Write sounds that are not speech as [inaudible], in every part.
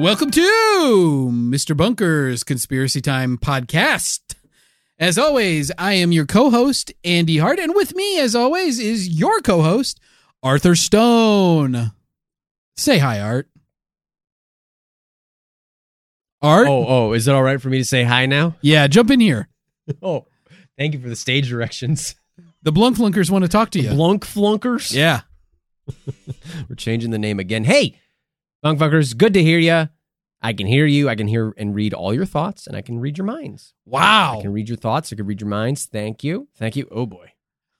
Welcome to Mr. Bunker's Conspiracy Time podcast. As always, I am your co host, Andy Hart, and with me, as always, is your co host, Arthur Stone. Say hi, Art. Art? Oh, oh, is it all right for me to say hi now? Yeah, jump in here. [laughs] Oh, thank you for the stage directions. The Blunk Flunkers want to talk to you. Blunk Flunkers? yeah. [laughs] We're changing the name again. Hey, Blunk Flunkers, good to hear you. I can hear you. I can hear and read all your thoughts, and I can read your minds. Wow. I can read your thoughts. I can read your minds. Thank you. Thank you. Oh, boy.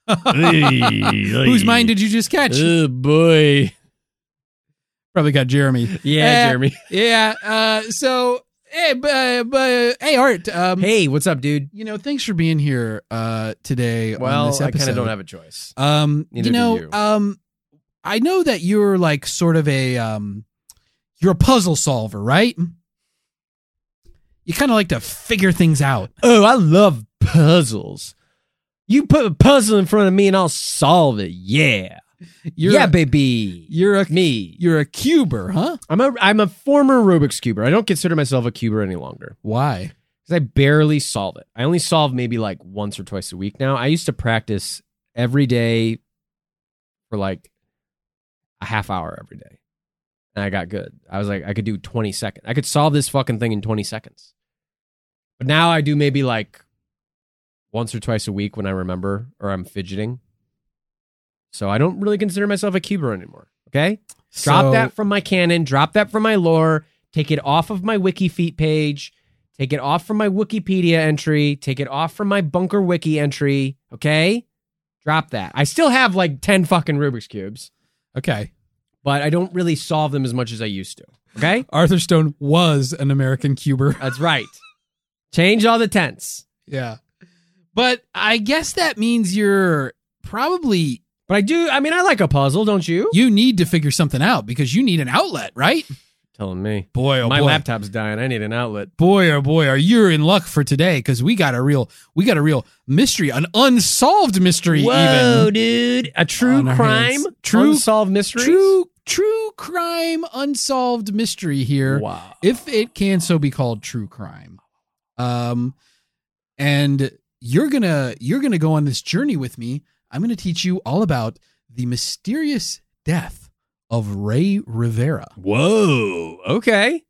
[laughs] Whose mind did you just catch? Oh, boy. Probably got Jeremy. Yeah, Uh, Jeremy. [laughs] Yeah. Uh, so, hey, but, but, hey, Art. Um, Hey, what's up, dude? You know, thanks for being here uh, today on Well, this I kind of don't have a choice. Um, Neither you do know, you. um, I know that you're like sort of a um, you're a puzzle solver, right? You kind of like to figure things out. Oh, I love puzzles. You put a puzzle in front of me and I'll solve it. Yeah. You're yeah, a, baby. You're a me. you're a cuber, huh? I'm a I'm a former Rubik's cuber. I don't consider myself a cuber any longer Why? because I barely solve it. I only solve maybe like once or twice a week now. I used to practice every day for like a half hour every day, and I got good. I was like, I could do 20 seconds. I could solve this fucking thing in 20 seconds. But now I do maybe like once or twice a week when I remember or I'm fidgeting. So I don't really consider myself a cuber anymore. Okay. Drop that from my canon. Drop that from my lore. Take it off of my wiki feet page. Take it off from my Wikipedia entry. Take it off from my bunker wiki entry. Okay? Drop that. I still have like 10 fucking Rubik's Cubes, Okay. But I don't really solve them as much as I used to. Okay? [laughs] Arthur Stone was an American cuber. [laughs] That's right. Change all the tense. Yeah. But I guess that means you're probably But I do, I mean, I like a puzzle, don't you? you need to figure something out because you need an outlet, right? Telling me. Boy, oh my boy. laptop's dying. I need an outlet. boy oh boy are you in luck for today because we got a real we got a real mystery an unsolved mystery even dude. A true crime? True- Unsolved mystery, true true crime unsolved mystery here Wow. if it can so be called true crime um and you're gonna you're gonna go on this journey with me i'm gonna teach you all about the mysterious death of ray rivera Whoa. Okay.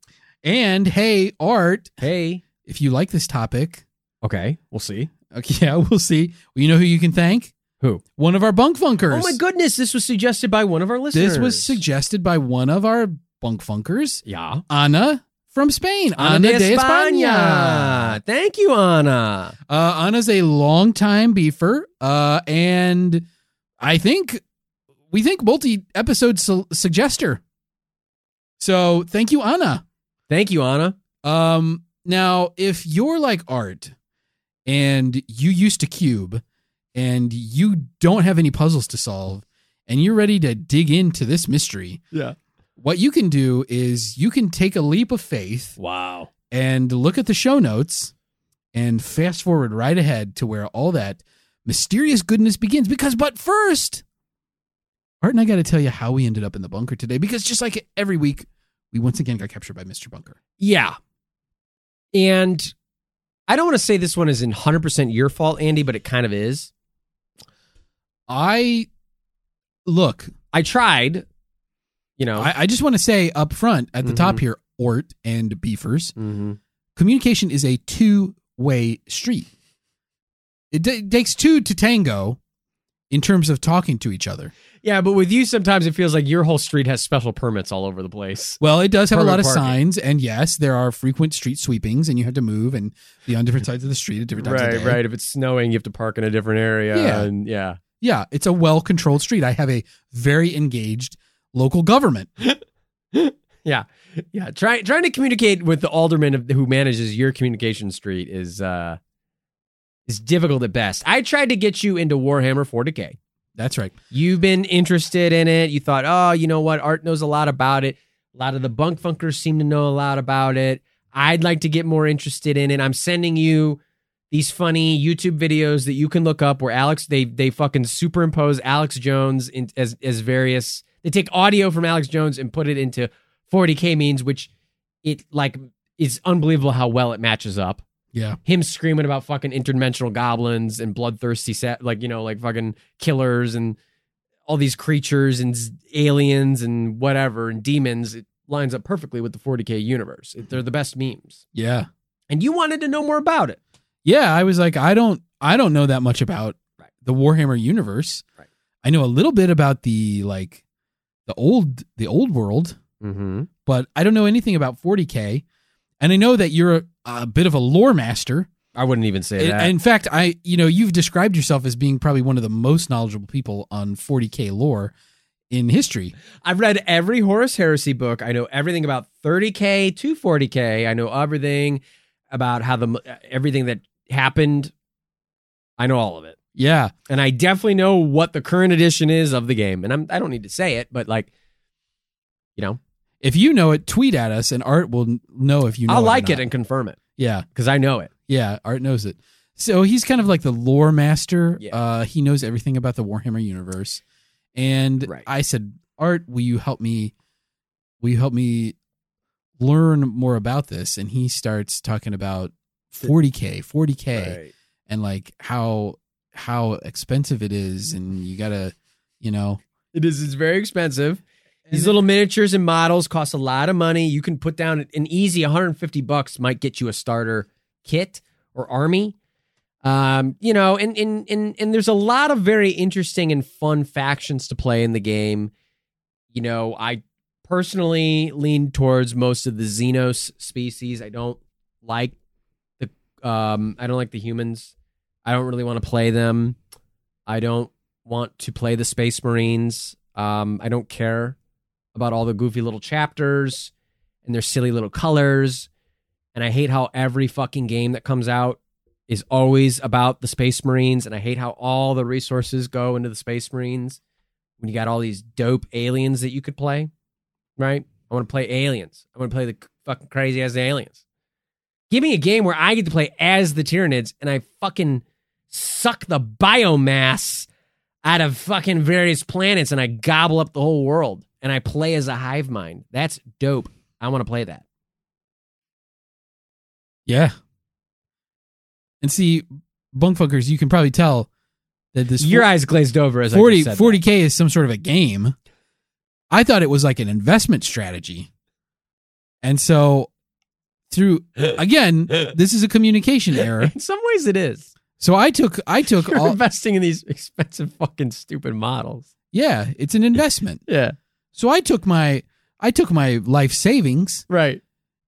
and hey art Hey. if you like this topic Okay. We'll see. Okay, [laughs] yeah, we'll see. Well, you know who you can thank? Who? One of our bunk funkers. Oh my goodness, this was suggested by one of our listeners. This was suggested by one of our bunk funkers, Yeah. Ana from Spain. Ana de España. Thank you, Ana. Uh, Ana's a longtime beefer, uh, and I think we think multi-episode su- suggester. So thank you, Anna. Thank you, Anna. Um, now, if you're like Art and you used to cube and you don't have any puzzles to solve and you're ready to dig into this mystery, Yeah. what you can do is you can take a leap of faith Wow. and look at the show notes and fast forward right ahead to where all that mysterious goodness begins. Because, but first, Art and I got to tell you how we ended up in the bunker today. Because just like every week, we once again got captured by Mr. Bunker. Yeah. And I don't want to say this one is in 100% your fault, Andy, but it kind of is. I look, I tried, You know. I, I just want to say up front at the top Mhm. here, Art and Beefers, Mhm. communication is a two way street. It, t- takes two to tango in terms of talking to each other. Yeah, but with you, sometimes it feels like your whole street has special permits all over the place. Well, it does have a lot of parking. signs, and yes, there are frequent street sweepings, and you have to move and be on different sides of the street at different times of Right, day. right. If it's snowing, you have to park in a different area. Yeah. And yeah. Yeah, it's a well controlled street. I have a very engaged local government. [laughs] Yeah. Yeah. Try, trying to communicate with the alderman of, who manages your communication street is uh is difficult at best. I tried to get you into Warhammer 40K. That's right. You've been interested in it. You thought, oh, you know what? Art knows a lot about it. A lot of the bunk funkers seem to know a lot about it. I'd like to get more interested in it. I'm sending you these funny YouTube videos that you can look up where Alex they they fucking superimpose Alex Jones in, as as various. They take audio from Alex Jones and put it into 40k means, which it like is unbelievable how well it matches up Yeah. him screaming about fucking interdimensional goblins and bloodthirsty set like you know like fucking killers and all these creatures and aliens and whatever and demons it lines up perfectly with the 40k universe they're the best memes Yeah. and you wanted to know more about it Yeah. I was like, I don't I don't know that much about Right. the Warhammer universe. Right. I know a little bit about the like the old the old world, mm-hmm. but I don't know anything about 40K. And I know that you're a, bit of a lore master. i wouldn't even say In, that in fact, I you know you've described yourself as being probably one of the most knowledgeable people on 40k lore in history. i've read every horus heresy book i know everything about 30k to 40k i know everything about how the uh, everything that happened i know all of it Yeah, and I definitely know what the current edition is of the game. And I'm I don't need to say it, but like, you know, if you know it, tweet at us, and Art will know if you know. I'll like not. it and confirm it yeah, because I know it. yeah. Art knows it. So he's kind of like the lore master. Yeah. Uh, he knows everything about the Warhammer universe. And Right. I said, Art, will you help me? Will you help me learn more about this? And he starts talking about 40k, 40k. and like how how expensive it is and you gotta you know It is. It's very expensive. These little miniatures and models cost a lot of money. You can put down an easy 150 bucks might get you a starter kit or army. Um, you know, and and and and there's a lot of very interesting and fun factions to play in the game. You know, I personally lean towards most of the Xenos species. I don't like the um I don't like the humans. I don't really want to play them. I don't want to play the Space Marines. Um, I don't care about all the goofy little chapters and their silly little colors. And I hate how every fucking game that comes out is always about the Space Marines. And I hate how all the resources go into the Space Marines when you got all these dope aliens that you could play. Right? I want to play aliens. I want to play the fucking crazy ass aliens. Give me a game where I get to play as the Tyranids and I fucking suck the biomass out of fucking various planets and I gobble up the whole world and I play as a hive mind. That's dope. I want to play that. yeah and see bunkfuckers you can probably tell that this Your eyes glazed over as 40 I just said 40k is some sort of a game i thought it was like an investment strategy and so through [laughs] again this is a communication error In some ways, it is. so i took i took You're all investing in these [laughs] expensive fucking stupid models. yeah it's an investment Yeah. So i took my i took my life savings Right.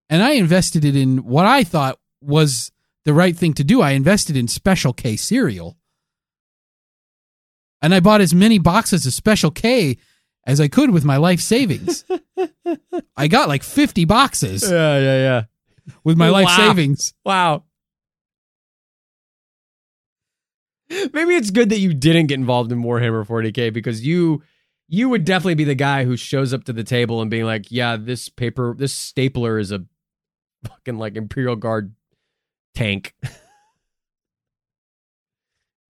and I invested it in what I thought was the right thing to do. I invested in Special K cereal. And I bought as many boxes of Special K as I could with my life savings. [laughs] I got like 50 boxes Yeah, yeah, yeah. with my life Wow. savings. Wow. Maybe it's good that you didn't get involved in Warhammer 40k because you you would definitely be the guy who shows up to the table and being like, "Yeah, this paper, this stapler is a fucking like Imperial Guard tank." [laughs]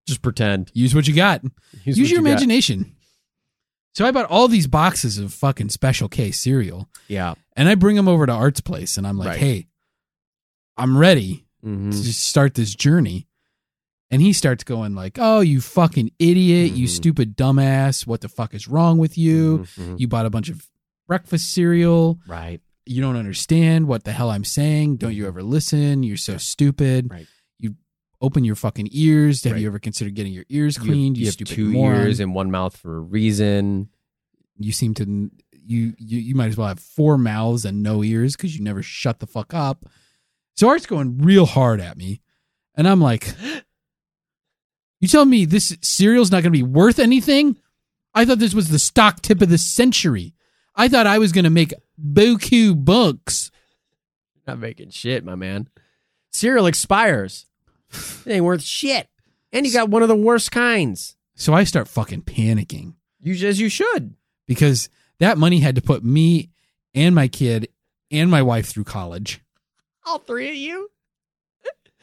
Just pretend. Use what you got. Use, Use, your you got. imagination. So I bought all these boxes of fucking Special K cereal Yeah. and I bring them over to Art's place and I'm like, Right. hey, I'm ready. Mhm. to start this journey. And he starts going like, "Oh, you fucking idiot! You Mhm. stupid dumbass! What the fuck is wrong with you? Mhm. You bought a bunch of breakfast cereal. Right. You don't understand what the hell I'm saying. Don't you ever listen? You're so stupid. Right. You open your fucking ears. Have Right. you ever considered getting your ears cleaned? You, you have stupid two moron. ears and one mouth for a reason. you seem to you you you might as well have four mouths and no ears because you never shut the fuck up. So Art's going real hard at me, and I'm like, [laughs] "You tell me this cereal's not going to be worth anything? I thought this was the stock tip of the century. I thought I was going to make boku bucks." Not making shit, my man. Cereal expires. It ain't worth shit. And you got one of the worst kinds. So I start fucking panicking You as you should. because that money had to put me and my kid and my wife through college. All three of you.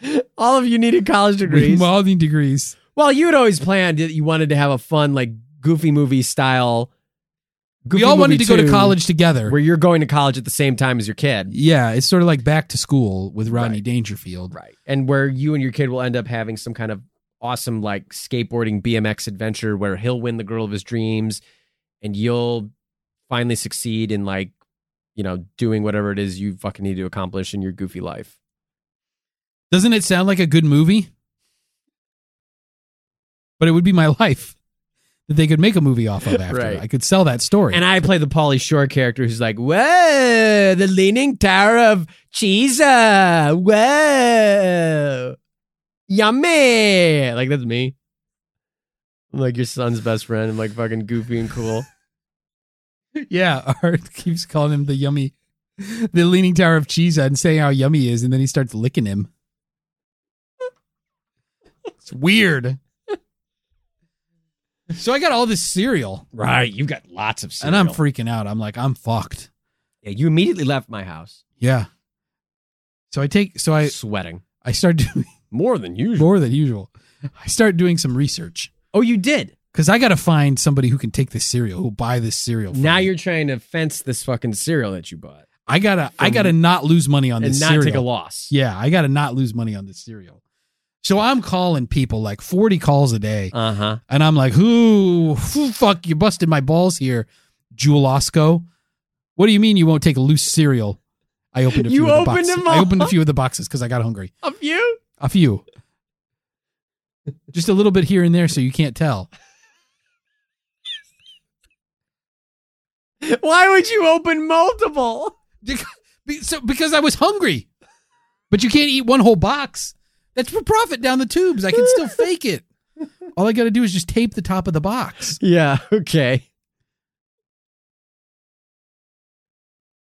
[laughs] All of you needed college [laughs] degrees. all the degrees. Well, you had always planned that you wanted to have a fun, like goofy movie style. we all wanted to go to college together. where you're going to college at the same time as your kid. Yeah, it's sort of like back to school with Rodney Right. Dangerfield. Right. And where you and your kid will end up having some kind of awesome like skateboarding BMX adventure where he'll win the girl of his dreams and you'll finally succeed in like, you know, doing whatever it is you fucking need to accomplish in your goofy life. Doesn't it sound like a good movie? But it would be my [laughs] life that they could make a movie off of [laughs] after. Right. I could sell that story. And I play the Pauly Shore character who's like, whoa, the leaning tower of Cheesa. Whoa. Yummy. Like, that's me. I'm like your son's best friend. I'm like fucking goofy and cool. [laughs] yeah, Art keeps calling him the yummy, the Leaning Tower of Cheese and saying how yummy he is, and then he starts licking him. It's weird. So I got all this cereal, Right. You've got lots of cereal. and I'm freaking out. I'm like, I'm fucked. Yeah, you immediately left my house Yeah. So I take, so I sweating I start [laughs] doing more than usual. more than usual. I start doing some research Oh, you did. because I got to find somebody who can take this cereal, who'll buy this cereal. for Now me. you're trying to fence this fucking cereal that you bought I gotta, I gotta not lose money on this cereal. and this not cereal. take a loss. Yeah, I gotta not lose money on this cereal. So I'm calling people like 40 calls a day, Uh huh. and I'm like, who, who fuck, you busted my balls here, Jewel Osco. What do you mean you won't take a loose cereal? I opened a few You of the opened boxes. them I opened a few of the boxes because I got hungry. A few. A few. Just a little bit here and there so you can't tell. Why would you open multiple? So, because I was hungry. But you can't eat one whole box. That's for profit down the tubes. I can still [laughs] fake it. All I got to do is just tape the top of the box. Yeah. Okay.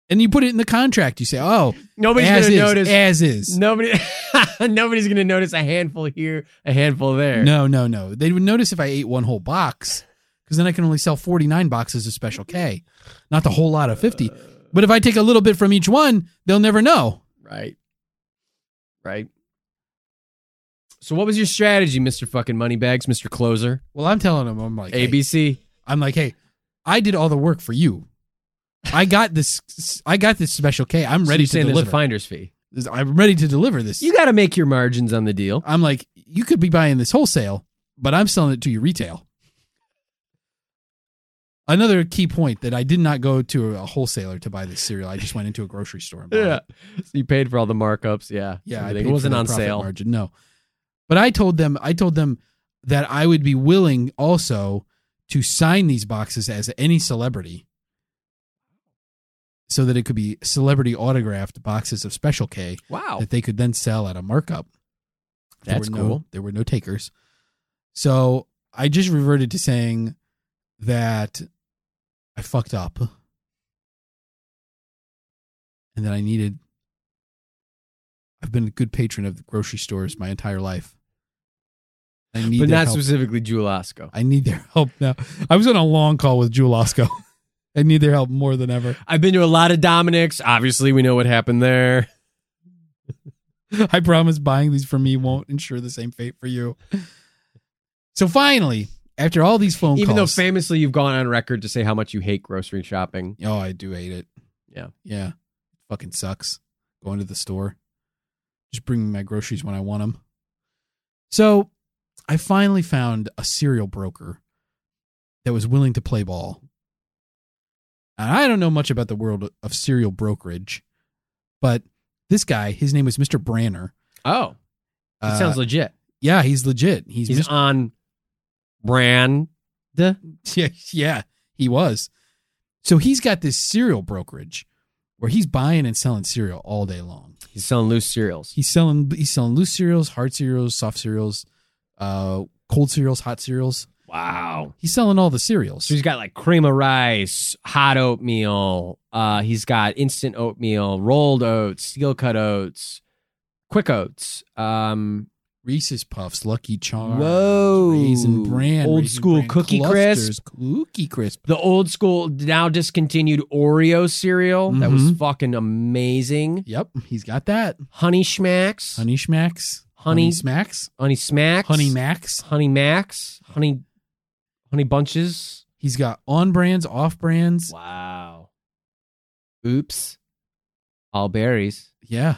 And you put it in the contract. You say, oh, Nobody's gonna is, notice. as is. Nobody. [laughs] nobody's gonna notice a handful here, a handful there. No, no, no. They would notice if I ate one whole box because then I can only sell 49 boxes of Special K, not the whole lot of 50. But if I take a little bit from each one, they'll never know. Right. Right. So what was your strategy, Mister Fucking Moneybags, Mister Closer, Well, I'm telling them, I'm like, hey, ABC? I'm like, hey, I did all the work for you. I got this. I got this Special K. I'm So ready you're to saying there's a deliver. finder's fee. I'm ready to deliver this. You got to make your margins on the deal. I'm like, you could be buying this wholesale, but I'm selling it to you retail. Another key point that I did not go to a wholesaler to buy this cereal. I just went into a grocery store. Bought it. So you paid for all the markups. Yeah. yeah. I Everything. paid it wasn't on sale. Margin, no, but I told them, I told them that I would be willing also to sign these boxes as any celebrity, so that it could be celebrity autographed boxes of Special K Wow. that they could then sell at a markup. There That's were cool. No, there were no takers. So I just reverted to saying that I fucked up and that I needed. I've been a good patron of the grocery stores my entire life. I need But not help. specifically Jewel Osco. I need their help now. I was on a long call with Jewel Osco. [laughs] I need their help more than ever. I've been to a lot of Dominick's. Obviously, we know what happened there. [laughs] I promise buying these for me won't ensure the same fate for you. So finally, after all these phone Even calls, even though famously you've gone on record to say how much you hate grocery shopping. oh, I do hate it. Yeah. yeah, fucking sucks. Going to the store, just bring me my groceries when I want them. So, I finally found a cereal broker that was willing to play ball. And I don't know much about the world of cereal brokerage, but this guy, his name is Mr. Branner. Oh, it Uh, sounds legit. yeah, he's legit. He's, He's Mr. on brand. [laughs] yeah, yeah, he was. So he's got this cereal brokerage where he's buying and selling cereal all day long. He's selling loose cereals. He's selling he's selling loose cereals, hard cereals, soft cereals, uh, cold cereals, hot cereals. Wow. He's selling all the cereals. So he's got like cream of rice, hot oatmeal. Uh, he's got instant oatmeal, rolled oats, steel cut oats, quick oats. Um, Reese's Puffs, Lucky Charms, Whoa. Raisin Bran, Old Raisin school Bran Cookie Clusters, Cookie Crisp. the old school, now discontinued Oreo cereal that was Mhm. fucking amazing. Yep, he's got that. Honey Schmacks, Honey Schmacks, Honey- Smacks, Honey Smacks, Honey Max. Honey Max, Honey, Honey Bunches. He's got on brands, off brands. Wow. Oops. All berries. Yeah.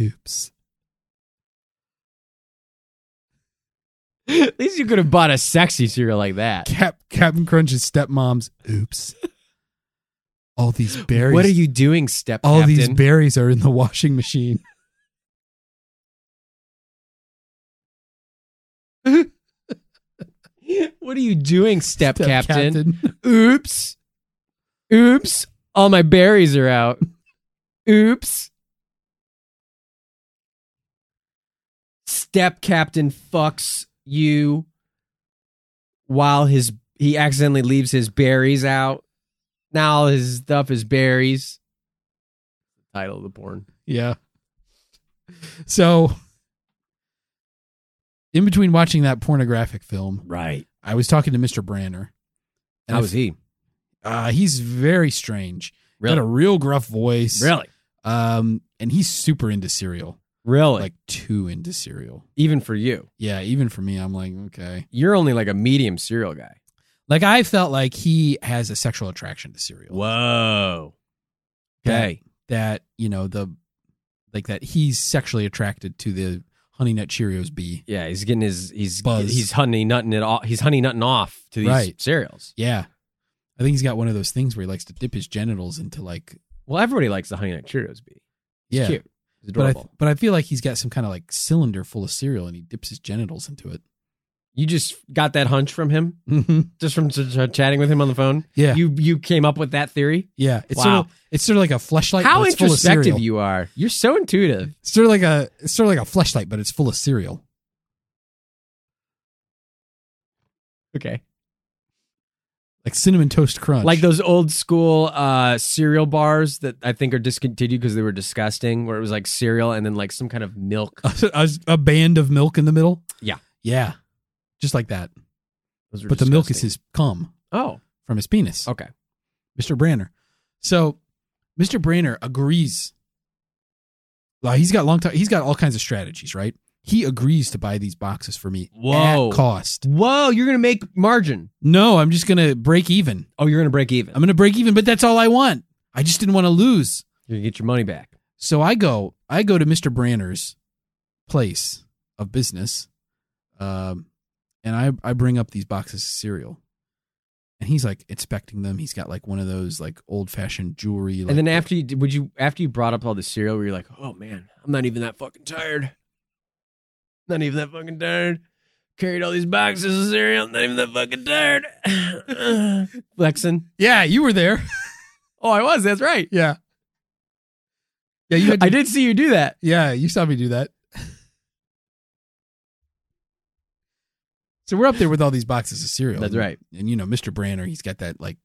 Oops. [laughs] At least you could have bought a sexy cereal like that. Cap Captain Crunch's stepmom's. Oops. All these berries. What are you doing, step All captain? these berries are in the washing machine. [laughs] [laughs] what are you doing, step, Step captain? [laughs] Oops. Oops. All my berries are out. Oops. Step captain fucks you while his he accidentally leaves his berries out. Now all his stuff is berries. Title of the porn. Yeah. So, in between watching that pornographic film, Right. I was talking to Mr. Branner. How was he? Uh, he's very strange. Really? Got a real gruff voice. Really? Um, and he's super into cereal. Really? Like too into cereal. even for you. Yeah, even for me, I'm like, okay. You're only like a medium cereal guy. Like I felt like he has a sexual attraction to cereal. Whoa. That- Okay. That, you know, the like that he's sexually attracted to the Honey Nut Cheerios bee. Yeah, he's getting his he's Buzz. he's honey nutting it off. He's honey nutting off to these Right. cereals. Yeah. I think he's got one of those things where he likes to dip his genitals into like Well, everybody likes the honey nut Cheerios bee. It's yeah. cute. It's But I adorable. but I feel like he's got some kind of like cylinder full of cereal and he dips his genitals into it. You just got that hunch from him, Mm-hmm. just from ch- ch- chatting with him on the phone. Yeah. You you came up with that theory. yeah. It's Wow. sort of it's sort of like a fleshlight. How but it's full of introspective you are. You're so intuitive. It's sort of like a it's sort of like a fleshlight, but it's full of cereal. Okay. Like cinnamon toast crunch. Like those old school uh, cereal bars that I think are discontinued because they were disgusting, where it was like cereal and then like some kind of milk. [laughs] a, a band of milk in the middle. Yeah. Yeah. Just like that. Those were But the milk is disgusting. his cum Oh, from his penis. okay. Mr. Branner. So Mr. Branner agrees. Like he's got long time he's got all kinds of strategies, right? He agrees to buy these boxes for me Whoa. at cost. Whoa, you're gonna make margin. No, I'm just gonna break even. Oh, you're gonna break even. I'm gonna break even, but that's all I want. I just didn't want to lose. You're gonna get your money back. So I go, I go to Mr. Branner's place of business, um, and I I bring up these boxes of cereal, and he's like inspecting them. He's got like one of those like old fashioned jewelry. Like, and then after you would you after you brought up all the cereal, where you're like, oh man, I'm not even that fucking tired. Not even that fucking tired. Carried all these boxes of cereal. Not even that fucking tired. [laughs] Flexing. yeah, you were there. [laughs] Oh, I was. That's right. yeah, yeah, you had. To, I did see you do that. Yeah, you saw me do that. So we're up there with all these boxes of cereal. That's right. And you know, Mr. Branner, he's got that like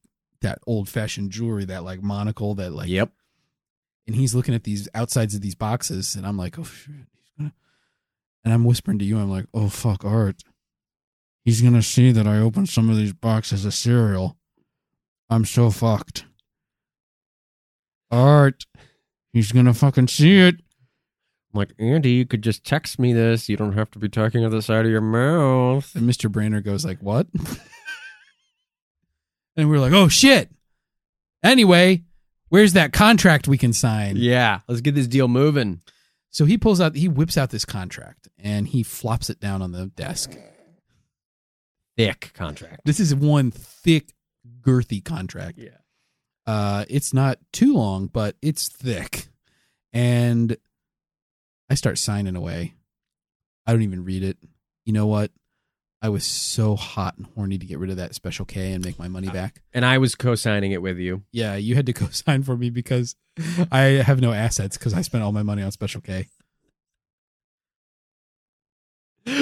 that old fashioned jewelry, that like monocle, that like Yep. and he's looking at these outsides of these boxes, and I'm like, oh shit, he's gonna. And I'm whispering to you, I'm like, oh fuck, Art. He's gonna see that I opened some of these boxes of cereal. I'm so fucked. Art, he's gonna fucking see it. I'm like, Andy, you could just text me this. You don't have to be talking out the side of your mouth. And Mr. Branner goes like, "What?" [laughs] and we're like, "Oh shit." Anyway, where's that contract we can sign? Yeah. Let's get this deal moving. So he pulls out, he whips out this contract and he flops it down on the desk. Thick contract. This is one thick, girthy contract. Yeah. Uh, it's not too long, but it's thick. And I start signing away. I don't even read it. You know what? I was so hot and horny to get rid of that special K and make my money uh, back. And I was co-signing it with you. Yeah, you had to [laughs] co-sign for me because I have no assets because I spent all my money on special K. [laughs]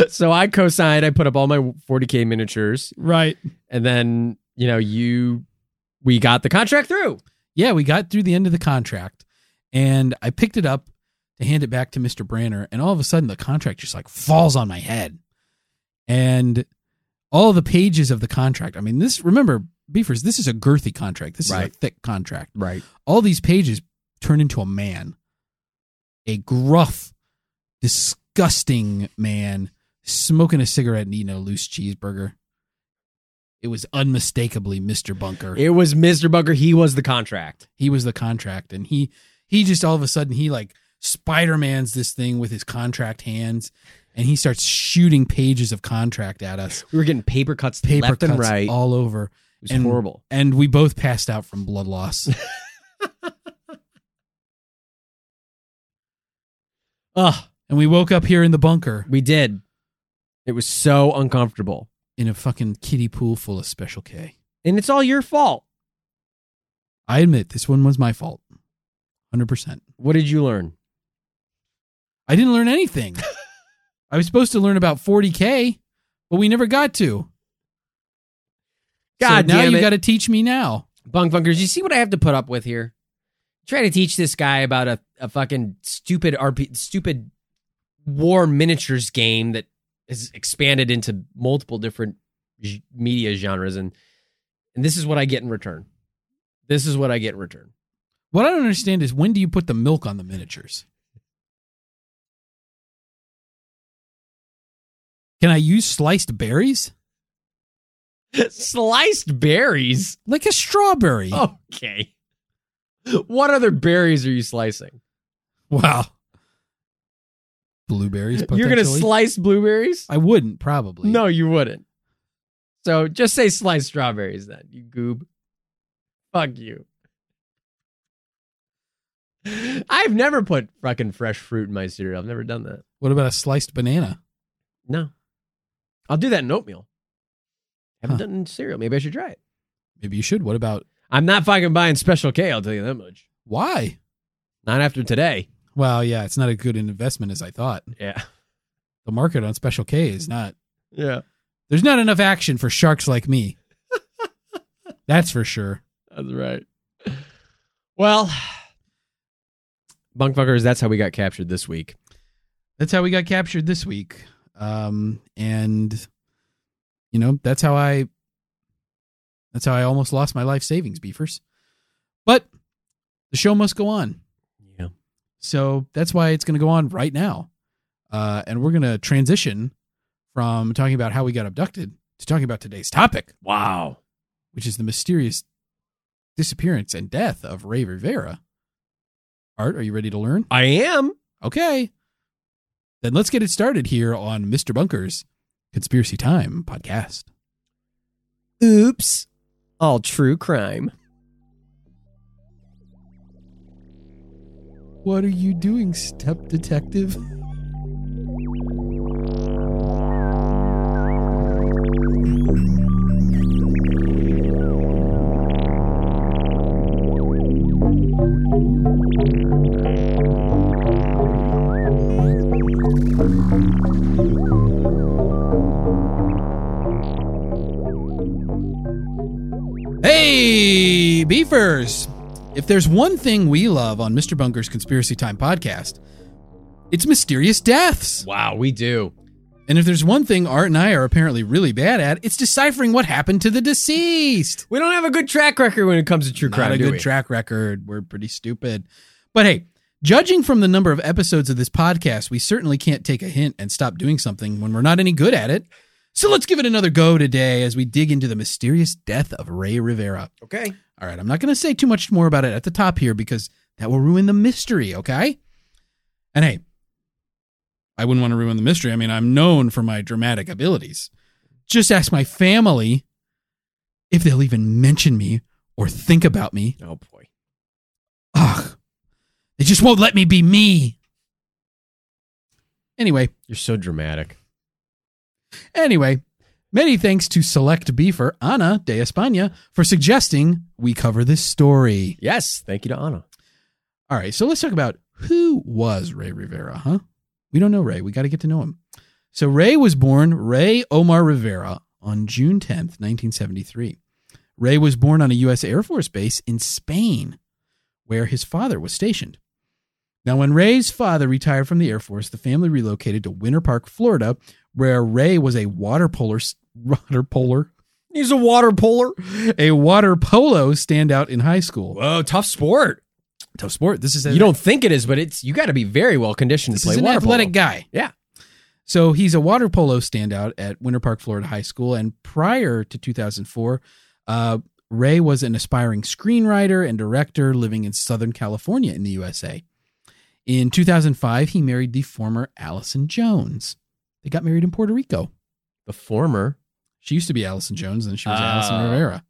So I co-signed. I put up all my 40k miniatures, Right. and then you know you we got the contract through. Yeah, we got through the end of the contract and I picked it up to hand it back to Mr. Branner and all of a sudden the contract just like falls on my head. And all the pages of the contract. I mean, this remember, Beefers, this is a girthy contract. This is a thick contract. Right. All these pages turn into a man. A gruff, disgusting man smoking a cigarette and eating a loose cheeseburger. It was unmistakably Mr. Bunker It was Mr. Bunker. He was the contract. he was the contract and he he just all of a sudden he like spider-man's this thing with his contract hands and he starts shooting pages of contract at us We were getting paper cuts paper left cuts and right. all over it was and- horrible. and we both passed out from blood loss [laughs] Ugh, and we woke up here in the bunker we did. It was so uncomfortable, in a fucking kiddie pool full of special k and it's all your fault. i admit this one was my fault 100% What did you learn? I didn't learn anything [laughs] i was supposed to learn about 40k but we never got to God so now you got to teach me now Bunk bunkers, you see what I have to put up with here? Try to teach this guy about a, a fucking stupid RP stupid war miniatures game that has expanded into multiple different media genres and and this is what I get in return. This is what I get in return. What I don't understand is when do you put the milk on the miniatures? Can I use sliced berries? Sliced berries. Like a strawberry. Okay. What other berries are you slicing? Wow. Blueberries, You're going to slice blueberries? I wouldn't, probably. No, you wouldn't. So just say sliced strawberries then, you goob. Fuck you. I've never put fucking fresh fruit in my cereal. I've never done that. What about a sliced banana? No. I'll do that in oatmeal. I Haven't Huh. done it in cereal. Maybe I should try it. Maybe you should. What about I'm not fucking buying Special K, I'll tell you that much. why? Not after today. Well, yeah, it's not a good investment as I thought. Yeah. The market on Special K is not. Yeah. There's not enough action for sharks like me. [laughs] That's for sure. That's right. Well, [sighs] bunkfuckers, that's how we got captured this week. that's how we got captured this week um and you know that's how i that's how i almost lost my life savings beefers but the show must go on Yeah. so that's why it's going to go on right now uh and we're going to transition from talking about how we got abducted to talking about today's topic Wow. which is the mysterious disappearance and death of ray rivera art are you ready to learn I am. Okay. Then let's get it started here on Mr. Bunker's Conspiracy Time podcast. Oops. All true crime. What are you doing, step detective? [laughs] Beefers! If there's one thing we love on Mr. Bunker's Conspiracy Time podcast, it's mysterious deaths. Wow, we do. And if there's one thing Art and I are apparently really bad at, it's deciphering what happened to the deceased. We don't have a good track record when it comes to true crime. Not have a good we? track record. We're pretty stupid. But hey, judging from the number of episodes of this podcast, we certainly can't take a hint and stop doing something when we're not any good at it. So let's give it another go today as we dig into the mysterious death of Ray Rivera. Okay. All right, I'm not going to say too much more about it at the top here because that will ruin the mystery, okay? And hey, I wouldn't want to ruin the mystery. I mean, I'm known for my dramatic abilities. Just ask my family. if they'll even mention me or think about me. Oh boy. Ugh, they just won't let me be me. Anyway, You're so dramatic. anyway, many thanks to select beefer Ana de España for suggesting we cover this story. Yes. Thank you to Anna. All right, so let's talk about who was Ray Rivera, huh? We don't know Ray. We got to get to know him. So Ray was born Ray Omar Rivera on June 10th, 1973. Ray was born on a U.S. Air Force base in Spain, where his father was stationed. Now, when Ray's father retired from the Air Force, the family relocated to Winter Park, Florida, where Ray was a water polo, water polar, He's a water polar. a water polo standout in high school. Whoa, tough sport. Tough sport. This is You don't think it is, but it's you got to be very well conditioned this to play is an water athletic polo. guy. Yeah. So he's a water polo standout at Winter Park, Florida High School. And prior to 2004, uh, Ray was an aspiring screenwriter and director living in Southern California in the USA. In 2005, he married the former Allison Jones. They got married in Puerto Rico. The former. She used to be Allison Jones, and she was Oh. Allison Rivera.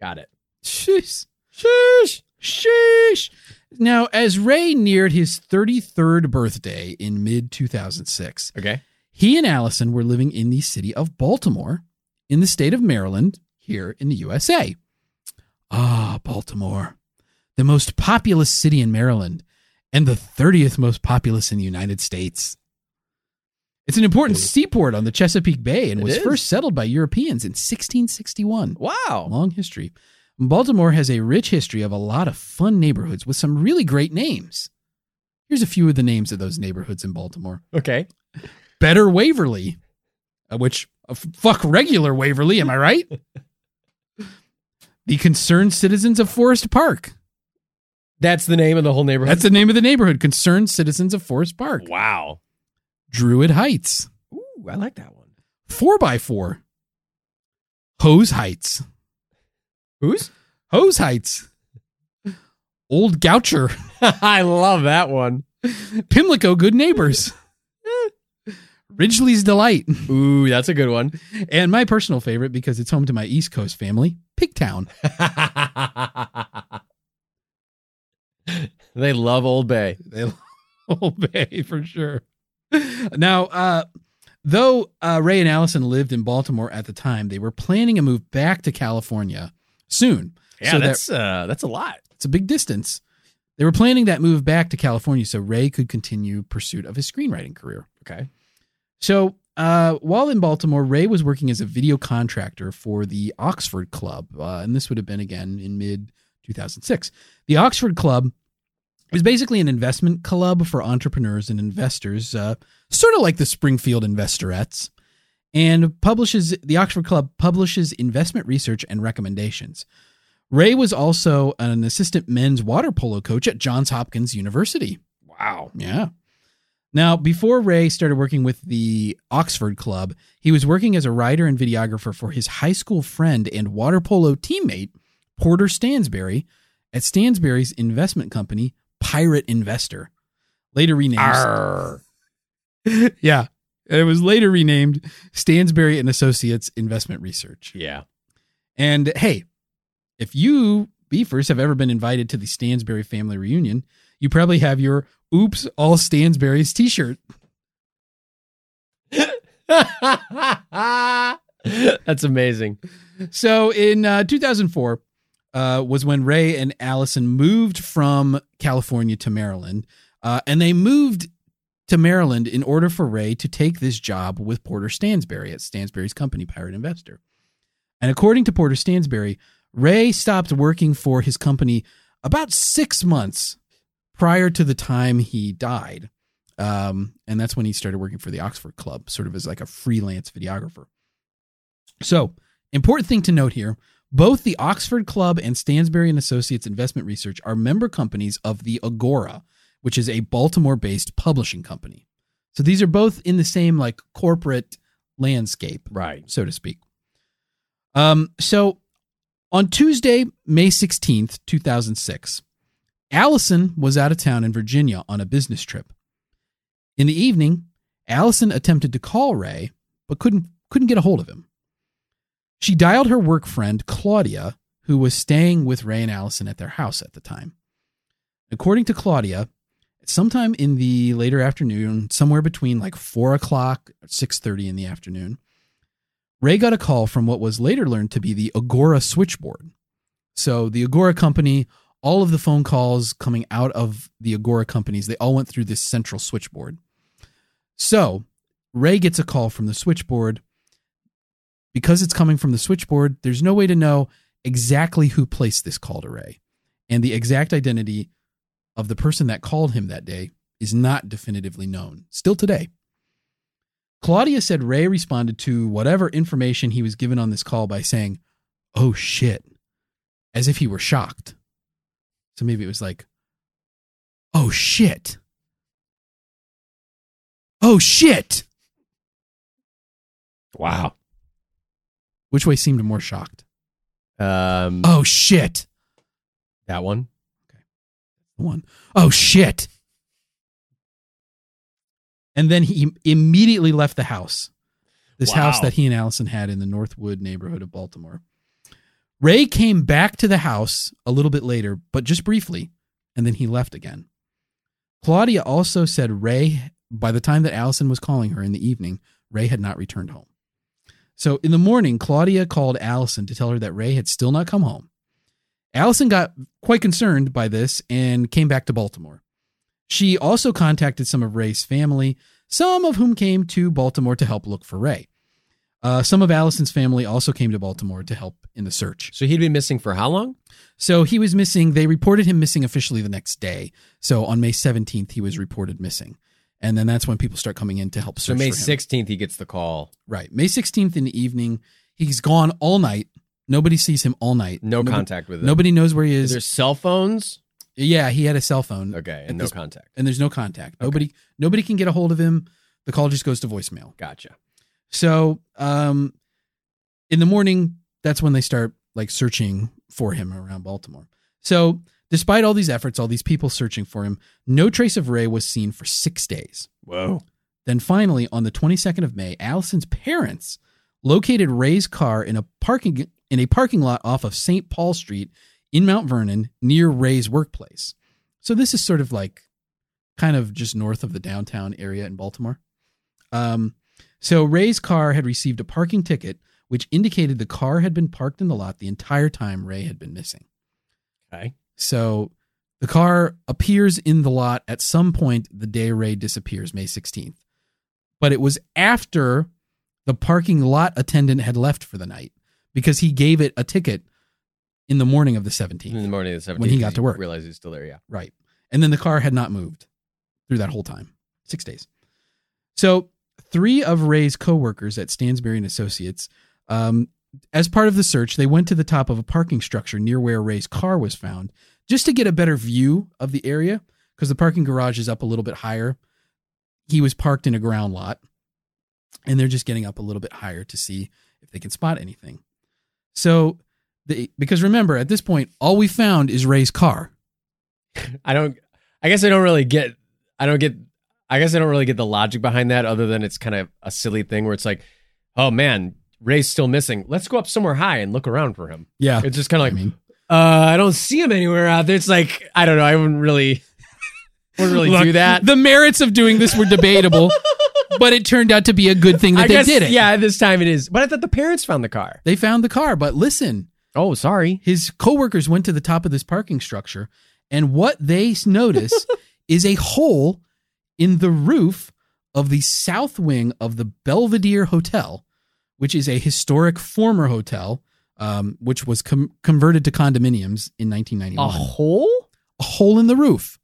Got it. Sheesh. Sheesh. Sheesh. Now, as Ray neared his 33rd birthday in mid 2006, Okay. he and Allison were living in the city of Baltimore in the state of Maryland here in the USA. Ah, Baltimore, the most populous city in Maryland and the 30th most populous in the United States. It's an important seaport on the Chesapeake Bay and It was is. first settled by Europeans in 1661. Wow. Long history. Baltimore has a rich history of a lot of fun neighborhoods with some really great names. Here's a few of the names of those neighborhoods in Baltimore. Okay. Better Waverly, uh, which uh, fuck regular Waverly, am I right? [laughs] the Concerned Citizens of Forest Park. That's the name of the whole neighborhood. That's the name of the neighborhood, Concerned Citizens of Forest Park. wow. Druid Heights, Ooh, I like that one. 4x4. Hoes Heights, Who's? Hoes Heights. Old Goucher, [laughs] I love that one. Pimlico Good Neighbors, [laughs] Ridgely's Delight, Ooh, that's a good one. and my personal favorite because it's home to my East Coast family, Pigtown. [laughs] they love Old Bay. They love Old Bay for sure. [laughs] Now, uh, though uh, Ray and Allison lived in Baltimore at the time, they were planning a move back to California soon. Yeah, So that- that's uh, that's a lot. It's a big distance. They were planning that move back to California so Ray could continue pursuit of his screenwriting career. Okay. So, uh, while in Baltimore, Ray was working as a video contractor for the Oxford Club, uh, and this would have been again in mid 2006. The Oxford Club is basically an investment club for entrepreneurs and investors, uh, sort of like the Springfield Investorettes, and publishes the Oxford Club publishes investment research and recommendations. Ray was also an assistant men's water polo coach at Johns Hopkins University. Wow. Yeah. Now, before Ray started working with the Oxford Club, he was working as a writer and videographer for his high school friend and water polo teammate, Porter Stansberry, at Stansberry's investment company, Pirate Investor. Later renamed. [laughs] Yeah. It was later renamed Stansberry and Associates Investment Research. Yeah. And hey, if you beefers have ever been invited to the Stansberry family reunion, you probably have your Oops All Stansberry's t shirt. [laughs] That's amazing. So in uh, 2004 uh, was when Ray and Allison moved from California to Maryland. Uh, and they moved to Maryland in order for Ray to take this job with Porter Stansberry at Stansberry's company, Pirate Investor. And according to Porter Stansberry, Ray stopped working for his company about six months prior to the time he died. Um, and that's when he started working for the Oxford Club, sort of as like a freelance videographer. So, important thing to note here both the Oxford Club and Stansberry and Associates Investment Research are member companies of the Agora, which is a Baltimore-based publishing company. So these are both in the same like corporate landscape Right. so to speak. Um, so on Tuesday, May 16th, 2006, Allison was out of town in Virginia on a business trip. In the evening, Allison attempted to call Ray, but couldn't couldn't get a hold of him. She dialed her work friend, Claudia, who was staying with Ray and Allison at their house at the time. According to Claudia, sometime in the later afternoon, somewhere between like four o'clock, six thirty in the afternoon, Ray got a call from what was later learned to be the Agora switchboard. So the Agora company, all of the phone calls coming out of the Agora companies, they all went through this central switchboard. So Ray gets a call from the switchboard. Because it's coming from the switchboard, there's no way to know exactly who placed this call to Ray. And the exact identity of the person that called him that day is not definitively known, still today. Claudia said Ray responded to whatever information he was given on this call by saying, Oh shit, as if he were shocked. So maybe it was like, Oh shit. Oh shit. Wow. Which way seemed more shocked? Um, Oh shit. that one. Okay. One. Oh shit. And then he immediately left the house. This Wow. house that he and Allison had in the Northwood neighborhood of Baltimore. Ray came back to the house a little bit later, but just briefly, and then he left again. Claudia also said Ray, by the time that Allison was calling her in the evening, Ray had not returned home. So in the morning, Claudia called Allison to tell her that Ray had still not come home. Allison got quite concerned by this and came back to Baltimore. She also contacted some of Ray's family, some of whom came to Baltimore to help look for Ray. Uh, some of Allison's family also came to Baltimore to help in the search. So he'd been missing for how long? So he was missing. They reported him missing officially the next day. So on May 17th, he was reported missing. And then that's when people start coming in to help search. So May sixteenth, he gets the call. Right. May 16th in the evening. He's gone all night. Nobody sees him all night. No Nobody- contact with him. Nobody knows where he Is is. there cell phones? Yeah, he had a cell phone. Okay, and no this- contact. and there's no contact. Nobody nobody can get a hold of him. The call just goes to voicemail. Gotcha. So, um in the morning, that's when they start like searching for him around Baltimore. So, despite all these efforts, all these people searching for him, no trace of Ray was seen for 6 days. Whoa. Then finally, on the 22nd of May, Allison's parents located Ray's car in a parking in a parking lot off of St. Paul Street in Mount Vernon near Ray's workplace. So this is sort of like kind of just north of the downtown area in Baltimore. Um, so Ray's car had received a parking ticket, which indicated the car had been parked in the lot the entire time Ray had been missing. Okay. So the car appears in the lot at some point the day Ray disappears, May 16th. But it was after the parking lot attendant had left for the night because he gave it a ticket in the morning of the 17th. In the morning of the 17th. When he got to work. Realized he's still there, yeah. Right. And then the car had not moved through that whole time. Six days. So three of Ray's coworkers at Stansberry and Associates, um, as part of the search, they went to the top of a parking structure near where Ray's car was found, just to get a better view of the area, because the parking garage is up a little bit higher. He was parked in a ground lot, and they're just getting up a little bit higher to see if they can spot anything. So, they, because remember, at this point, all we found is Ray's car. [laughs] I don't I guess I don't really get I don't get I guess I don't really get the logic behind that other than it's kind of a silly thing where it's like, oh man, Ray's still missing. Let's go up somewhere high and look around for him. Yeah. It's just kind of I like, mean, uh, I don't see him anywhere out there. It's like, I don't know. I wouldn't really, [laughs] wouldn't really Look, do that. The merits of doing this were debatable, [laughs] but it turned out to be a good thing that I they guess, did it. yeah, this time it is. But I thought the parents found the car. They found the car, but listen, Oh, sorry. his coworkers went to the top of this parking structure, and what they notice [laughs] is a hole in the roof of the south wing of the Belvedere Hotel, which is a historic former hotel, um, which was com- converted to condominiums in 1991. A hole? a hole in the roof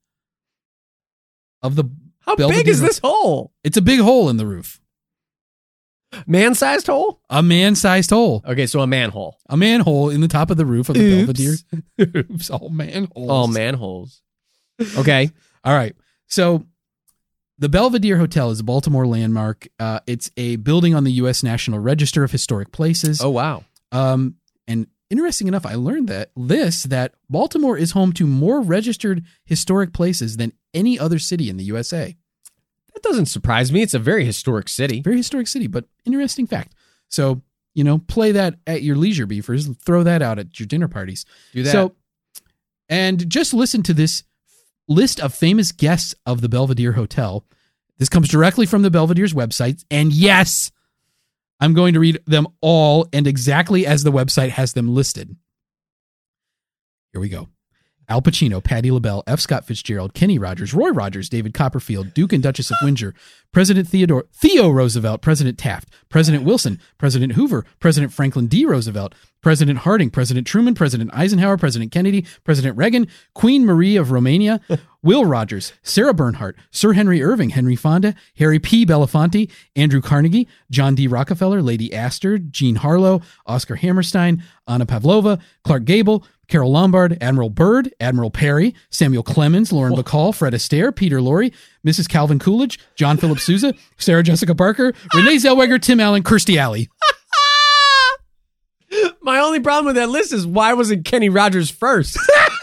of the. How Belvedere big is this hole? It's a big hole in the roof, Man-sized hole? a man-sized hole. Okay, so a manhole. a manhole in the top of the roof of the Oops. Belvedere. [laughs] Oops, all manholes. All manholes. Okay. All right. So the Belvedere Hotel is a Baltimore landmark. Uh, it's a building on the U.S. National Register of Historic Places. Oh, wow. Um, and interesting enough, I learned that this that Baltimore is home to more registered historic places than any other city in the USA. That doesn't surprise me. It's a very historic city. Very historic city, but interesting fact. So you know, play that at your leisure, beefers. Throw that out at your dinner parties. Do that. So, and just listen to this list of famous guests of the Belvedere Hotel. This comes directly from the Belvedere's website. And yes, I'm going to read them all and exactly as the website has them listed. Here we go. Al Pacino, Patti LaBelle, F. Scott Fitzgerald, Kenny Rogers, Roy Rogers, David Copperfield, Duke and Duchess of Windsor, President Theodore Theo Roosevelt, President Taft, President Wilson, President Hoover, President Franklin D. Roosevelt, President Harding, President Truman, President Eisenhower, President Kennedy, President Reagan, Queen Marie of Romania, [laughs] Will Rogers, Sarah Bernhardt, Sir Henry Irving, Henry Fonda, Harry P. Belafonte, Andrew Carnegie, John D. Rockefeller, Lady Astor, Jean Harlow, Oscar Hammerstein, Anna Pavlova, Clark Gable, Carole Lombard, Admiral Byrd, Admiral Perry, Samuel Clemens, Lauren Bacall, Fred Astaire, Peter Lorre, Mrs. Calvin Coolidge, John Philip Sousa, [laughs] Sarah Jessica Parker, Renee Zellweger, Tim Allen, Kirstie Alley. [laughs] My only problem with that list is why wasn't Kenny Rogers first? [laughs]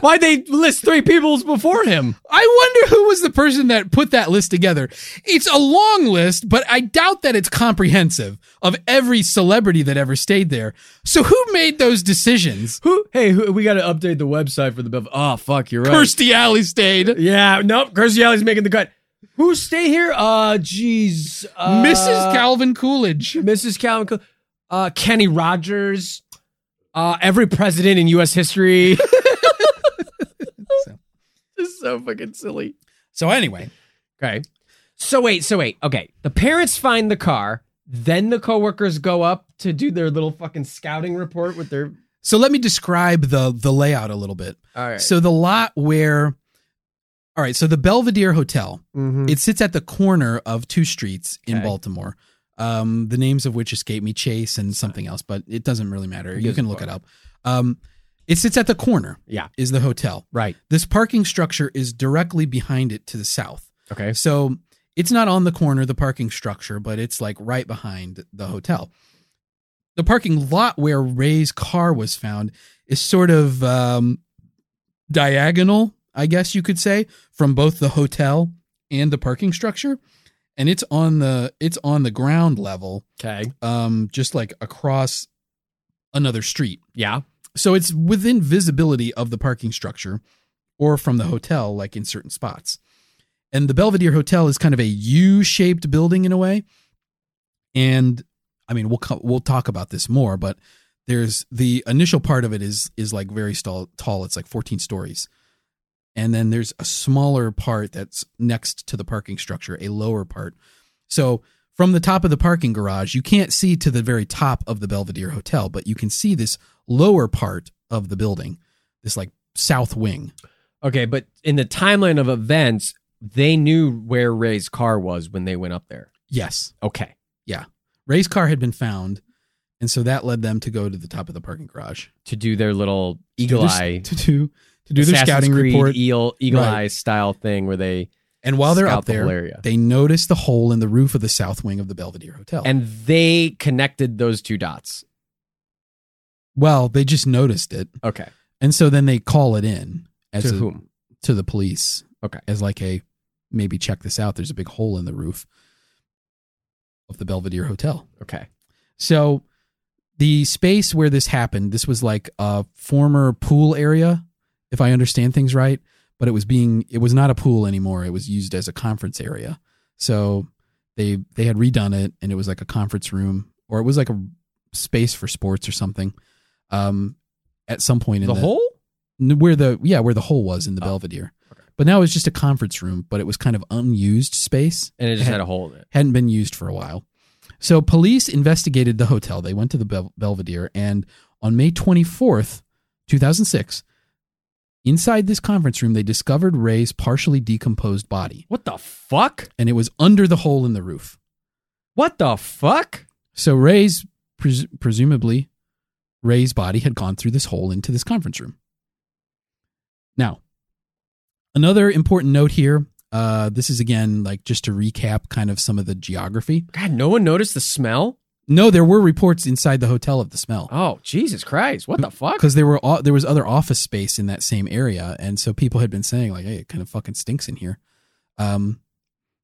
Why'd they list three people before him? I wonder who was the person that put that list together. It's a long list, but I doubt that it's comprehensive of every celebrity that ever stayed there. So who made those decisions? Who? Hey, who, we got to update the website for the Bev. Oh, fuck, you're right. Kirstie Alley stayed. Yeah, nope. Kirstie Alley's making the cut. Who stay here? Uh, jeez. Uh, Mrs. Calvin Coolidge. Mrs. Calvin. Cool- Uh, Kenny Rogers. Uh, every president in U.S. history. [laughs] So- It's so fucking silly. So anyway, Okay. So wait, so wait. Okay. The parents find the car, then the coworkers go up to do their little fucking scouting report with their. so let me describe the the layout a little bit. All right. So the lot where All right, so the Belvedere Hotel, Mhm. it sits at the corner of two streets in Okay. Baltimore. Um, the names of which escape me, Chase and something else, but it doesn't really matter. You can look fuck? it up. Um, it sits at the corner. Yeah. is the hotel. right. This parking structure is directly behind it to the south. Okay. So it's not on the corner, the parking structure, but it's like right behind the hotel. The parking lot where Ray's car was found is sort of um, diagonal, I guess you could say, from both the hotel and the parking structure. And it's on the it's on the ground level, Okay. um, just like across another street. Yeah. So it's within visibility of the parking structure or from the hotel, like in certain spots. And the Belvedere Hotel is kind of a U-shaped building in a way. And I mean, we'll we'll talk about this more, but there's the initial part of it is is like very tall. Tall. It's like 14 stories, and then there's a smaller part that's next to the parking structure, a lower part. So from the top of the parking garage, you can't see to the very top of the Belvedere Hotel, but you can see this lower part of the building, this like south wing. Okay, but in the timeline of events, they knew where Ray's car was when they went up there. Yes, Okay. Yeah. Ray's car had been found, and so that led them to go to the top of the parking garage. To do their little To eagle eye to do to do their scouting Creed report. eel eagle Right. eye style thing where they And while they're up the there, area. they noticed the hole in the roof of the south wing of the Belvedere Hotel. and they connected those two dots. Well, they just noticed it, Okay. and so then they call it in as to a- whom? to the police. Okay. as like a maybe check this out. There's a big hole in the roof of the Belvedere Hotel. Okay. So the space where this happened, this was like a former pool area, if I understand things right. But it was being it was not a pool anymore. It was used as a conference area. So they they had redone it and it was like a conference room or it was like a space for sports or something. Um at some point in The the, hole? Where the yeah where the hole was in the Oh, Belvedere. okay. But now it's just a conference room, but it was kind of unused space. And it just Had- had a hole in it. Hadn't been used for a while. So police investigated the hotel. They went to the Bel- Belvedere and on May 24th, 2006, inside this conference room they discovered Ray's partially decomposed body What the fuck? and it was under the hole in the roof. What the fuck? So Ray's pres- presumably Ray's body had gone through this hole into this conference room. Now, another important note here. Uh, this is again like just to recap kind of some of the geography. God, no one noticed the smell? No, there were reports inside the hotel of the smell Oh, Jesus Christ. What the fuck? because there were there was other office space in that same area, and so people had been saying like, "Hey, it kind of fucking stinks in here." Um,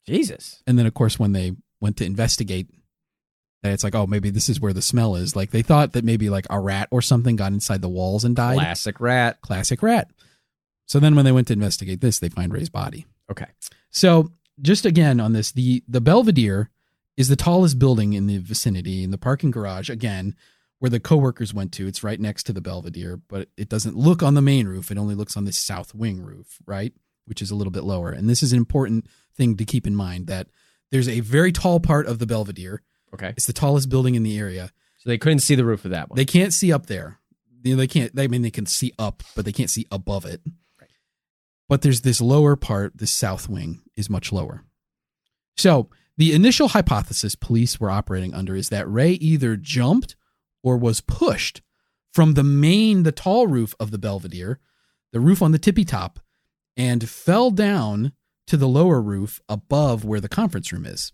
Jesus. and then of course when they went to investigate That it's like, oh, maybe this is where the smell is. Like they thought that maybe like a rat or something got inside the walls and died. Classic rat. Classic rat. So then when they went to investigate this, they find Ray's body. Okay. So just again on this, the the Belvedere is the tallest building in the vicinity in the parking garage. Again, where the coworkers went to, it's right next to the Belvedere, but it doesn't look on the main roof. It only looks on the south wing roof, right, which is a little bit lower. And this is an important thing to keep in mind that there's a very tall part of the Belvedere. Okay. It's the tallest building in the area. So they couldn't see the roof of that one. They can't see up there. You know, they can't. They I mean they can see up, but they can't see above it. Right. But there's this lower part. This south wing is much lower. So the initial hypothesis police were operating under is that Ray either jumped or was pushed from the main, the tall roof of the Belvedere, the roof on the tippy top, and fell down to the lower roof above where the conference room is.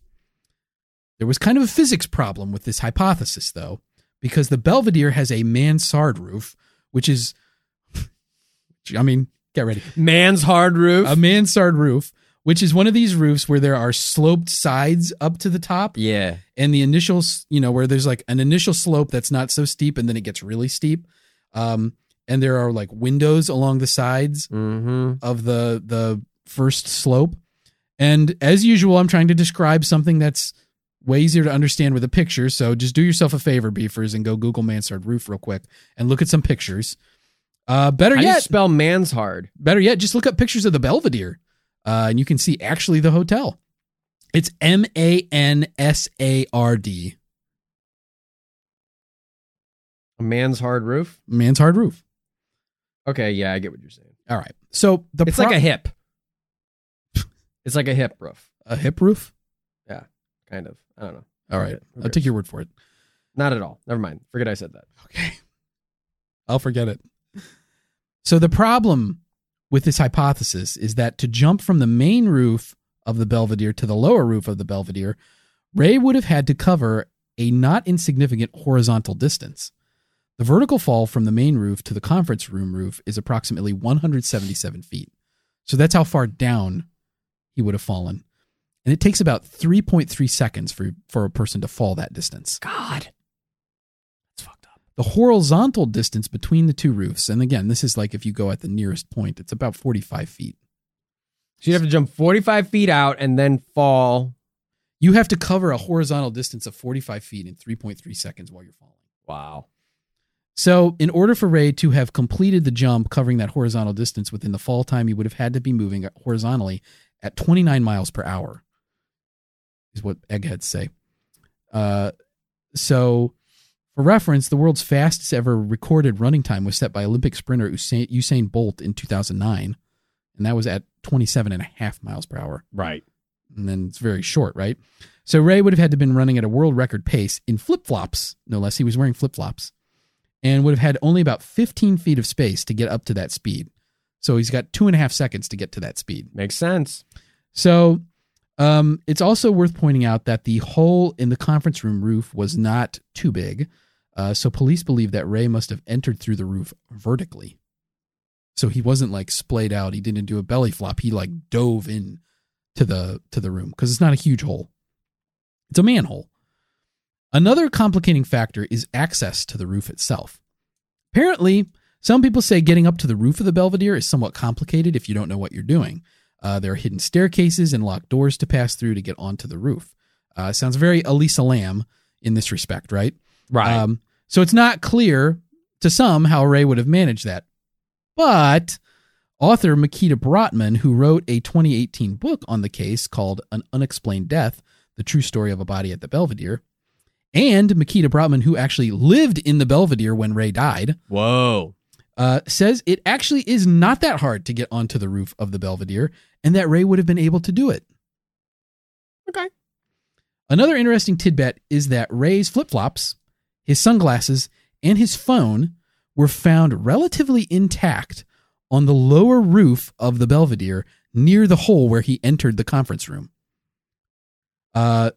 There was kind of a physics problem with this hypothesis, though, because the Belvedere has a mansard roof, which is, I mean, get ready, Man's hard roof. a mansard roof, which is one of these roofs where there are sloped sides up to the top, yeah. and the initial, you know, where there's like an initial slope that's not so steep, and then it gets really steep, um, and there are like windows along the sides Mm-hmm. of the the first slope. And as usual, I'm trying to describe something that's way easier to understand with a picture. So just do yourself a favor, beefers, and go Google mansard roof real quick and look at some pictures. Uh, better How yet, spell man's hard? better yet, just look up pictures of the Belvedere, uh, and you can see actually the hotel. It's M A N S A R D, A man's hard roof? Man's hard roof. Okay, yeah, I get what you're saying. All right. So the It's pro- like a hip. It's like a hip roof, a hip roof. Kind of. I don't know. All right, I'll take your word for it. Not at all. Never mind. Forget I said that. Okay. I'll forget it. So the problem with this hypothesis is that to jump from the main roof of the Belvedere to the lower roof of the Belvedere, Ray would have had to cover a not insignificant horizontal distance. The vertical fall from the main roof to the conference room roof is approximately 177 feet. So that's how far down he would have fallen. And it takes about 3.3 seconds for, for a person to fall that distance God. That's fucked up. the horizontal distance between the two roofs, and again, this is like if you go at the nearest point, it's about 45 feet. So you have to jump 45 feet out and then fall. You have to cover a horizontal distance of 45 feet in 3.3 seconds while you're falling. Wow. So, in order for Ray to have completed the jump covering that horizontal distance within the fall time, he would have had to be moving horizontally at 29 miles per hour, is what eggheads say. Uh, so, for reference, the world's fastest ever recorded running time was set by Olympic sprinter Usain, Usain Bolt in 2009, and that was at 27 and a half miles per hour. Right. And then it's very short, right? So Ray would have had to been running at a world record pace in flip flops, no less. He was wearing flip flops and would have had only about 15 feet of space to get up to that speed. So he's got two and a half seconds to get to that speed. Makes sense. So um, it's also worth pointing out that the hole in the conference room roof was not too big. Uh, so police believe that Ray must have entered through the roof vertically. So he wasn't like splayed out. He didn't do a belly flop. He like dove in to the to the room because it's not a huge hole. It's a manhole. Another complicating factor is access to the roof itself. Apparently, some people say getting up to the roof of the Belvedere is somewhat complicated if you don't know what you're doing. Uh, there are hidden staircases and locked doors to pass through to get onto the roof. Uh, sounds very Elisa Lam in this respect, right? Right. Um, so it's not clear to some how Ray would have managed that. But author Mikita Brottman, who wrote a 2018 book on the case called An Unexplained Death The True Story of a Body at the Belvedere, and Mikita Brottman, who actually lived in the Belvedere when Ray died, Whoa. Uh, says it actually is not that hard to get onto the roof of the Belvedere and that Ray would have been able to do it. Okay. Another interesting tidbit is that Ray's flip flops, his sunglasses, and his phone were found relatively intact on the lower roof of the Belvedere near the hole where he entered the conference room. Uh,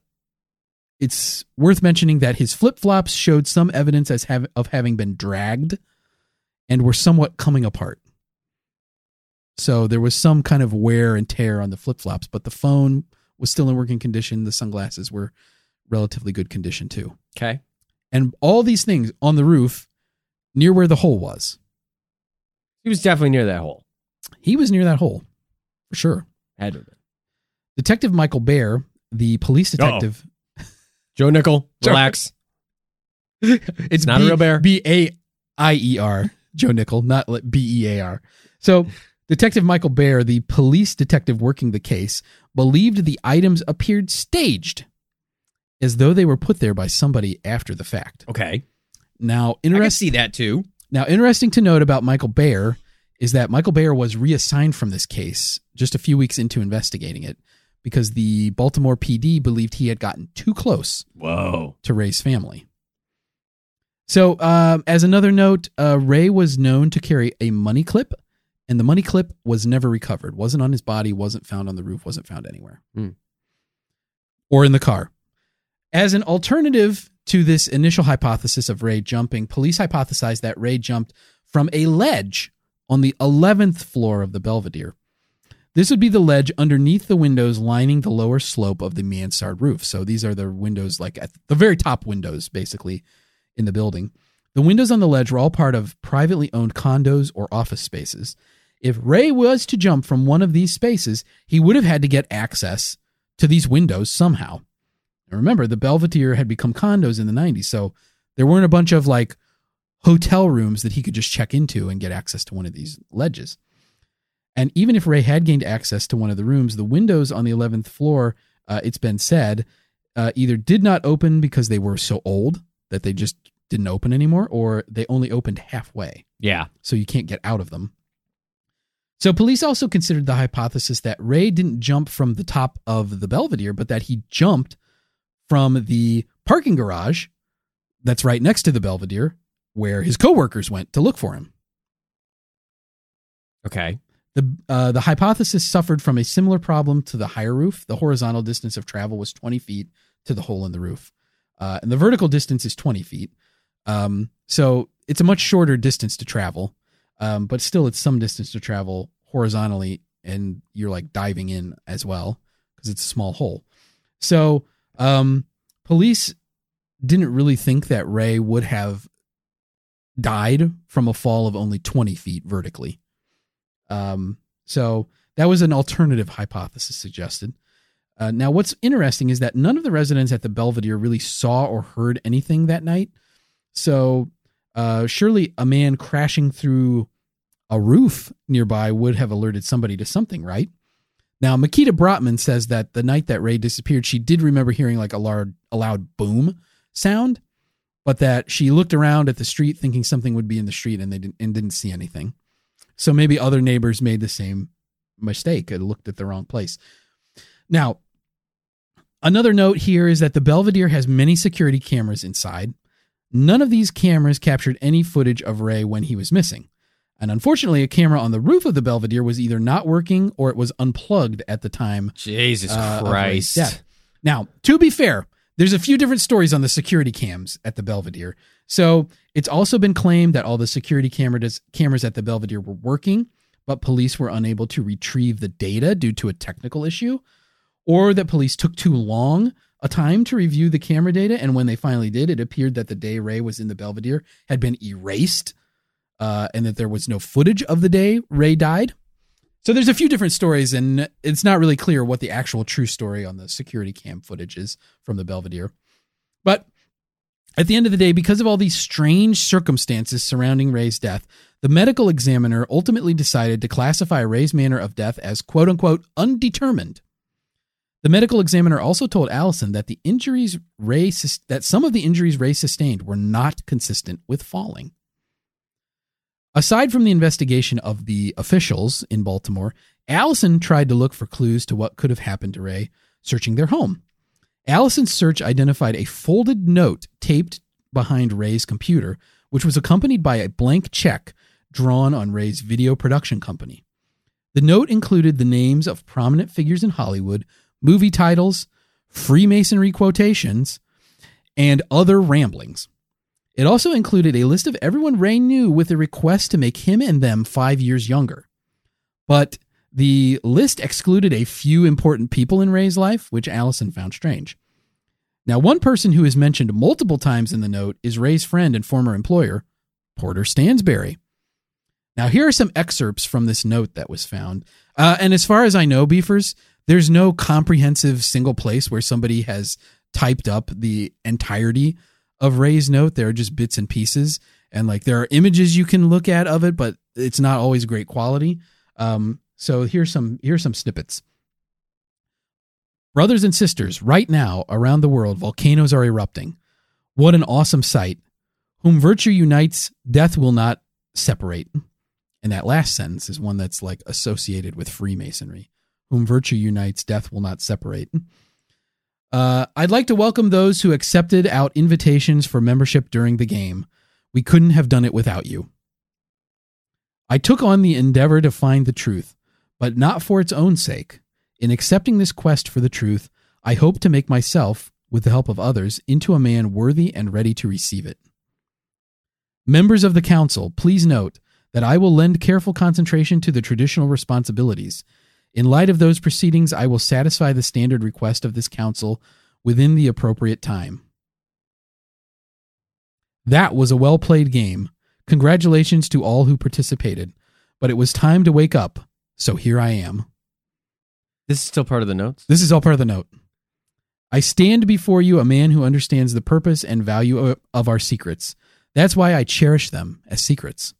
it's worth mentioning that his flip flops showed some evidence as have, of having been dragged and were somewhat coming apart. So there was some kind of wear and tear on the flip flops, but the phone was still in working condition. The sunglasses were relatively good condition too. Okay. And all these things on the roof near where the hole was. He was definitely near that hole. He was near that hole for sure. Had to have been. Detective Michael Baier, the police oh. detective. [laughs] Joe Nickel, relax. [laughs] it's Not a real bear. B A I E R. Joe Nickel, not B E A R. So, Detective Michael Baier, the police detective working the case, believed the items appeared staged, as though they were put there by somebody after the fact. Okay. Now, interesting. I see that too. Now, interesting to note about Michael Baier is that Michael Baier was reassigned from this case just a few weeks into investigating it because the Baltimore PD believed he had gotten too close Whoa. to Ray's family. So, um, as another note, uh, Ray was known to carry a money clip, and the money clip was never recovered. wasn't on his body, wasn't found on the roof, wasn't found anywhere, Hmm. or in the car. As an alternative to this initial hypothesis of Ray jumping, police hypothesized that Ray jumped from a ledge on the 11th floor of the Belvedere. This would be the ledge underneath the windows lining the lower slope of the mansard roof. So these are the windows, like at the very top windows, basically, in the building. The windows on the ledge were all part of privately owned condos or office spaces. If Ray was to jump from one of these spaces, he would have had to get access to these windows somehow. And remember, the Belvedere had become condos in the 90s, so there weren't a bunch of like hotel rooms that he could just check into and get access to one of these ledges. And even if Ray had gained access to one of the rooms, the windows on the 11th floor, uh, it's been said, uh, either did not open because they were so old that they just didn't open anymore, or they only opened halfway Yeah. so you can't get out of them. So police also considered the hypothesis that Ray didn't jump from the top of the Belvedere, but that he jumped from the parking garage that's right next to the Belvedere where his coworkers went to look for him. Okay. The uh, the hypothesis suffered from a similar problem to the higher roof. The horizontal distance of travel was 20 feet to the hole in the roof, uh, and the vertical distance is 20 feet. Um, so it's a much shorter distance to travel, um, but still it's some distance to travel horizontally, and you're like diving in as well because it's a small hole. So um, police didn't really think that Ray would have died from a fall of only 20 feet vertically. Um, so that was an alternative hypothesis suggested. Uh, now, what's interesting is that none of the residents at the Belvedere really saw or heard anything that night. So, uh, surely a man crashing through a roof nearby would have alerted somebody to something, right? Now, Mikita Brottman says that the night that Ray disappeared, she did remember hearing like a loud, a loud boom sound, but that she looked around at the street thinking something would be in the street and they didn't and didn't see anything. So maybe other neighbors made the same mistake and looked at the wrong place. Now, another note here is that the Belvedere has many security cameras inside. None of these cameras captured any footage of Ray when he was missing. And unfortunately, a camera on the roof of the Belvedere was either not working or it was unplugged at the time Jesus uh, Christ. Now, to be fair, there's a few different stories on the security cams at the Belvedere. So it's also been claimed that all the security cameras cameras at the Belvedere were working, but police were unable to retrieve the data due to a technical issue, or that police took too long a time to review the camera data, and when they finally did, it appeared that the day Ray was in the Belvedere had been erased, uh, and that there was no footage of the day Ray died. So there's a few different stories, and it's not really clear what the actual true story on the security cam footage is from the Belvedere. But at the end of the day, because of all these strange circumstances surrounding Ray's death, the medical examiner ultimately decided to classify Ray's manner of death as quote unquote undetermined. The medical examiner also told Allison that the injuries Ray that some of the injuries Ray sustained were not consistent with falling. Aside from the investigation of the officials in Baltimore, Allison tried to look for clues to what could have happened to Ray, searching their home. Allison's search identified a folded note taped behind Ray's computer, which was accompanied by a blank check drawn on Ray's video production company. The note included the names of prominent figures in Hollywood, movie titles, Freemasonry quotations, and other ramblings. It also included a list of everyone Ray knew with a request to make him and them five years younger. But the list excluded a few important people in Ray's life, which Allison found strange. Now, one person who is mentioned multiple times in the note is Ray's friend and former employer, Porter Stansberry. Now, here are some excerpts from this note that was found. Uh, and as far as I know, Beefers, there's no comprehensive single place where somebody has typed up the entirety of Ray's note. There are just bits and pieces. And like there are images you can look at of it, but it's not always great quality. Um, so here's some here's some snippets. Brothers and sisters, right now around the world, volcanoes are erupting. What an awesome sight. Whom virtue unites, death will not separate. And that last sentence is one that's like associated with Freemasonry. Whom virtue unites, death will not separate. Uh, I'd like to welcome those who accepted out invitations for membership during the game. We couldn't have done it without you. I took on the endeavor to find the truth, but not for its own sake. In accepting this quest for the truth, I hope to make myself, with the help of others, into a man worthy and ready to receive it. Members of the Council, please note that I will lend careful concentration to the traditional responsibilities. In light of those proceedings, I will satisfy the standard request of this Council within the appropriate time. That was a well played game. Congratulations to all who participated. But it was time to wake up, so here I am. This is still part of the notes. This is all part of the note. I stand before you a man who understands the purpose and value of our secrets. That's why I cherish them as secrets.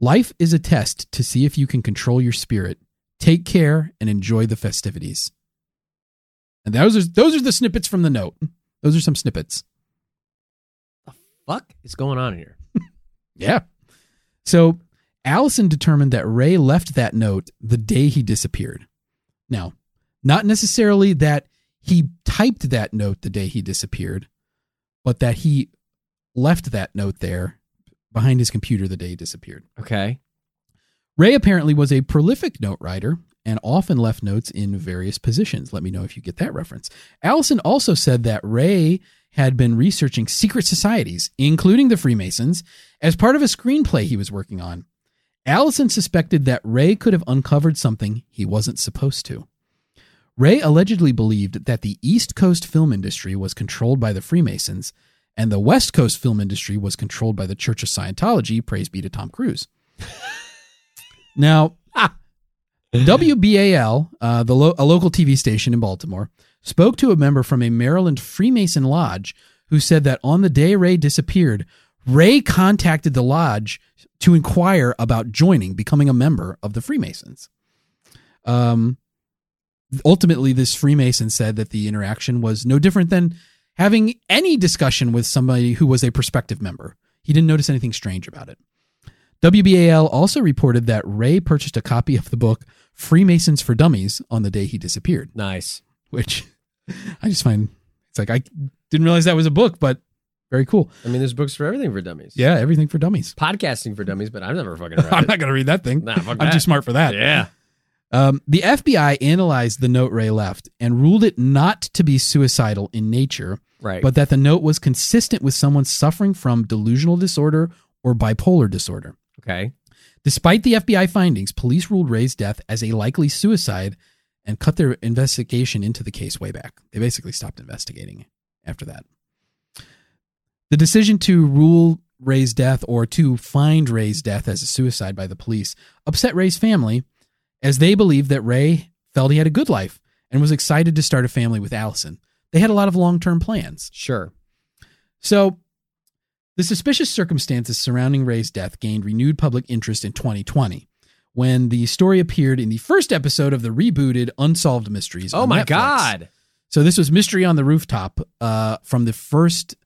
Life is a test to see if you can control your spirit. Take care and enjoy the festivities. And those are those are the snippets from the note. Those are some snippets. The fuck is going on here? [laughs] Yeah. So Allison determined that Ray left that note the day he disappeared. Now, not necessarily that he typed that note the day he disappeared, but that he left that note there behind his computer the day he disappeared. Okay. Ray apparently was a prolific note writer and often left notes in various positions. Let me know if you get that reference. Allison also said that Ray had been researching secret societies, including the Freemasons, as part of a screenplay he was working on. Allison suspected that Ray could have uncovered something he wasn't supposed to. Ray allegedly believed that the East Coast film industry was controlled by the Freemasons and the West Coast film industry was controlled by the Church of Scientology, praise be to Tom Cruise. [laughs] now, WBAL, uh, the lo- a local TV station in Baltimore, spoke to a member from a Maryland Freemason lodge who said that on the day Ray disappeared, Ray contacted the lodge to inquire about joining, becoming a member of the Freemasons. Um, ultimately, this Freemason said that the interaction was no different than having any discussion with somebody who was a prospective member. He didn't notice anything strange about it. WBAL also reported that Ray purchased a copy of the book Freemasons for Dummies on the day he disappeared, Nice. which [laughs] I just find it's like I didn't realize that was a book, but very cool. I mean, there's books for everything for dummies. Yeah, everything for dummies. Podcasting for dummies, but I've never fucking [laughs] read I'm it. not going to read that thing. Nah, fuck I'm that. too smart for that. Yeah. Um, the FBI analyzed the note Ray left and ruled it not to be suicidal in nature, Right. but that the note was consistent with someone suffering from delusional disorder or bipolar disorder. Okay. Despite the FBI findings, police ruled Ray's death as a likely suicide and cut their investigation into the case way back. They basically stopped investigating after that. The decision to rule Ray's death or to find Ray's death as a suicide by the police upset Ray's family as they believed that Ray felt he had a good life and was excited to start a family with Allison. They had a lot of long term plans. Sure. So, the suspicious circumstances surrounding Ray's death gained renewed public interest in 2020 when the story appeared in the first episode of the rebooted Unsolved Mysteries. Oh my Netflix. God. So this was Mystery on the Rooftop uh, from the first,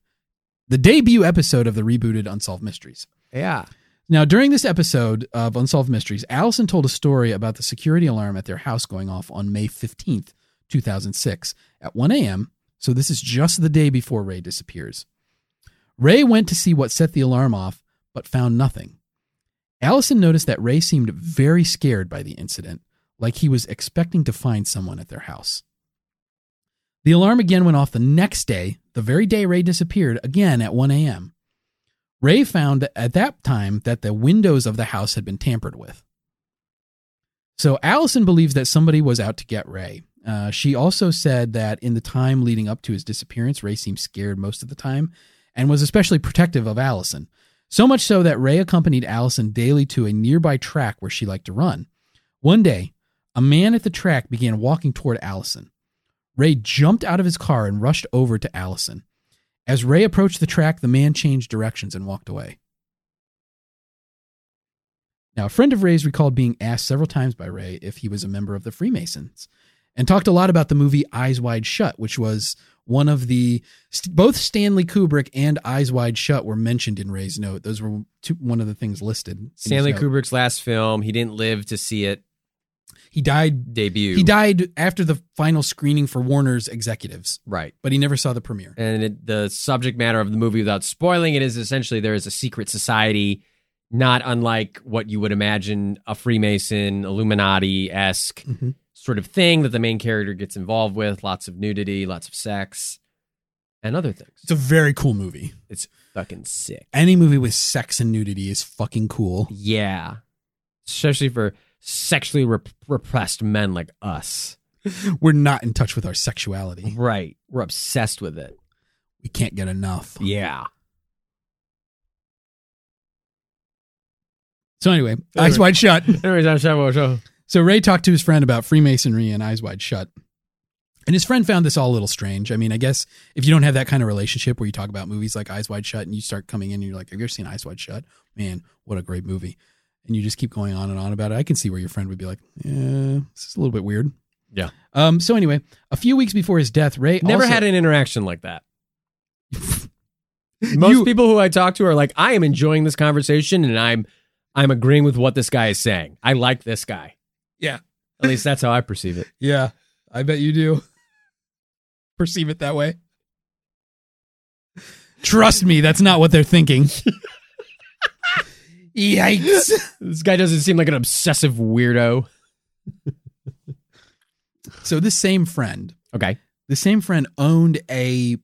the debut episode of the rebooted Unsolved Mysteries. Yeah. Now, during this episode of Unsolved Mysteries, Allison told a story about the security alarm at their house going off on May 15th, 2006, at 1 a.m. So, this is just the day before Ray disappears. Ray went to see what set the alarm off, but found nothing. Allison noticed that Ray seemed very scared by the incident, like he was expecting to find someone at their house. The alarm again went off the next day, the very day Ray disappeared, again at 1 a.m. Ray found at that time that the windows of the house had been tampered with. So Allison believes that somebody was out to get Ray. Uh, she also said that in the time leading up to his disappearance, Ray seemed scared most of the time and was especially protective of Allison. So much so that Ray accompanied Allison daily to a nearby track where she liked to run. One day, a man at the track began walking toward Allison. Ray jumped out of his car and rushed over to Allison. As Ray approached the track, the man changed directions and walked away. Now, a friend of Ray's recalled being asked several times by Ray if he was a member of the Freemasons and talked a lot about the movie Eyes Wide Shut, which was one of the both Stanley Kubrick and Eyes Wide Shut were mentioned in Ray's note. Those were two, one of the things listed. Stanley. Kubrick's last film. He didn't live to see it He died. debut. He died after the final screening for Warner's executives, Right. but he never saw the premiere. And it, the subject matter of the movie, without spoiling it, is essentially there is a secret society, not unlike what you would imagine a Freemason, Illuminati esque Mhm. Sort of thing that the main character gets involved with. Lots of nudity, lots of sex, and other things. It's a very cool movie. It's fucking sick. Any movie with sex and nudity is fucking cool. Yeah. Especially for sexually rep- repressed men like us. [laughs] We're not in touch with our sexuality. Right. We're obsessed with it. We can't get enough. Yeah. So anyway, Eyes Wide Shut. [laughs] Anyways, I'm Show. So Ray talked to his friend about Freemasonry and Eyes Wide Shut. And his friend found this all a little strange. I mean, I guess if you don't have that kind of relationship where you talk about movies like Eyes Wide Shut and you start coming in and you're like, Have you ever seen Eyes Wide Shut? Man, what a great movie. And you just keep going on and on about it. I can see where your friend would be like, Yeah, this is a little bit weird. Yeah. Um, so anyway, a few weeks before his death, Ray Never also- had an interaction like that. [laughs] Most You- people who I talk to are like, I am enjoying this conversation and I'm I'm agreeing with what this guy is saying. I like this guy. Yeah. At least that's how I perceive it. [laughs] Yeah, I bet you do. [laughs] Perceive it that way. Trust me, that's not what they're thinking. [laughs] Yikes. This guy doesn't seem like an obsessive weirdo. So this same friend, Okay. the same friend owned a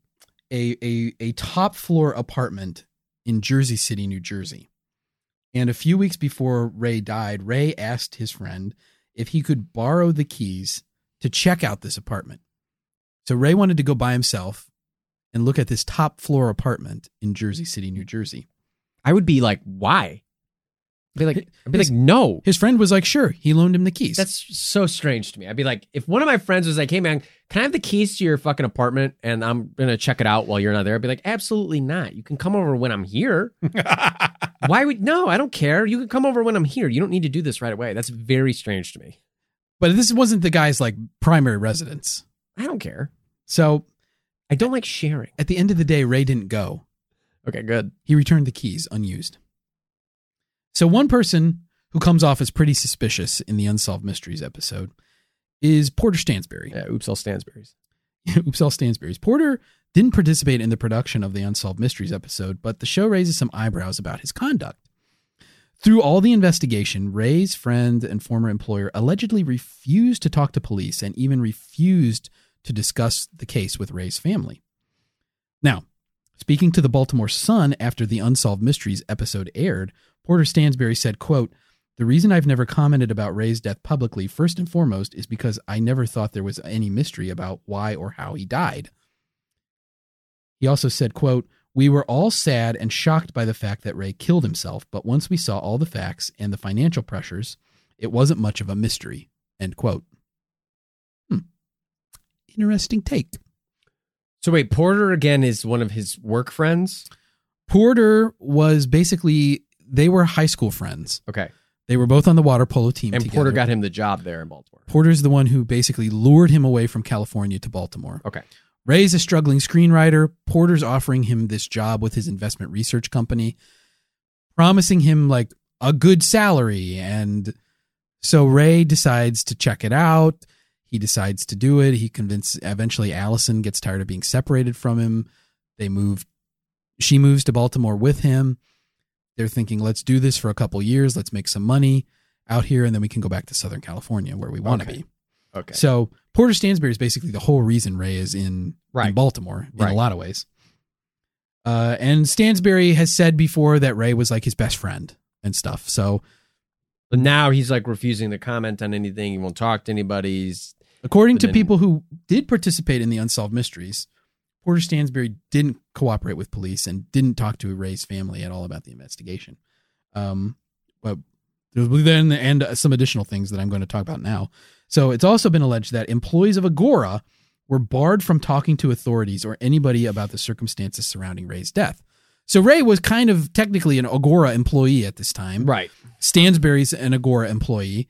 a a, a top floor apartment in Jersey City, New Jersey. And a few weeks before Ray died, Ray asked his friend if he could borrow the keys to check out this apartment. So Ray wanted to go by himself and look at this top floor apartment in Jersey City, New Jersey. I would be like, why? I'd be like, I'd be His- like, no. His friend was like, "Sure." He loaned him the keys. That's so strange to me. I'd be like, if one of my friends was like, hey man, can I have the keys to your fucking apartment and I'm gonna check it out while you're not there? I'd be like, absolutely not. You can come over when I'm here. [laughs] Why would no, I don't care. You can come over when I'm here. You don't need to do this right away. That's very strange to me. but this wasn't the guy's like primary residence. I don't care. So I don't like sharing. at the end of the day, Ray didn't go. Okay, good. He returned the keys unused. So, one person who comes off as pretty suspicious in the Unsolved Mysteries episode is Porter Stansberry. Yeah, oops, all Stansberries. [laughs] Oops, all Stansberries. Porter didn't participate in the production of the Unsolved Mysteries episode, but the show raises some eyebrows about his conduct. Through all the investigation, Ray's friend and former employer allegedly refused to talk to police and even refused to discuss the case with Ray's family. Now, speaking to the Baltimore Sun after the Unsolved Mysteries episode aired, Porter Stansberry said, quote, the reason I've never commented about Ray's death publicly, first and foremost, is because I never thought there was any mystery about why or how he died. He also said, quote, We were all sad and shocked by the fact that Ray killed himself, but once we saw all the facts and the financial pressures, it wasn't much of a mystery. End quote. Hmm. Interesting take. So wait, Porter again is one of his work friends. Porter was basically they were high school friends. Okay, They were both on the water polo team. and together. Porter got him the job there in Baltimore. Porter's the one who basically lured him away from California to Baltimore. Okay, Ray's a struggling screenwriter. Porter's offering him this job with his investment research company, promising him like a good salary. And so Ray decides to check it out. He decides to do it. He convinces, eventually, Allison gets tired of being separated from him. They move, she moves to Baltimore with him. They're thinking, let's do this for a couple years. Let's make some money out here, and then we can go back to Southern California where we want to Okay. be. okay. So Porter Stansberry is basically the whole reason Ray is in, in Right. Baltimore in Right. a lot of ways. Uh, and Stansberry has said before that Ray was like his best friend and stuff. So But now he's like refusing to comment on anything. He won't talk to anybody. He's According to people who did participate in the unsolved mysteries, Porter Stansberry didn't cooperate with police and didn't talk to Ray's family at all about the investigation. Um, but then and some additional things that I'm going to talk about now. So it's also been alleged that employees of Agora were barred from talking to authorities or anybody about the circumstances surrounding Ray's death. So Ray was kind of technically an Agora employee at this time. Right. Stansberry's an Agora employee,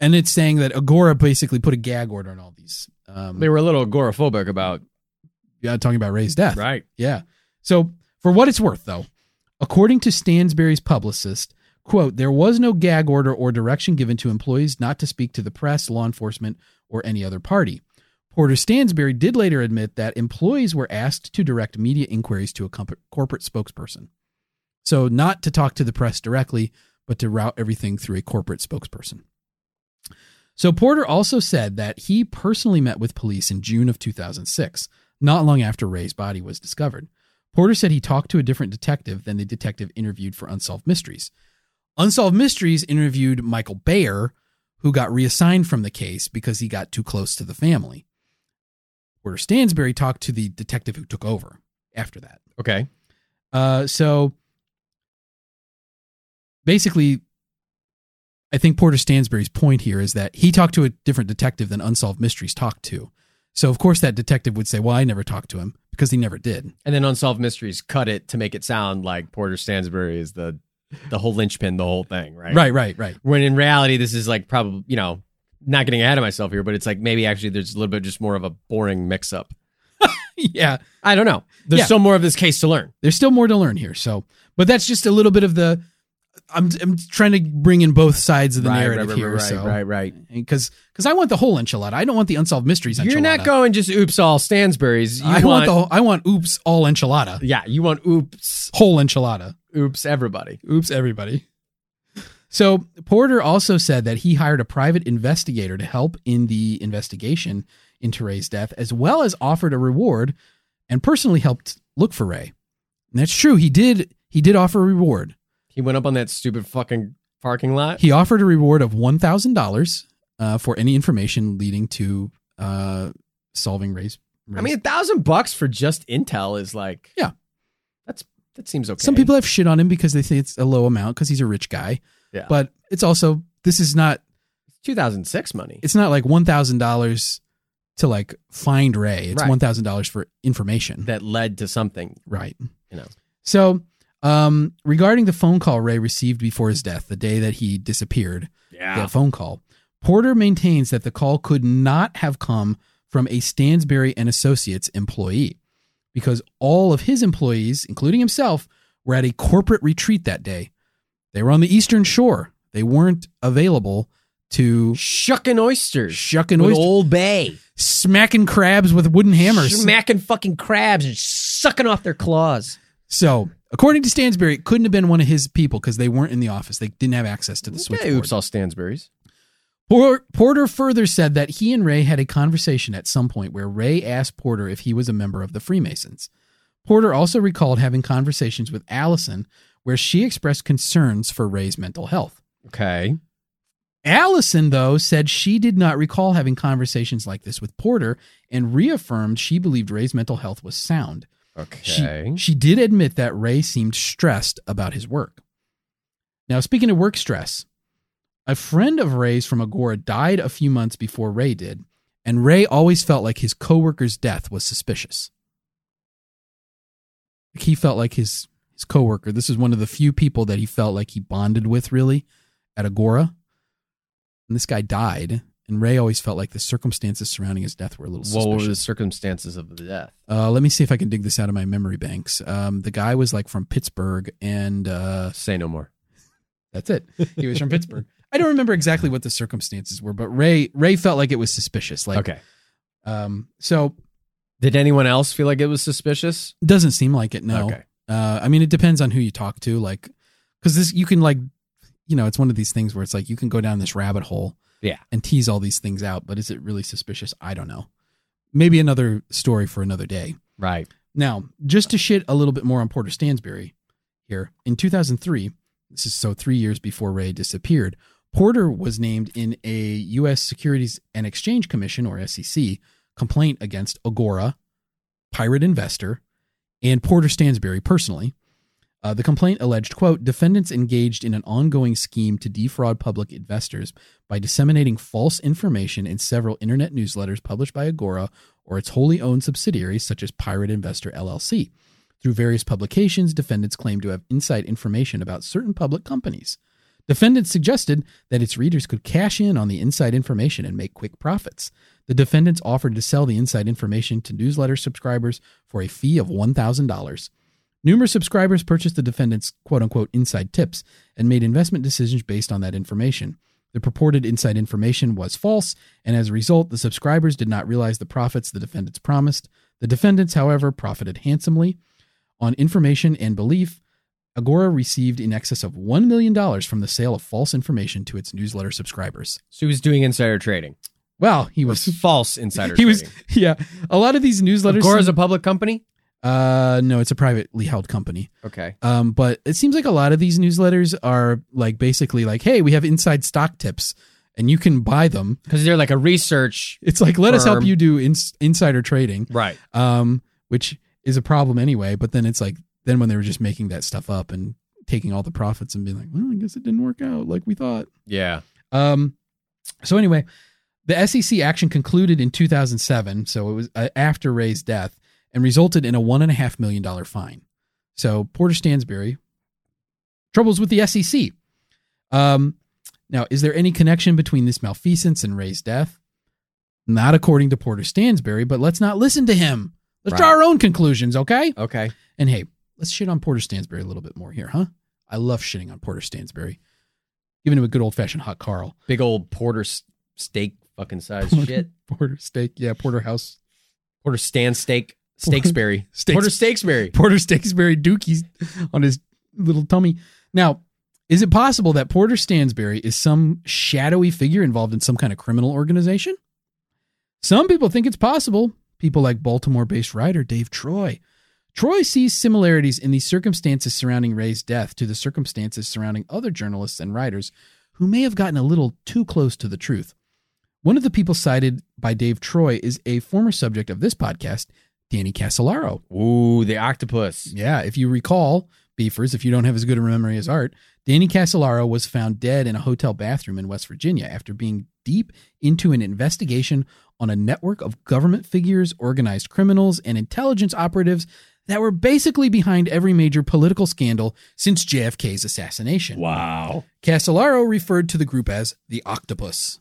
and it's saying that Agora basically put a gag order on all these. Um, They were a little agoraphobic about. Yeah, talking about Ray's death. Right. Yeah. So for what it's worth, though, according to Stansberry's publicist, quote, there was no gag order or direction given to employees not to speak to the press, law enforcement, or any other party. Porter Stansbury did later admit that employees were asked to direct media inquiries to a comp- corporate spokesperson. So not to talk to the press directly, but to route everything through a corporate spokesperson. So Porter also said that he personally met with police in June of 2006, not long after Ray's body was discovered. Porter said he talked to a different detective than the detective interviewed for Unsolved Mysteries. Unsolved Mysteries interviewed Michael Baier, who got reassigned from the case because he got too close to the family. Porter Stansberry talked to the detective who took over after that. Okay. Uh, so basically, I think Porter Stansberry's point here is that he talked to a different detective than Unsolved Mysteries talked to. So of course that detective would say, "Well, I never talked to him because he never did." And then Unsolved Mysteries cut it to make it sound like Porter Stansberry is the the whole linchpin, the whole thing, right? Right, right, right. When in reality, this is like probably you know not getting ahead of myself here, but it's like maybe actually there's a little bit just more of a boring mix up. [laughs] yeah, I don't know. There's Yeah. still more of this case to learn. there's still more to learn here. So, but that's just a little bit of the. I'm I'm trying to bring in both sides of the narrative here. so. right. Right, Because because I want the whole enchilada. I don't want the unsolved mysteries enchilada. You're not going just oops all Stansberrys. You I want, want, the whole- I want oops all enchilada. yeah. You want oops Whole enchilada. oops everybody. Oops, everybody. So Porter also said that he hired a private investigator to help in the investigation into Ray's death, as well as offered a reward and personally helped look for Ray. And that's true. He did. He did offer a reward. He went up on that stupid fucking parking lot. He offered a reward of one thousand dollars uh, for any information leading to uh, solving Ray's. I mean, a thousand bucks for just intel is like Yeah. That's that seems okay. some people have shit on him because they think it's a low amount because he's a rich guy. Yeah. But it's also this is not 2006 money. it's not like one thousand dollars to like find Ray. It's Right. one thousand dollars for information. that led to something. right. You know. So um regarding the phone call Ray received before his death, the day that he disappeared, Yeah. that phone call, Porter maintains that the call could not have come from a Stansberry and Associates employee because all of his employees, including himself, were at a corporate retreat that day. They were on the Eastern Shore. They weren't available to Shucking oysters. shucking oysters, Old Bay. smacking crabs with wooden hammers. Smacking fucking crabs and sucking off their claws. So, according to Stansberry, it couldn't have been one of his people because they weren't in the office. They didn't have access to the switchboard. oops, all Stansberrys. Por- Porter further said that he and Ray had a conversation at some point where Ray asked Porter if he was a member of the Freemasons. Porter also recalled having conversations with Allison where she expressed concerns for Ray's mental health. Okay. Allison, though, said she did not recall having conversations like this with Porter and reaffirmed she believed Ray's mental health was sound. Okay. She, she did admit that Ray seemed stressed about his work. Now, speaking of work stress, a friend of Ray's from Agora died a few months before Ray did, and Ray always felt like his coworker's death was suspicious. Like he felt like his his coworker. This is one of the few people that he felt like he bonded with really at Agora. And this guy died, and Ray always felt like the circumstances surrounding his death were a little suspicious. what were the circumstances of the death? Uh, let me see if I can dig this out of my memory banks. Um, the guy was like from Pittsburgh, and uh, Say no more. that's it. He was from Pittsburgh. [laughs] I don't remember exactly what the circumstances were, but Ray Ray felt like it was suspicious. Like, okay. um, so Did anyone else feel like it was suspicious? doesn't seem like it. No, Okay. uh, I mean it depends on who you talk to. Like, because this you can like, you know, it's one of these things where it's like you can go down this rabbit hole, Yeah. and tease all these things out. But is it really suspicious? I don't know. Maybe another story for another day. Right. Now, just to shit a little bit more on Porter Stansberry here, in 2003, this is so three years before Ray disappeared, Porter was named in a U.S. Securities and Exchange Commission, or SEC, complaint against Agora, Pirate Investor, and Porter Stansberry personally. Uh, the complaint alleged, quote, defendants engaged in an ongoing scheme to defraud public investors by disseminating false information in several internet newsletters published by Agora or its wholly owned subsidiaries, such as Pirate Investor LLC. Through various publications, defendants claim to have inside information about certain public companies. Defendants suggested that its readers could cash in on the inside information and make quick profits. The defendants offered to sell the inside information to newsletter subscribers for a fee of $1,000. Numerous subscribers purchased the defendants' quote unquote inside tips and made investment decisions based on that information. The purported inside information was false, and as a result, the subscribers did not realize the profits the defendants promised. The defendants, however, profited handsomely. On information and belief, Agora received in excess of $1 million from the sale of false information to its newsletter subscribers. So he was doing insider trading. Well, he was. false insider [laughs] He was. [laughs] Yeah. A lot of these newsletters. Agora is a public company? Uh, no, it's a privately held company. Okay. Um, but it seems like a lot of these newsletters are like basically like, hey, we have inside stock tips and you can buy them. Because they're like a research. It's like, let us help you do ins- insider trading, Right. um, which is a problem anyway. But then it's like, then when they were just making that stuff up and taking all the profits and being like, well, I guess it didn't work out like we thought. Yeah. Um, so anyway, the SEC action concluded in 2007, so it was uh, after Ray's death, and resulted in a one and a half million dollar fine. So Porter Stansberry troubles with the SEC. Um, now, is there any connection between this malfeasance and Ray's death? Not according to Porter Stansberry, but let's not listen to him. Let's draw our own conclusions, okay? Okay. And hey, let's shit on Porter Stansberry a little bit more here, huh? I love shitting on Porter Stansberry. Giving him a good old fashioned hot Carl. Big old porter steak fucking size shit. [laughs] Porter steak, yeah, porterhouse Porter stand steak. Steaksberry. Steaks- [laughs] Porter Steaksberry. Porter Stansberry dookies on his little tummy. Now, is it possible that Porter Stansberry is some shadowy figure involved in some kind of criminal organization? Some people think it's possible. People like Baltimore based writer Dave Troy. Troy sees similarities in the circumstances surrounding Ray's death to the circumstances surrounding other journalists and writers who may have gotten a little too close to the truth. One of the people cited by Dave Troy is a former subject of this podcast, Danny Casolaro. Ooh, the octopus. Yeah, if you recall, beefers, if you don't have as good a memory as Art, Danny Casolaro was found dead in a hotel bathroom in West Virginia after being deep into an investigation on a network of government figures, organized criminals, and intelligence operatives that were basically behind every major political scandal since JFK's assassination. Wow. Casolaro referred to the group as the Octopus.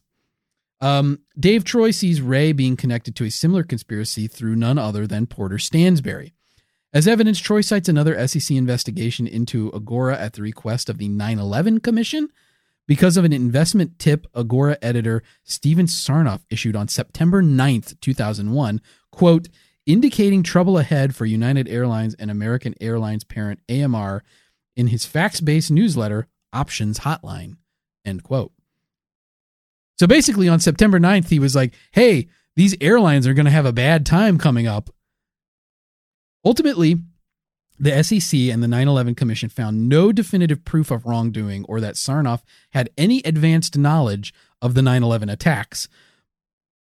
Um, Dave Troy sees Ray being connected to a similar conspiracy through none other than Porter Stansberry. As evidence, Troy cites another SEC investigation into Agora at the request of the 9 11 Commission because of an investment tip Agora editor Steven Sarnoff issued on September 9th, 2001, quote, indicating trouble ahead for United Airlines and American Airlines parent AMR in his fax based newsletter, Options Hotline, end quote. So basically, on September 9th, he was like, hey, these airlines are going to have a bad time coming up. Ultimately, the SEC and the 9 11 Commission found no definitive proof of wrongdoing or that Sarnoff had any advanced knowledge of the 9 11 attacks.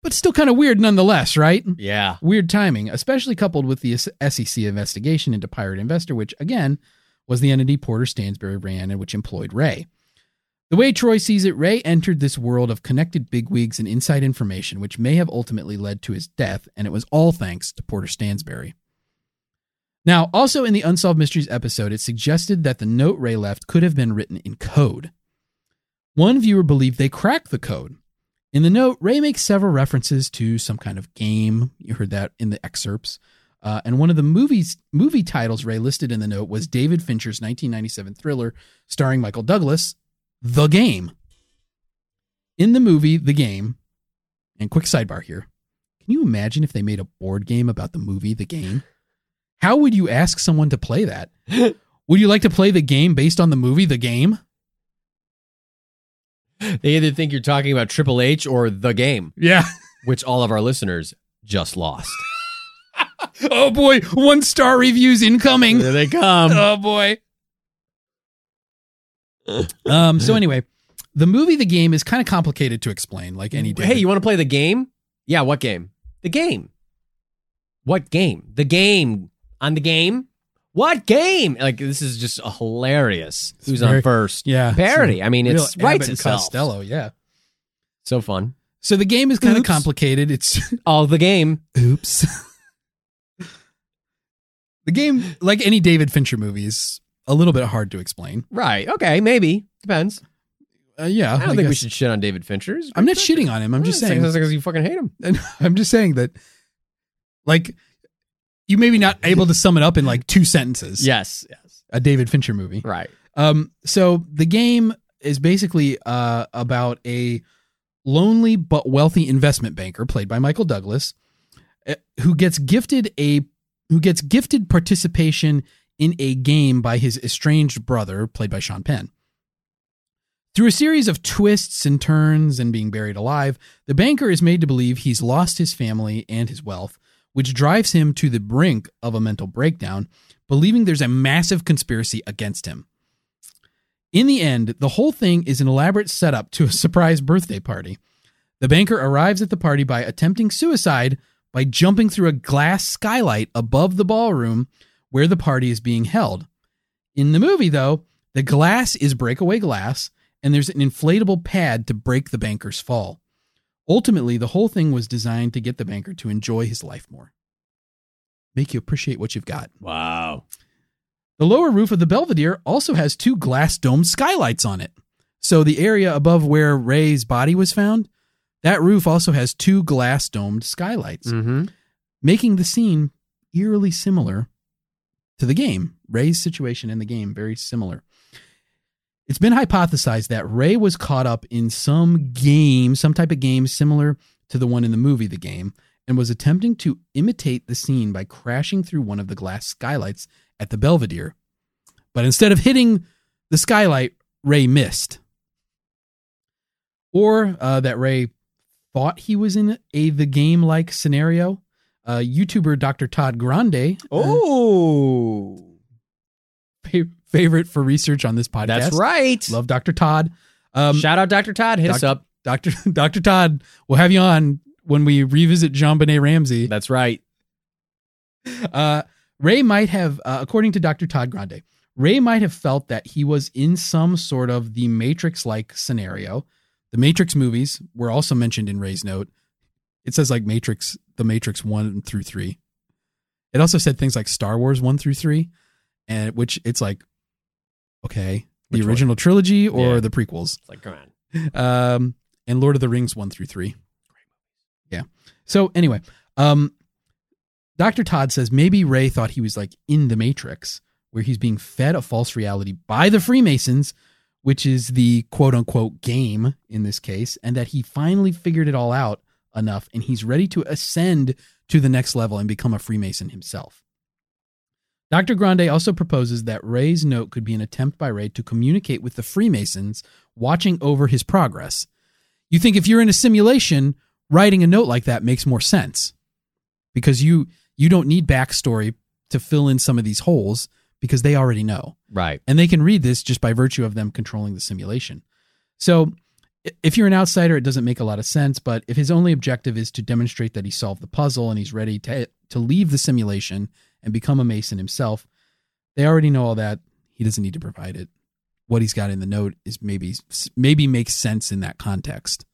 But still kind of weird nonetheless, right? Yeah. Weird timing, especially coupled with the SEC investigation into Pirate Investor, which again was the entity Porter Stansberry ran and which employed Ray. The way Troy sees it, Ray entered this world of connected bigwigs and inside information, which may have ultimately led to his death, and it was all thanks to Porter Stansberry. Now, also in the Unsolved Mysteries episode, it suggested that the note Ray left could have been written in code. One viewer believed they cracked the code. In the note, Ray makes several references to some kind of game. You heard that in the excerpts. Uh, and one of the movies movie titles Ray listed in the note was David Fincher's 1997 thriller starring Michael Douglas, The Game. In the movie The Game, and quick sidebar here, can you imagine if they made a board game about the movie The Game? How would you ask someone to play that? [laughs] would you like to play the game based on the movie The Game? They either think you're talking about Triple H or the game, Yeah. [laughs] which all of our listeners just lost. [laughs] oh boy, one star reviews incoming. There they come. oh boy. Um. So anyway, the movie, the game is kind of complicated to explain, like any. Day. Hey, you want to play the game? Yeah, what game? The game. What game? The game. On the game? What game? Like this is just a hilarious. Who's very- on first? yeah Parody. I mean, it's and itself. Costello, yeah. So fun. So the game is kind of complicated. It's [laughs] all the game. oops. [laughs] the game, like any David Fincher movie, is a little bit hard to explain. Right. Okay. Maybe depends. Uh, yeah, I don't think we should shit on David Fincher. He's a I'm not shitting on him. I'm just saying. because you fucking hate him. [laughs] And I'm just saying that, like, you maybe not able to sum it up in like two sentences. Yes. Yes. a David Fincher movie. Right. Um, so the game is basically uh about a lonely but wealthy investment banker played by Michael Douglas, uh, who gets gifted a who gets gifted participation in a game by his estranged brother, played by Sean Penn. Through a series of twists and turns and being buried alive, the banker is made to believe he's lost his family and his wealth, which drives him to the brink of a mental breakdown, believing there's a massive conspiracy against him. In the end, the whole thing is an elaborate setup to a [laughs] surprise birthday party. The banker arrives at the party by attempting suicide by jumping through a glass skylight above the ballroom where the party is being held. In the movie, though, the glass is breakaway glass, and there's an inflatable pad to break the banker's fall. Ultimately, the whole thing was designed to get the banker to enjoy his life more. Make you appreciate what you've got. Wow. The lower roof of the Belvedere also has two glass domed skylights on it. So the area above where Ray's body was found, that roof also has two glass domed skylights, Mm-hmm. making the scene eerily similar to the game. Ray's situation in the game very similar. It's been hypothesized that Ray was caught up in some game, some type of game similar to the one in the movie The Game, and was attempting to imitate the scene by crashing through one of the glass skylights at the Belvedere. But instead of hitting the skylight, Ray missed. Or uh, that Ray thought he was in a the game like scenario. Uh, YouTuber Dr. Todd Grande, uh, Oh, fa- favorite for research on this podcast. that's right. Love Dr. Todd. Um, Shout out Dr. Todd. Hit us up. Dr. [laughs] Dr. Todd, we'll have you on when we revisit JonBenét Ramsey. That's right. Uh, Ray might have, uh, according to Dr. Todd Grande, Ray might have felt that he was in some sort of the Matrix like scenario. The Matrix movies were also mentioned in Ray's note. It says like Matrix, the Matrix 1 through 3. It also said things like Star Wars 1 through 3, and which it's like, okay, the Which one? original trilogy or Yeah. the prequels It's like, come on. um, and Lord of the Rings one through three. Yeah. So anyway, um, Dr. Todd says maybe Ray thought he was like in the Matrix, where he's being fed a false reality by the Freemasons, which is the quote unquote game in this case, and that he finally figured it all out enough and he's ready to ascend to the next level and become a Freemason himself. Dr. Grande also proposes that Ray's note could be an attempt by Ray to communicate with the Freemasons watching over his progress. You think if you're in a simulation, writing a note like that makes more sense because you you don't need backstory to fill in some of these holes because they already know Right. and they can read this just by virtue of them controlling the simulation. So if you're an outsider, it doesn't make a lot of sense. But if his only objective is to demonstrate that he solved the puzzle and he's ready to to leave the simulation and become a mason himself, they already know all that. He doesn't need to provide it. What he's got in the note is maybe maybe makes sense in that context.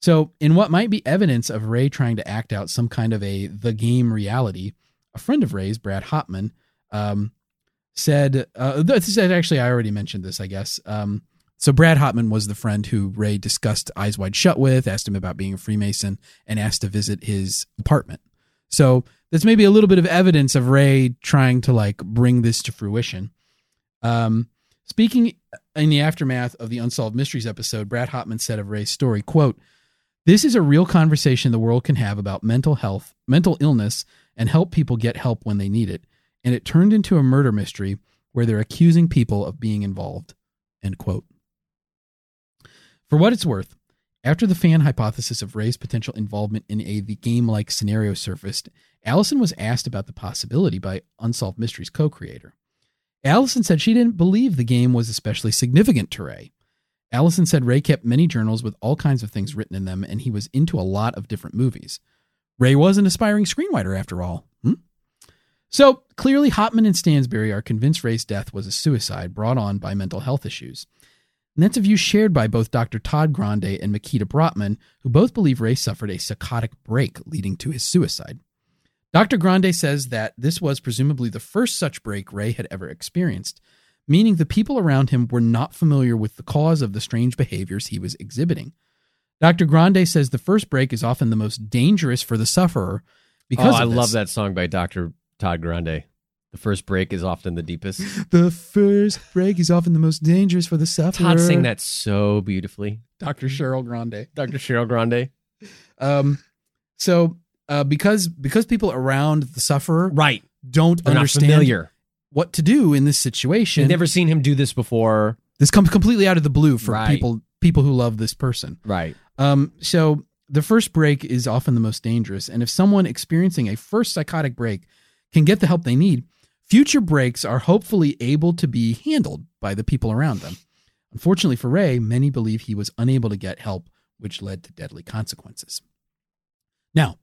So, in what might be evidence of Ray trying to act out some kind of a the game reality, a friend of Ray's, Brad Hopman, um, said, uh, this is actually, I already mentioned this, I guess. Um, so, Brad Hopman was the friend who Ray discussed Eyes Wide Shut with, asked him about being a Freemason, and asked to visit his apartment. So, there's maybe a little bit of evidence of Ray trying to like bring this to fruition. Um, speaking in the aftermath of the Unsolved Mysteries episode, Brad Hopman said of Ray's story, quote, this is a real conversation the world can have about mental health, mental illness, and help people get help when they need it. And it turned into a murder mystery where they're accusing people of being involved. End quote. For what it's worth, after the fan hypothesis of Ray's potential involvement in a the game-like scenario surfaced, Allison was asked about the possibility by Unsolved Mysteries co-creator. Allison said she didn't believe the game was especially significant to Ray. Allison said Ray kept many journals with all kinds of things written in them, and he was into a lot of different movies. Ray was an aspiring screenwriter, after all. Hmm? So clearly, Hopman and Stansberry are convinced Ray's death was a suicide brought on by mental health issues. And that's a view shared by both Dr. Todd Grande and Mikita Brottman, who both believe Ray suffered a psychotic break leading to his suicide. Dr. Grande says that this was presumably the first such break Ray had ever experienced, meaning the people around him were not familiar with the cause of the strange behaviors he was exhibiting. Dr. Grande says the first break is often the most dangerous for the sufferer because oh, I love that song by Dr. Todd Grande. The first break is often the deepest. [laughs] The first break is often the most dangerous for the sufferer. Todd sang that so beautifully. Dr. Cheryl Grande. Dr. Cheryl Grande. Um, so uh, because because people around the sufferer Right. don't They're understand familiar. what to do in this situation, They've never seen him do this before. this comes completely out of the blue for Right. people people who love this person. Right. Um, so the first break is often the most dangerous, and if someone experiencing a first psychotic break can get the help they need, future breaks are hopefully able to be handled by the people around them. Unfortunately for Ray, many believe he was unable to get help, which led to deadly consequences. Now,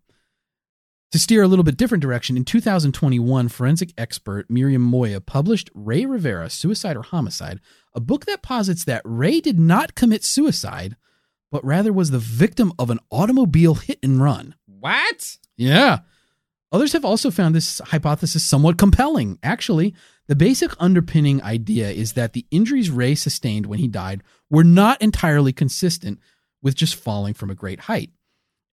to steer a little bit different direction, in 2021, forensic expert Miriam Moya published Ray Rivera, Suicide or Homicide, a book that posits that Ray did not commit suicide, but rather was the victim of an automobile hit and run. What? Yeah. Others have also found this hypothesis somewhat compelling. Actually, the basic underpinning idea is that the injuries Ray sustained when he died were not entirely consistent with just falling from a great height.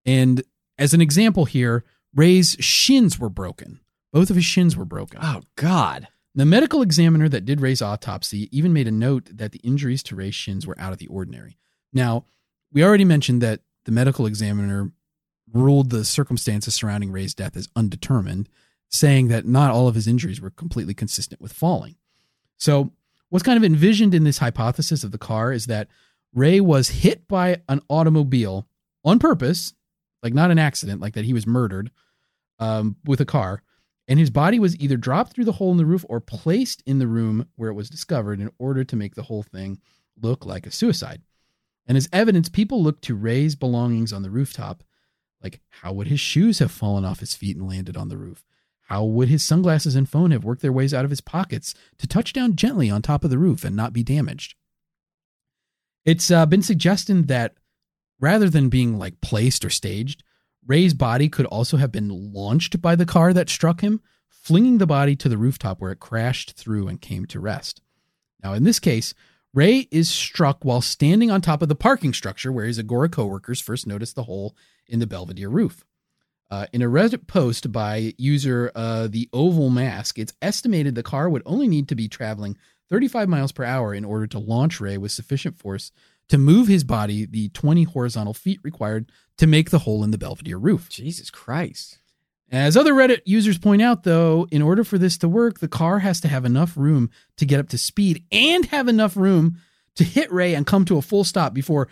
And as an example here, Ray's shins were broken. Both of his shins were broken. Oh, God. The medical examiner that did Ray's autopsy even made a note that the injuries to Ray's shins were out of the ordinary. Now, we already mentioned that the medical examiner ruled the circumstances surrounding Ray's death as undetermined, saying that not all of his injuries were completely consistent with falling. So, what's kind of envisioned in this hypothesis of the car is that Ray was hit by an automobile on purpose, like not an accident, like that he was murdered um, with a car, and his body was either dropped through the hole in the roof or placed in the room where it was discovered in order to make the whole thing look like a suicide. And as evidence, people looked to Ray's belongings on the rooftop, like how would his shoes have fallen off his feet and landed on the roof? How would his sunglasses and phone have worked their ways out of his pockets to touch down gently on top of the roof and not be damaged? It's uh, been suggested that rather than being like placed or staged, Ray's body could also have been launched by the car that struck him, flinging the body to the rooftop where it crashed through and came to rest. Now, in this case, Ray is struck while standing on top of the parking structure where his Agora coworkers first noticed the hole in the Belvedere roof. Uh, in a Reddit post by user uh, the Oval Mask, it's estimated the car would only need to be traveling 35 miles per hour in order to launch Ray with sufficient force to move his body the 20 horizontal feet required to make the hole in the Belvedere roof. Jesus Christ. As other Reddit users point out, though, in order for this to work, the car has to have enough room to get up to speed and have enough room to hit Ray and come to a full stop before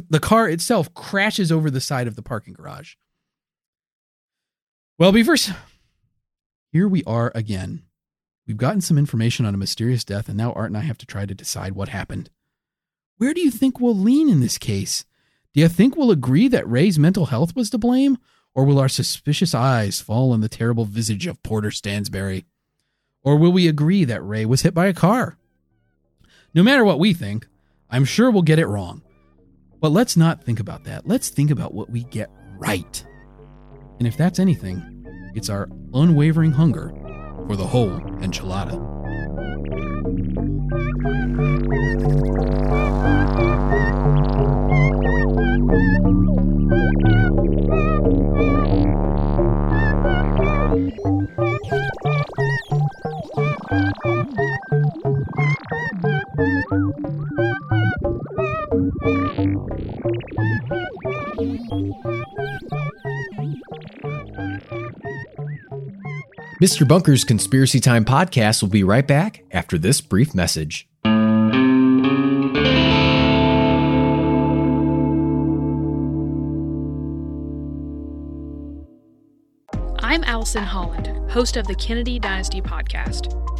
the, car itself crashes over the side of the parking garage. Well, Beavers, here we are again. We've gotten some information on a mysterious death, and now Art and I have to try to decide what happened. Where do you think we'll lean in this case? Do you think we'll agree that Ray's mental health was to blame? Or will our suspicious eyes fall on the terrible visage of Porter Stansberry? Or will we agree that Ray was hit by a car? No matter what we think, I'm sure we'll get it wrong. But let's not think about that. Let's think about what we get right. And if that's anything, it's our unwavering hunger for the whole enchilada. Mr. Bunker's Conspiracy Time podcast will be right back after this brief message. I'm Allison Holland, host of the Kennedy Dynasty podcast.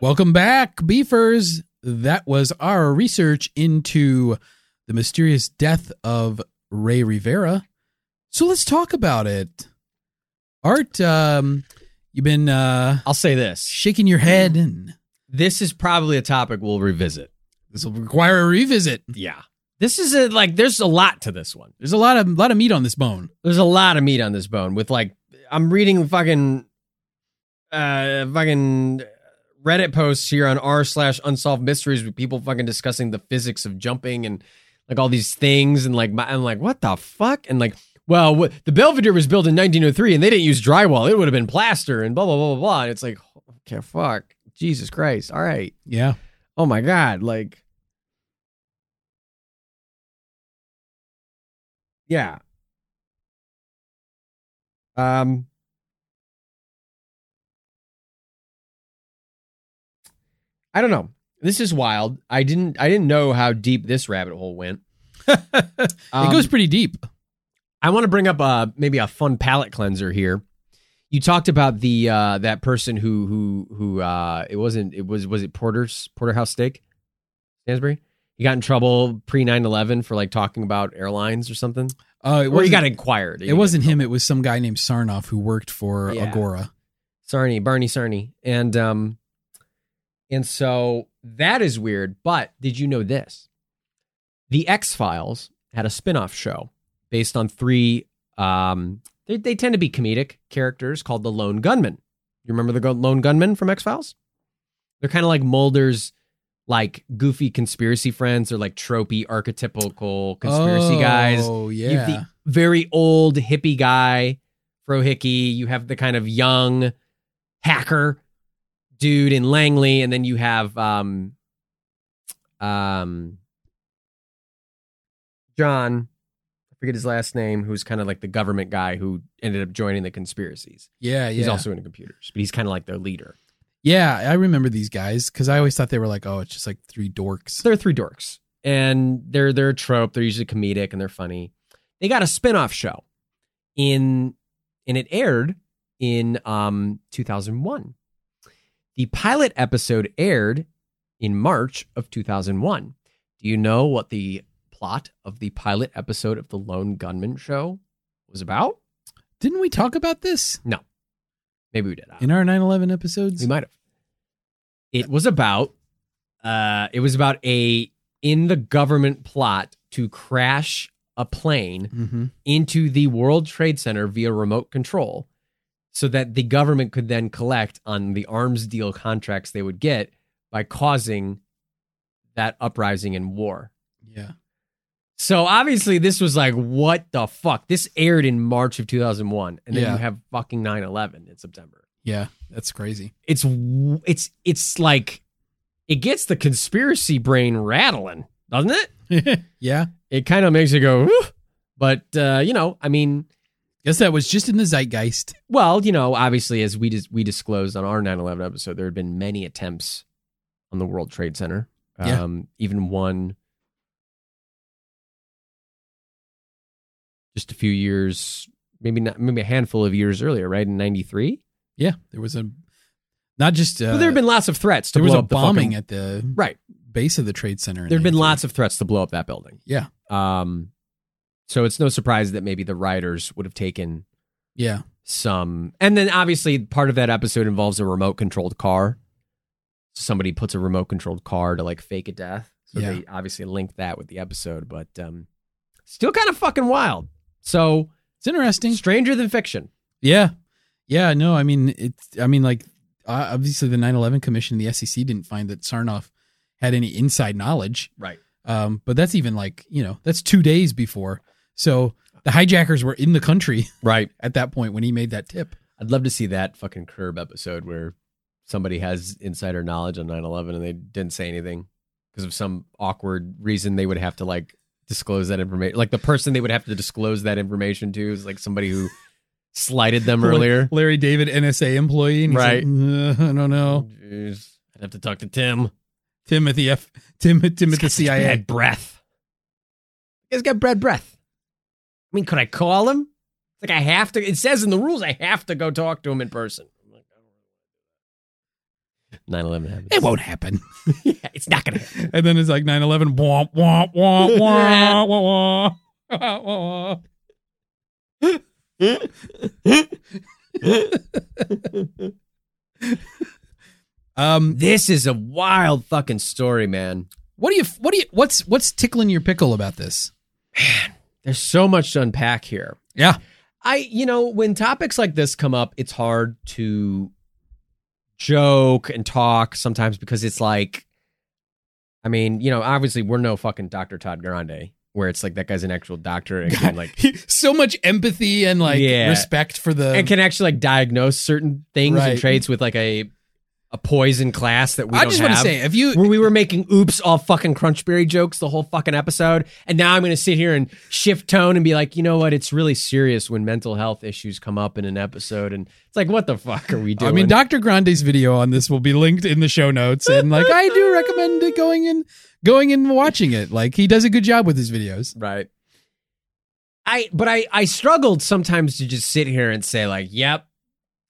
Welcome back, beefers. That was our research into the mysterious death of Ray Rivera. So let's talk about it. Art, um, you've been uh, I'll say this. shaking your head, and This is probably a topic we'll revisit. this will require a revisit. Yeah. This is a like there's a lot to this one. There's a lot of lot of meat on this bone. There's a lot of meat on this bone with like I'm reading fucking uh fucking Reddit posts here on r slash unsolved mysteries with people fucking discussing the physics of jumping and like all these things and like I'm like what the fuck? And like well the Belvedere was built in 1903 and they didn't use drywall. It would have been plaster and blah blah blah blah blah. And it's like okay fuck. Jesus Christ. All right. Yeah. oh my god. Like yeah. Um i don't know this is wild i didn't i didn't know how deep this rabbit hole went [laughs] it Um, goes pretty deep. I want to bring up a, maybe a fun palate cleanser here. You talked about the uh that person who who who uh it wasn't it was was it Porter's Porterhouse Steak? Stansberry? He got in trouble pre 9/11 for like talking about airlines or something. Uh, it Or he got inquired. it wasn't him. It was some guy named Sarnoff who worked for Yeah. Agora. Sarny, Barney Sarny, And um and so that is weird, but did you know this? The X-Files had a spin-off show based on three um they, they tend to be comedic characters called the Lone Gunmen. You remember the Lone Gunmen from X-Files? They're kind of like Mulder's like goofy conspiracy friends. They're like tropey archetypical conspiracy guys. Oh You yeah. have the very old hippie guy, Frohickey. You have the kind of young hacker dude in Langly, and then you have um um John, I forget his last name, who's kind of like the government guy who ended up joining the conspiracies. yeah, yeah. He's also into computers, but he's kind of like their leader. yeah, I remember these guys because I always thought they were like, oh, it's just like three dorks. They're three dorks, and they're they're a trope. They're usually comedic and they're funny. They got a spin-off show in and it aired in um 2001. The pilot episode aired in March of 2001. Do you know what the plot of the pilot episode of the Lone Gunmen show was about? Didn't we talk about this No. Maybe we did. In our 9/11 episodes? We might have. It was about uh it was about a in the government plot to crash a plane Mm-hmm. into the World Trade Center via remote control so that the government could then collect on the arms deal contracts they would get by causing that uprising and war. Yeah. So obviously this was like what the fuck? This aired in March of 2001 and then Yeah. you have fucking 9/11 in September. Yeah. That's crazy. it's it's it's like it gets the conspiracy brain rattling, doesn't it? [laughs] yeah. It kind of makes you go, "Whew." but uh, you know, I mean, Guess that was just in the zeitgeist. well, you know, obviously, as we dis- we disclosed on our 9/11 episode, there had been many attempts on the World Trade Center. Yeah. Um, even one just a few years, maybe not, maybe a handful of years earlier, right in '93. Yeah. There was a not just uh, but there have been lots of threats to there was a up the bombing fucking- at the right. base of the trade center. There have been lots of threats to blow up that building. Yeah. Um, so it's no surprise that maybe the writers would have taken Yeah. some, and then obviously part of that episode involves a remote controlled car. Somebody puts a remote controlled car to like fake a death. So Yeah. they obviously linked that with the episode, but um, still kind of fucking wild. So It's interesting. stranger than fiction. Yeah. Yeah. No, I mean, it's, I mean, like, obviously the 9 11 Commission, the SEC didn't find that Sarnoff had any inside knowledge. Right. Um, but that's even like, you know, that's two days before. So the hijackers were in the country Right. [laughs] at that point when he made that tip. I'd love to see that fucking curb episode where somebody has insider knowledge on 9-11 and they didn't say anything because of some awkward reason they would have to like disclose that information. Like the person they would have to disclose that information to is like somebody who [laughs] slighted them earlier. Larry David, NSA employee. And he's Right. like, "Uh, I don't know. Jeez. I'd have to talk to Tim. Timothy F. Tim, Tim at the He's got such CIA. Bad breath. He's got bad breath. I mean, could I call him? It's like I have to. It says in the rules I have to go talk to him in person. I'm like, I don't really 9/11 happens. It won't happen. [laughs] yeah, it's not gonna happen. And then it's like 9 11. Womp, womp, womp, womp, womp, womp, womp. Um, This is a wild fucking story, man. what do you, what do you, what's, what's tickling your pickle about this? There's so much to unpack here. Yeah. I, you know, when topics like this come up, it's hard to joke and talk sometimes because it's like, I mean, you know, obviously we're no fucking Dr. Todd Grande, where it's like that guy's an actual doctor and can like [laughs] so much empathy and like Yeah. respect for the. and can actually like diagnose certain things Right. and traits with like a a poison class that we I just want to say, if you, where we were making oops all fucking crunchberry jokes the whole fucking episode and now i'm going to sit here and shift tone and be like you know what it's really serious when mental health issues come up in an episode and it's like what the fuck are we doing I mean, Dr. Grande's video on this will be linked in the show notes, and like I do recommend it going and going and watching it. Like he does a good job with his videos. right i but i i struggled sometimes to just sit here and say like yep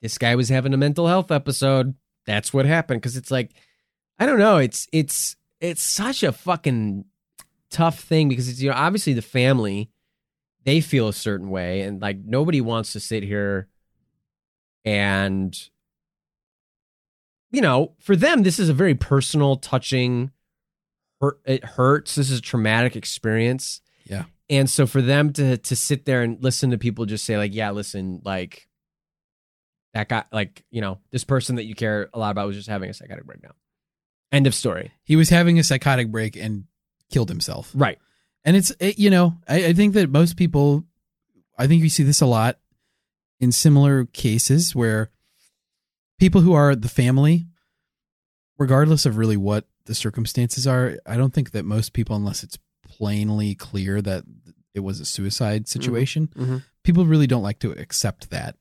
this guy was having a mental health episode that's what happened because it's like i don't know it's it's it's such a fucking tough thing because it's you know obviously the family they feel a certain way and like nobody wants to sit here and you know for them this is a very personal touching hurt it hurts this is a traumatic experience Yeah. and so for them to to sit there and listen to people just say like yeah listen like that guy like you know this person that you care a lot about was just having a psychotic breakdown end of story He was having a psychotic break and killed himself. right And it's it, you know I, I think that most people, I think you see this a lot in similar cases where people who are the family, regardless of really what the circumstances are, I don't think that most people, unless it's plainly clear that it was a suicide situation, Mhm. people really don't like to accept that.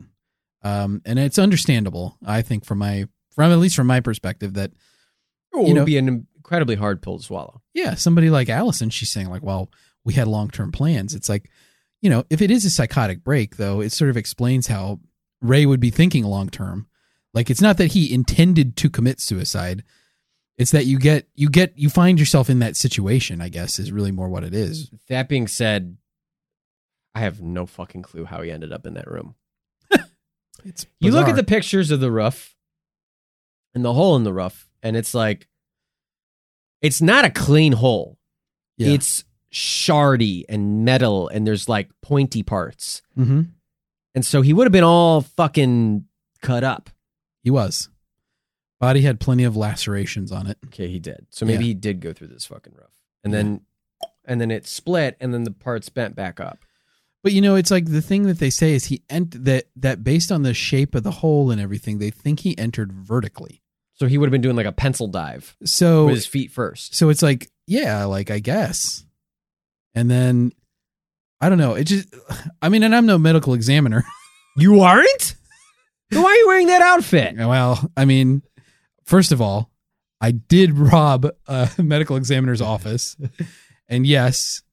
Um, and it's understandable, I think, from my from at least from my perspective, that it You would know- be an incredibly hard pill to swallow yeah, somebody like Allison, she's saying like, well, we had long term plans. It's like, you know, if it is a psychotic break, though, it sort of explains how Ray would be thinking long term. Like, it's not that he intended to commit suicide. It's that you get you get you find yourself in that situation. I guess is really more what it is. that being said i have no fucking clue how he ended up in that room It's You look at the pictures of the roof and the hole in the roof, and it's like, it's not a clean hole. Yeah. It's shardy and metal, and there's like pointy parts. hmm And so he would have been all fucking cut up. He was. Body had plenty of lacerations on it. Okay, he did. So maybe Yeah. he did go through this fucking roof. And then, and then it split, and then the parts bent back up. But you know, it's like the thing that they say is he ent- that that based on the shape of the hole and everything, they think he entered vertically. So he would have been doing like a pencil dive So with his feet first. so it's like yeah, like I guess, and then I don't know. It just [sighs] I mean, and I'm no medical examiner. [laughs] You aren't? Then why are you wearing that outfit? well, I mean, first of all, I did rob a [laughs] medical examiner's office, and yes.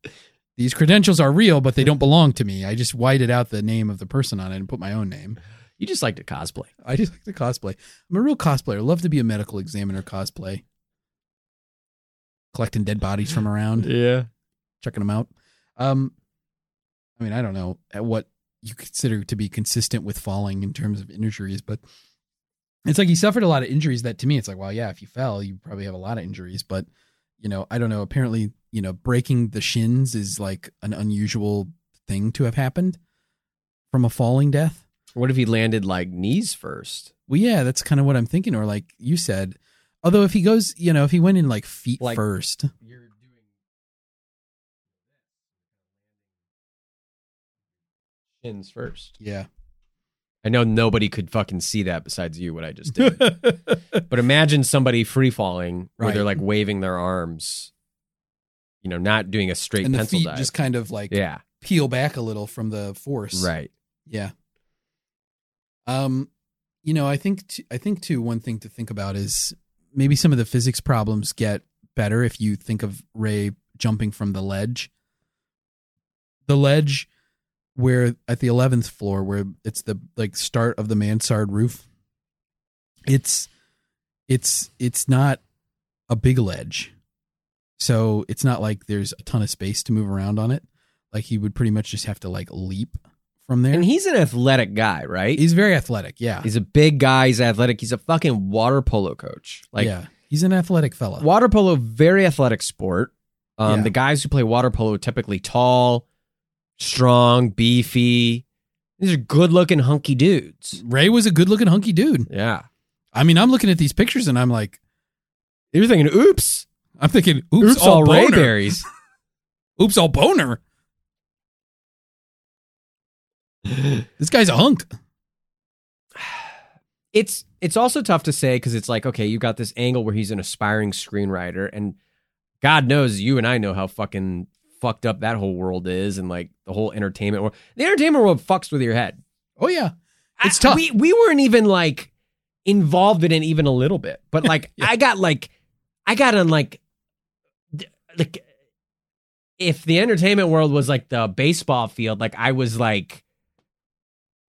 These credentials are real, but they don't belong to me. I just whited out the name of the person on it and put my own name. You just like to cosplay. I just like to cosplay. I'm a real cosplayer. Love to be a medical examiner cosplay. Collecting dead bodies from around, Yeah. checking them out. Um, I mean, I don't know at what you consider to be consistent with falling in terms of injuries, but it's like he suffered a lot of injuries that to me, it's like, well, yeah, if you fell, you probably have a lot of injuries, but you know, I don't know. Apparently, you know, breaking the shins is like an unusual thing to have happened from a falling death. What if he landed like knees first? Well, yeah, that's kind of what I'm thinking. Or like you said, although if he goes, you know, if he went in like feet Like- first, You're doing shins first. yeah, I know nobody could fucking see that besides you, what I just did. [laughs] but imagine somebody free falling where Right. they're like waving their arms, you know, not doing a straight and pencil dive. just kind of like yeah, peel back a little from the force. right. Yeah. Um, you know, I think t- I think too. One thing to think about is maybe some of the physics problems get better if you think of Ray jumping from the ledge. The ledge, where at the eleventh floor, where it's the like start of the mansard roof. It's, it's it's not a big ledge, so it's not like there's a ton of space to move around on it. Like he would pretty much just have to like leap from there. And he's an athletic guy, right? He's very athletic. Yeah. He's a big guy. He's athletic. He's a fucking water polo coach. Like yeah. He's an athletic fella. water polo, very athletic sport. Um, Yeah. The guys who play water polo typically tall, strong, beefy. These are good looking, hunky dudes. Ray was a good looking hunky dude. Yeah. I mean, I'm looking at these pictures and I'm like, You're thinking, oops, I'm thinking, oops, oops, all, all boner. Rayberries. [laughs] Oops, all boner. This guy's a hunk. [sighs] it's it's also tough to say because it's like okay you got this angle where he's an aspiring screenwriter and god knows you and i know how fucking fucked up that whole world is and like the whole entertainment world the entertainment world fucks with your head Oh yeah. It's I- tough. we, we weren't even like involved in it even a little bit but [laughs] like Yeah. i got like i got on like d- like if the entertainment world was like the baseball field like i was like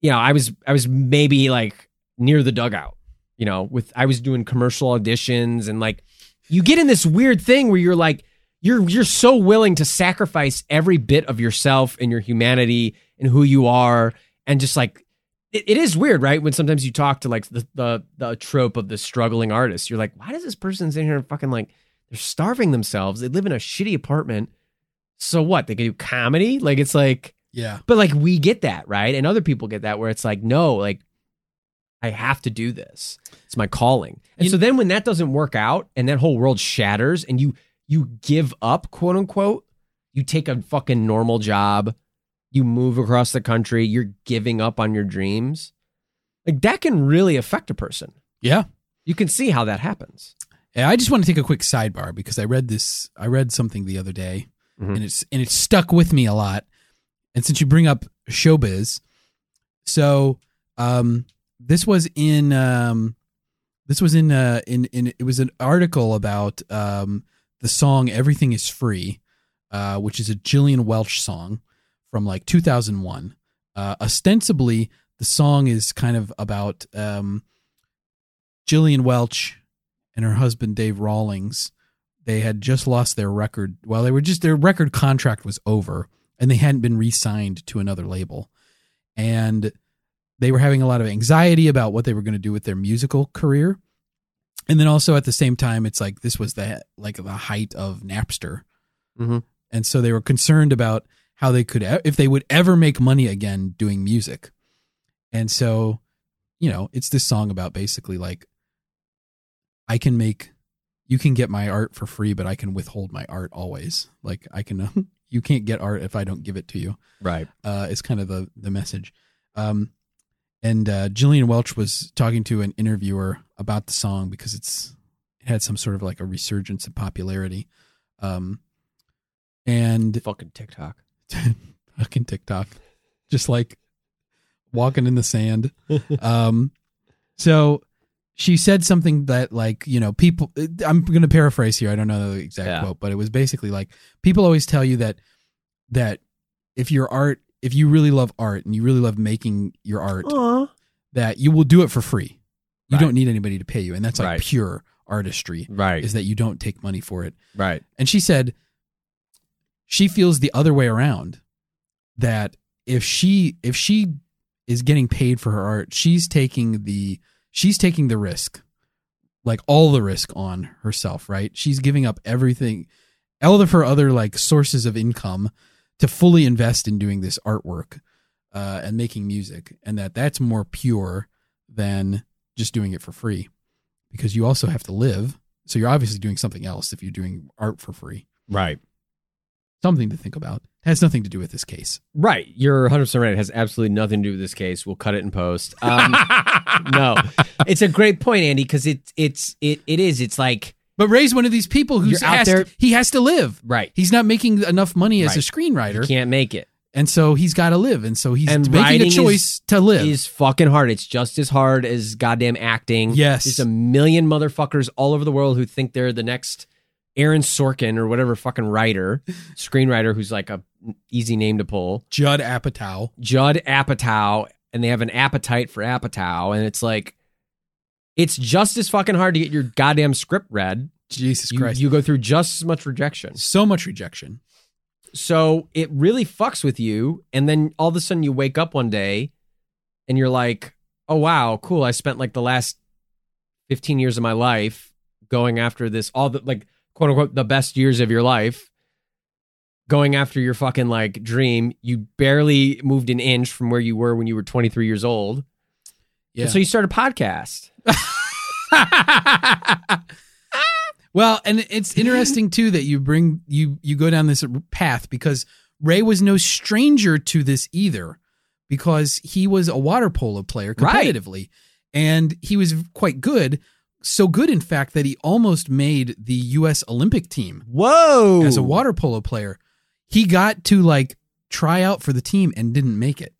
you know i was i was maybe like near the dugout you know with i was doing commercial auditions and like you get in this weird thing where you're like you're you're so willing to sacrifice every bit of yourself and your humanity and who you are and just like it, it is weird right? When sometimes you talk to like the, the the trope of the struggling artist you're like why does this person sit here fucking like they're starving themselves they live in a shitty apartment so what they can do comedy like it's like Yeah. but like we get that, right? And other people get that where it's like, no, like I have to do this. It's my calling. And You- so then when that doesn't work out and that whole world shatters and you you give up, quote unquote, you take a fucking normal job, you move across the country, you're giving up on your dreams. Like that can really affect a person. Yeah. You can see how that happens. Yeah, I just want to take a quick sidebar because I read this. I read something the other day, Mhm. and it's and it stuck with me a lot. And since you bring up showbiz, so um, this was in um, this was in uh, in in it was an article about um, the song "Everything Is Free," uh, which is a Gillian Welch song from like 2001. Uh, ostensibly, the song is kind of about um, Gillian Welch and her husband Dave Rawlings. They had just lost their record. Well, they were just their record contract was over, and they hadn't been re-signed to another label, and they were having a lot of anxiety about what they were going to do with their musical career. And then also at the same time, it's like this was the like the height of Napster, Mhm. and so they were concerned about how they could if they would ever make money again doing music. And so, you know, it's this song about basically like I can make you can get my art for free, but I can withhold my art always. Like I can [laughs] you can't get art if I don't give it to you Right. uh, is kind of the the message. Um, and uh, Gillian Welch was talking to an interviewer about the song because it's it had some sort of like a resurgence in popularity. Um, and Fucking TikTok. [laughs] fucking TikTok, just like walking in the sand. [laughs] um, so she said something that like you know people. I'm going to paraphrase here. I don't know the exact Yeah. quote, but it was basically like people always tell you that that if your art, if you really love art and you really love making your art, that you will do it for free. You Right. don't need anybody to pay you, and that's like Right. pure artistry. Right. Is that you don't take money for it. right. And she said she feels the other way around that if she if she is getting paid for her art, she's taking the she's taking the risk. Like all the risk on herself, right? She's giving up everything all of her other like sources of income to fully invest in doing this artwork uh, and making music and that that's more pure than just doing it for free because you also have to live so you're obviously doing something else if you're doing art for free Right. something to think about Has nothing to do with this case. Right. You're 100 percent right. It has absolutely nothing to do with this case. We'll cut it in post. Um, [laughs] no, it's a great point, Andy, because it it's it it is. It's like But Ray's one of these people who's out has there- to, he has to live. right. He's not making enough money as a screenwriter, You can't make it. and so he's got to live, and so he's And making a is- choice to live. Is fucking hard. It's just as hard as goddamn acting. Yes. There's a million motherfuckers all over the world who think they're the next Aaron Sorkin or whatever fucking writer, screenwriter who's like a easy name to pull. Judd Apatow. Judd Apatow, and they have an appetite for Apatow, and it's like, it's just as fucking hard to get your goddamn script read. Jesus You, Christ. you go through just as much rejection. so much rejection. So it really fucks with you, and then all of a sudden you wake up one day, and you're like, oh wow, cool. I spent like the last 15 years of my life going after this, all the like quote unquote the best years of your life. Going after your fucking like dream, you barely moved an inch from where you were when you were 23 years old. Yeah. And so you start a podcast. [laughs] well, and it's interesting too that you bring you you go down this path because Ray was no stranger to this either, because he was a water polo player Right. competitively, and he was quite good. So good, in fact, that he almost made the U.S. Olympic team Whoa! as a water polo player. He got to like try out for the team and didn't make it.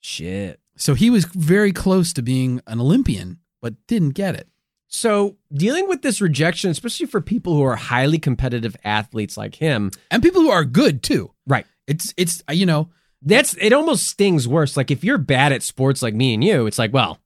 shit. So he was very close to being an Olympian, but didn't get it. So dealing with this rejection, especially for people who are highly competitive athletes like him, And people who are good too. right? It's it's uh, you know That's it. Almost stings worse. Like if you're bad at sports like me and you, it's like, well,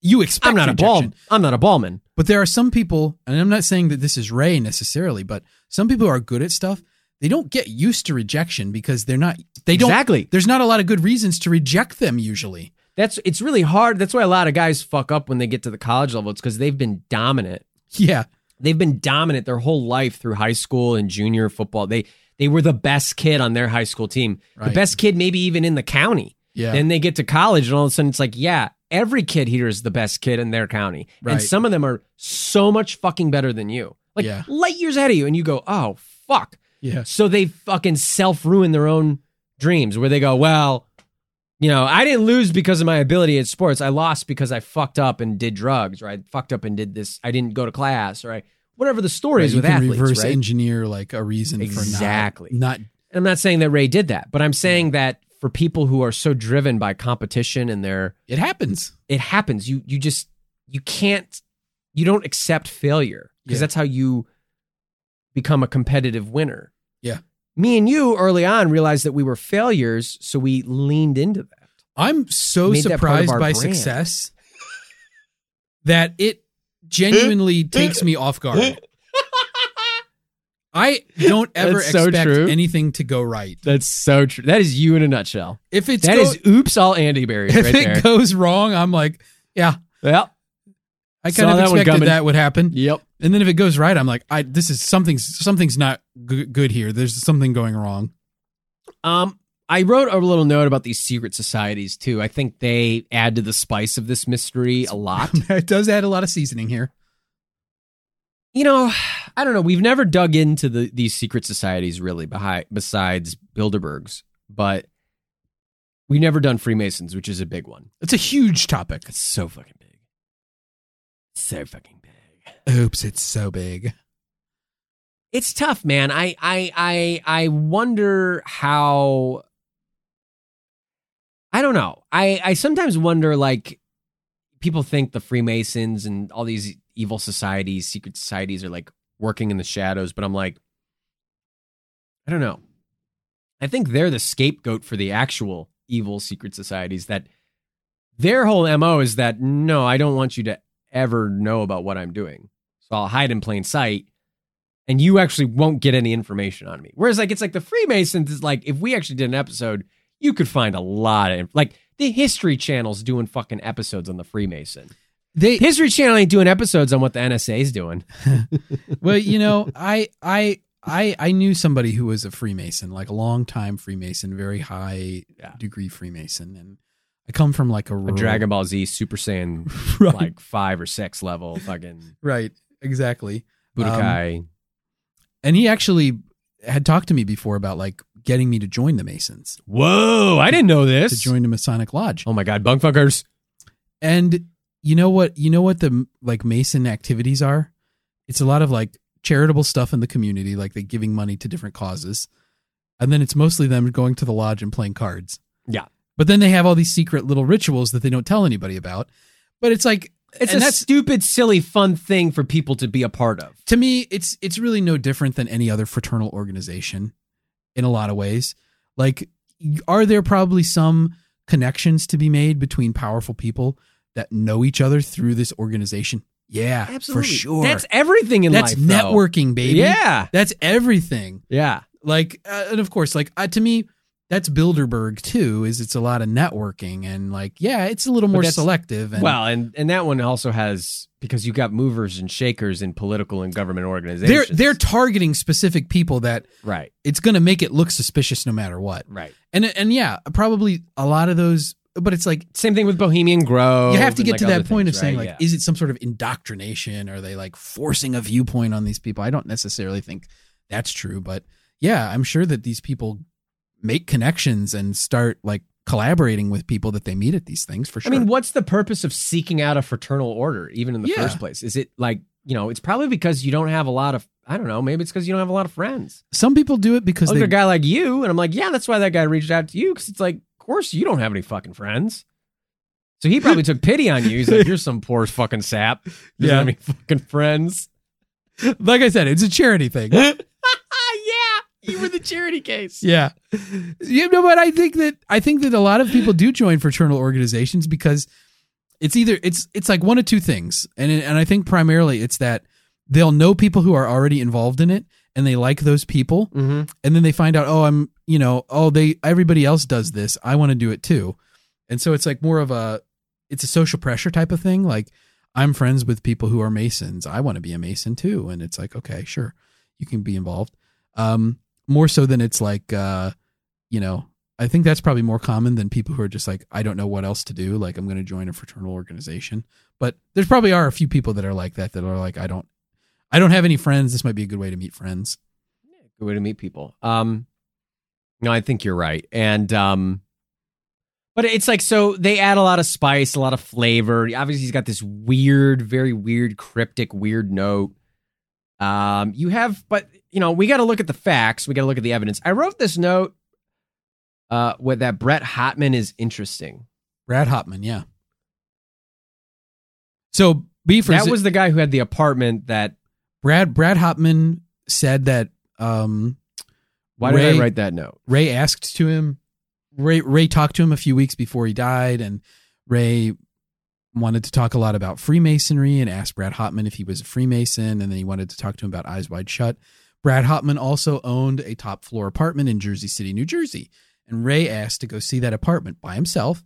you expect I'm not a ball. I'm not a ballman. But there are some people, and I'm not saying that this is Ray necessarily, but some people are good at stuff. They don't get used to rejection because they're not. They don't. Exactly. There's not a lot of good reasons to reject them usually. That's it's really hard. That's why a lot of guys fuck up when they get to the college level. It's because they've been dominant. Yeah. They've been dominant their whole life through high school and junior football. They they were the best kid on their high school team, the best kid maybe even in the county. Yeah. Then they get to college, and all of a sudden it's like, yeah, every kid here is the best kid in their county, Right. and some of them are so much fucking better than you, like Yeah. light years ahead of you, and you go, oh fuck. Yeah. So they fucking self ruin their own dreams, where they go, well, you know, I didn't lose because of my ability at sports. I lost because I fucked up and did drugs, or I fucked up and did this. I didn't go to class, or I whatever the story is you with athletes, reverse right? engineer like a reason Exactly. for not. Not I'm not saying that Ray did that, but I'm saying that for people who are so driven by competition and they're it happens. it happens. You you just you can't you don't accept failure because Yeah. that's how you become a competitive winner. Yeah. Me and you early on realized that we were failures, so we leaned into that. I'm so Made that part of surprised by brand. success that it genuinely [laughs] takes me off guard. [laughs] I don't ever That's so expect true. anything to go right. That's so true. That is you in a nutshell. If it's That go- is oops all Andy berries if right it there. goes wrong, I'm like, yeah, well, I Saw kind of that one expected coming. that would happen. yep. And then if it goes right, I'm like, I this is something's something's not g- good here. There's something going wrong. Um, I wrote a little note about these secret societies too. I think they add to the spice of this mystery a lot. [laughs] it does add a lot of seasoning here. you know, I don't know. We've never dug into the these secret societies really behind besides Bilderbergs, but we've never done Freemasons, which is a big one. It's a huge topic. It's so fucking big. So fucking big. Oops, it's so big. It's tough, man. I I I I wonder how I don't know. I I sometimes wonder like people think the Freemasons and all these evil societies, secret societies are like working in the shadows, but I'm like I don't know. I think they're the scapegoat for the actual evil secret societies that their whole MO is that no, I don't want you to ever know about what I'm doing. So I'll hide in plain sight and you actually won't get any information on me. Whereas like it's like the Freemasons is like if we actually did an episode, you could find a lot of like the History Channel's doing fucking episodes on the Freemason. They History Channel ain't doing episodes on what the NSA's doing. [laughs] [laughs] well, you know, I I I I knew somebody who was a Freemason, like a long time Freemason, very high Yeah. degree Freemason, and I come from like a, A Dragon Ball Z Super Saiyan [laughs] right, like five or six level fucking right, exactly. Budokai. Um, and he actually had talked to me before about like getting me to join the Masons, Whoa, I didn't know this. to join the Masonic Lodge. oh my god, bunkfuckers. And you know what? You know what the like Mason activities are? It's a lot of like charitable stuff in the community, like they giving money to different causes, and then it's mostly them going to the lodge and playing cards. Yeah. But then they have all these secret little rituals that they don't tell anybody about. But it's like It's and a that's stupid, silly, fun thing for people to be a part of. to me it's it's really no different than any other fraternal organization in a lot of ways like are there probably some connections to be made between powerful people that know each other through this organization yeah Absolutely. for sure That's everything in that's life. though. networking baby Yeah. that's everything Yeah. like uh, and of course like uh, to me that's bilderberg too is it's a lot of networking and like yeah it's a little more selective and well, and and that one also has because you got movers and shakers in political and government organizations. they're they're targeting specific people that right, it's going to make it look suspicious no matter what. right. And and yeah, probably a lot of those but it's like Same thing with Bohemian Grove. you have to get like, to that point things, of saying right? like Yeah. is it some sort of indoctrination are they like forcing a viewpoint on these people? I don't necessarily think that's true, but yeah, I'm sure that these people make connections and start like collaborating with people that they meet at these things for sure. I mean, what's the purpose of seeking out a fraternal order, even in the Yeah. first place? Is it like you know? It's probably because you don't have a lot of. I don't know. Maybe it's because you don't have a lot of friends. some people do it because look they at a guy like you, and I'm like, yeah, that's why that guy reached out to you because it's like, of course, you don't have any fucking friends. So he probably [laughs] took pity on you. He's like, you're some poor fucking sap. Doesn't Yeah. have any fucking friends. like I said, it's a charity thing. [laughs] yeah, you were the charity case. [laughs] Yeah. You know, but I think that I think that a lot of people do join fraternal organizations because it's either it's it's like one of two things. And and I think primarily it's that they'll know people who are already involved in it and they like those people Mm-hmm. and then they find out, "Oh, I'm, you know, oh, they everybody else does this. I want to do it too." And so it's like more of a it's a social pressure type of thing like I'm friends with people who are masons. I want to be a mason too and it's like, "Okay, sure. You can be involved." Um more so than it's like uh you know i think that's probably more common than people who are just like i don't know what else to do like i'm going to join a fraternal organization but there's probably are a few people that are like that that are like i don't i don't have any friends this might be a good way to meet friends Good way to meet people. Um, no, I think you're right, and um, but it's like so they add a lot of spice, a lot of flavor. Obviously, he's got this weird, very weird, cryptic, weird note. Um, you have, but you know, we got to look at the facts. We got to look at the evidence. I wrote this note. Uh, with that Brett Hotman is interesting. brad hopman yeah so b for that was the guy who had the apartment that. brad brad hopman said that um Why Ray- did I write that note? Ray asked to him. Ray Ray talked to him a few weeks before he died, and Ray wanted to talk a lot about Freemasonry and asked Brad Hotman if he was a Freemason, and then he wanted to talk to him about Eyes Wide Shut. Brad Hotman also owned a top floor apartment in Jersey City, New Jersey, and Ray asked to go see that apartment by himself.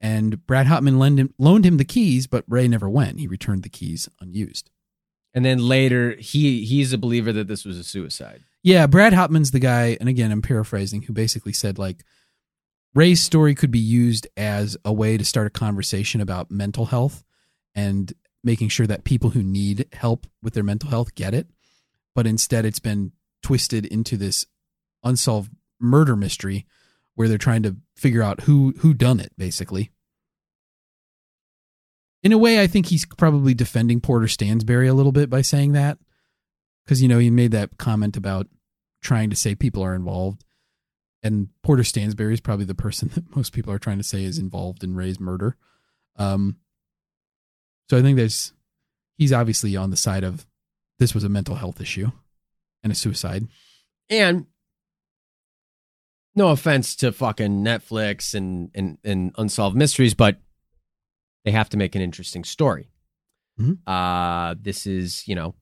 And Brad Hotman lend him, loaned him the keys, but Ray never went. He returned the keys unused. And then later, he he's a believer that this was a suicide. Yeah, Brad Hopman's the guy, and again, I'm paraphrasing, who basically said like Ray's story could be used as a way to start a conversation about mental health and making sure that people who need help with their mental health get it. But instead, it's been twisted into this unsolved murder mystery where they're trying to figure out who who done it, basically. In a way, I think he's probably defending Porter Stansberry a little bit by saying that because you know he made that comment about trying to say people are involved and porter stansberry is probably the person [laughs] that most people are trying to say is involved in ray's murder um so i think there's he's obviously on the side of this was a mental health issue and a suicide And no offense to fucking Netflix and and, and unsolved mysteries, but they have to make an interesting story. Mhm. Uh this is, you know,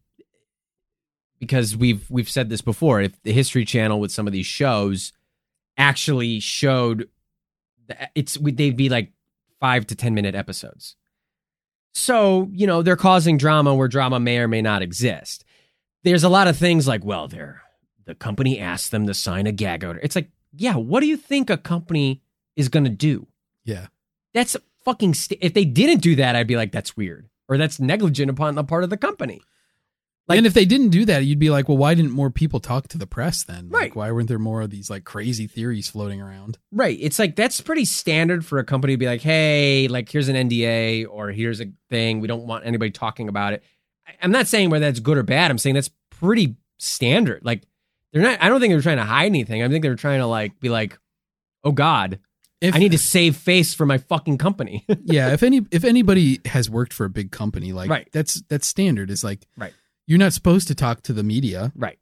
because we've we've said this before. If the History Channel with some of these shows actually showed, it's they'd be like five to ten minute episodes. So you know they're causing drama where drama may or may not exist. There's a lot of things like, well, they're the company asked them to sign a gag order. It's like, yeah, what do you think a company is going to do? yeah That's fucking. St- if they didn't do that, I'd be like, that's weird or that's negligent upon the part of the company. Like- and if they didn't do that, you'd be like, well, why didn't more people talk to the press then? Like, Right. why weren't there more of these like crazy theories floating around? Right. It's like that's pretty standard for a company to be like, hey, like here's an NDA or here's a thing. We don't want anybody talking about it. I'm not saying whether that's good or bad. I'm saying that's pretty standard. Like they're not I don't think they're trying to hide anything. I think they're trying to like be like, oh God, If, I need to save face for my fucking company. [laughs] yeah, if any if anybody has worked for a big company, like Right. that's that's standard. Is like Right. You're not supposed to talk to the media right.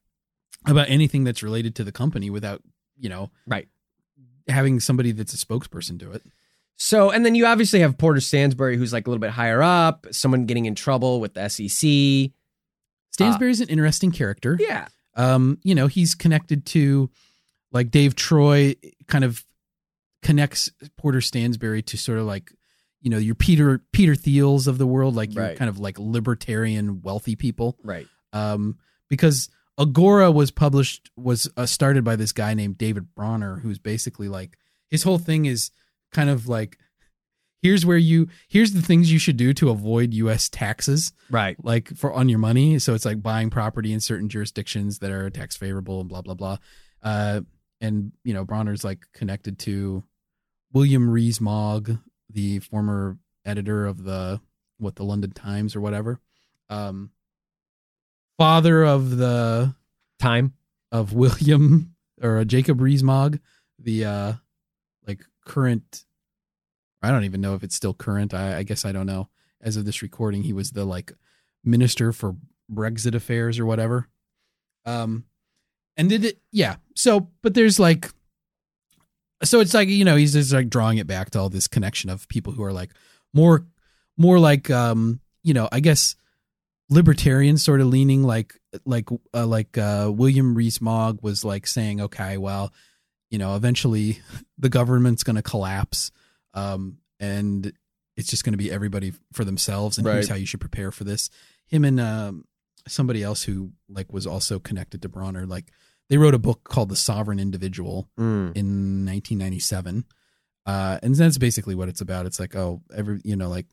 about anything that's related to the company without you know Right. having somebody that's a spokesperson do it. So, and then you obviously have Porter Stansberry, who's like a little bit higher up, someone getting in trouble with the SEC. Stansberry's an interesting character. Yeah. Um, you know, he's connected to like Dave Troy kind of connects Porter Stansberry to sort of like, you know, your Peter Peter Thiels of the world, like your Right. kind of like libertarian wealthy people. Right. Um, because Agora was published was uh, started by this guy named David Bronner, who's basically like his whole thing is kind of like here's where you here's the things you should do to avoid US taxes Right. like for on your money. So it's like buying property in certain jurisdictions that are tax favorable and blah blah blah. Uh, and you know, Bronner's like connected to William Rees Mogg, the former editor of the what the London Times or whatever. Um, father of the Time. of William [laughs] or Jacob Rees-Mogg, the uh like current I don't even know if it's still current. I, I guess I don't know. As of this recording, he was the like minister for Brexit affairs or whatever. Um and did it yeah. So but there's like so it's like, you know, he's just like drawing it back to all this connection of people who are like more more like um, you know, I guess libertarian sort of leaning like like uh, like uh, William Rees Mogg was like saying, okay, well, you know, eventually [laughs] the government's going to collapse, um, and it's just going to be everybody for themselves, and here's how you should prepare for this. Him and um, somebody else who like was also connected to Bronner, like they wrote a book called The Sovereign Individual Mm. in 1997. Uh, and that's basically what it's about. It's like, oh, every, you know, like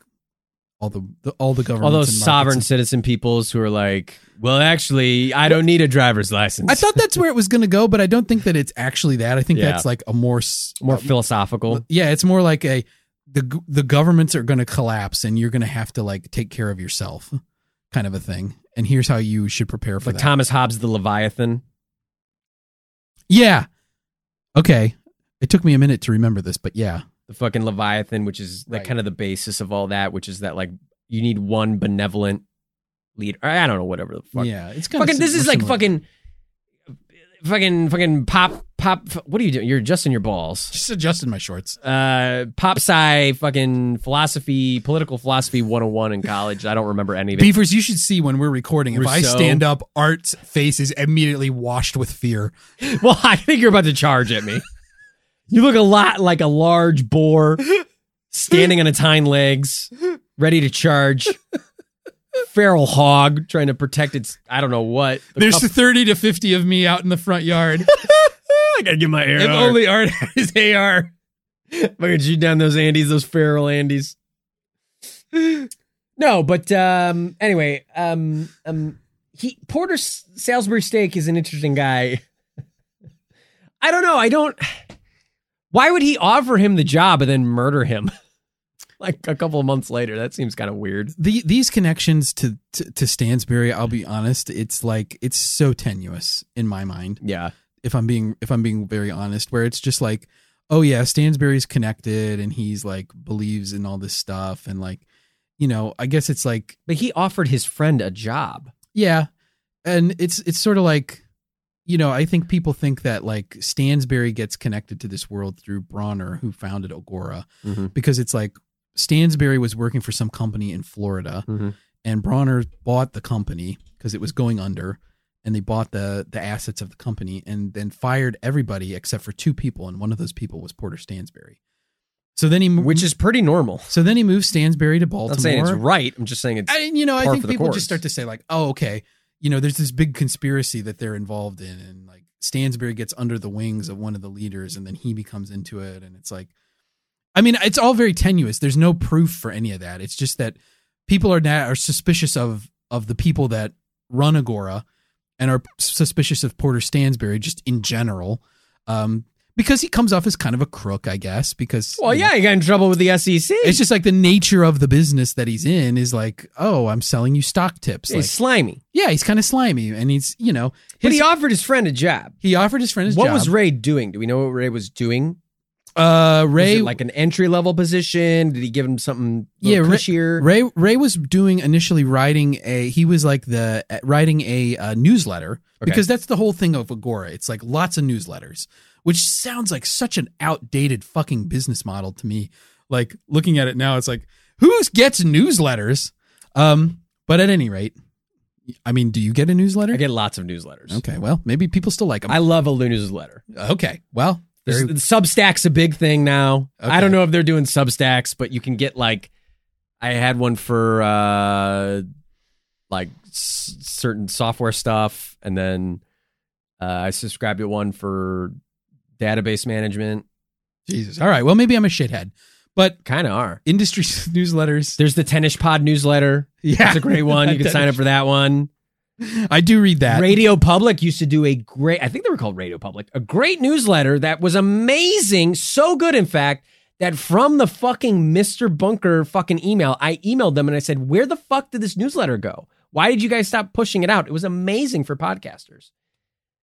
all the, the all the governments All those sovereign and- citizen peoples who are like, well, actually, I don't need a driver's license. I thought that's where it was going to go, but I don't think that it's actually that. I think Yeah. that's like a more more uh, philosophical. Yeah, it's more like a the the governments are going to collapse and you're going to have to like take care of yourself, kind of a thing. And here's how you should prepare for Like that. Thomas Hobbes the Leviathan. Yeah. Okay. It took me a minute to remember this, but yeah. the fucking Leviathan, which is like Right. kind of the basis of all that, which is that like you need one benevolent leader. I don't know, whatever the fuck. Yeah, it's kind fucking. This is like fucking, fucking, fucking pop, pop. What are you doing? You're adjusting your balls. just adjusting my shorts. Uh, pop sci, fucking philosophy, political philosophy 101 in college. I don't remember any of it. Beavers, you should see when we're recording. If I stand up, Art's face is immediately washed with fear. [laughs] Well, I think you're about to charge at me. You look a lot like a large boar standing on its hind legs, ready to charge. Feral hog trying to protect its I don't know what. The There's cup- 30 to 50 of me out in the front yard. [laughs] I gotta get my hair. if only Art had his AR. I could shoot down those Andes, those feral Andes. No, but um anyway, um um he Porter S- Salisbury Steak is an interesting guy. I don't know. I don't. Why would he offer him the job and then murder him? [laughs] like a couple of months later, that seems kind of weird. The, these connections to, to, to Stansberry, I'll be honest, it's like, it's so tenuous in my mind. Yeah, if I'm being if I'm being very honest, where it's just like, oh yeah, Stansberry's connected and he's like believes in all this stuff and like, you know, I guess it's like but he offered his friend a job. yeah, and it's it's sort of like, you know, I think people think that like Stansberry gets connected to this world through Bronner, who founded Agora, Mhm. because it's like Stansberry was working for some company in Florida, Mhm. and Bronner bought the company because it was going under, and they bought the the assets of the company, and then fired everybody except for two people, and one of those people was Porter Stansberry. So then he, mo- Which is pretty normal. so then he moved Stansberry to Baltimore. I'm not saying it's right. I'm just saying it's I, you know, I think people course. just start to say like, oh, okay, you know, there's this big conspiracy that they're involved in, and like Stansberry gets under the wings of one of the leaders, and then he becomes into it, and it's like, I mean, it's all very tenuous. There's no proof for any of that. It's just that people are now are suspicious of of the people that run Agora and are suspicious of Porter Stansberry just in general. Um, because he comes off as kind of a crook, I guess. Because Well, you know, yeah, he got in trouble with the SEC. it's just like the nature of the business that he's in is like, oh, I'm selling you stock tips. He's Like, slimy. yeah, he's kind of slimy, and he's you know, But he offered his friend a job. he offered his friend his what job. was Ray doing? Do we know what Ray was doing? Uh, Ray like an entry level position? Did he give him something Yeah, Ray-? Ray Ray was doing initially writing a he was like the uh, writing a, uh newsletter Okay. because that's the whole thing of Agora. It's like lots of newsletters, which sounds like such an outdated fucking business model to me. Like looking at it now, it's like who gets newsletters? Um, but at any rate, I mean, do you get a newsletter? I get lots of newsletters. okay, well, maybe people still like them. I love a newsletter. okay, well, very, Substack's a big thing now. Okay. I don't know if they're doing Substacks, but you can get like I had one for uh like s- certain software stuff, and then uh, I subscribed to one for database management. Jesus. All right, well, maybe I'm a shithead, but Kind of are. industry [laughs] newsletters. There's the Tennis Pod newsletter. Yeah, That's a great [laughs] one. You can sign up for that one. I do read that. Radio Public used to do a great, I think they were called Radio Public, a great newsletter that was amazing. So good, in fact, that from the fucking Mr. Bunker fucking email, I emailed them and I said, Where the fuck did this newsletter go? Why did you guys stop pushing it out? It was amazing for podcasters.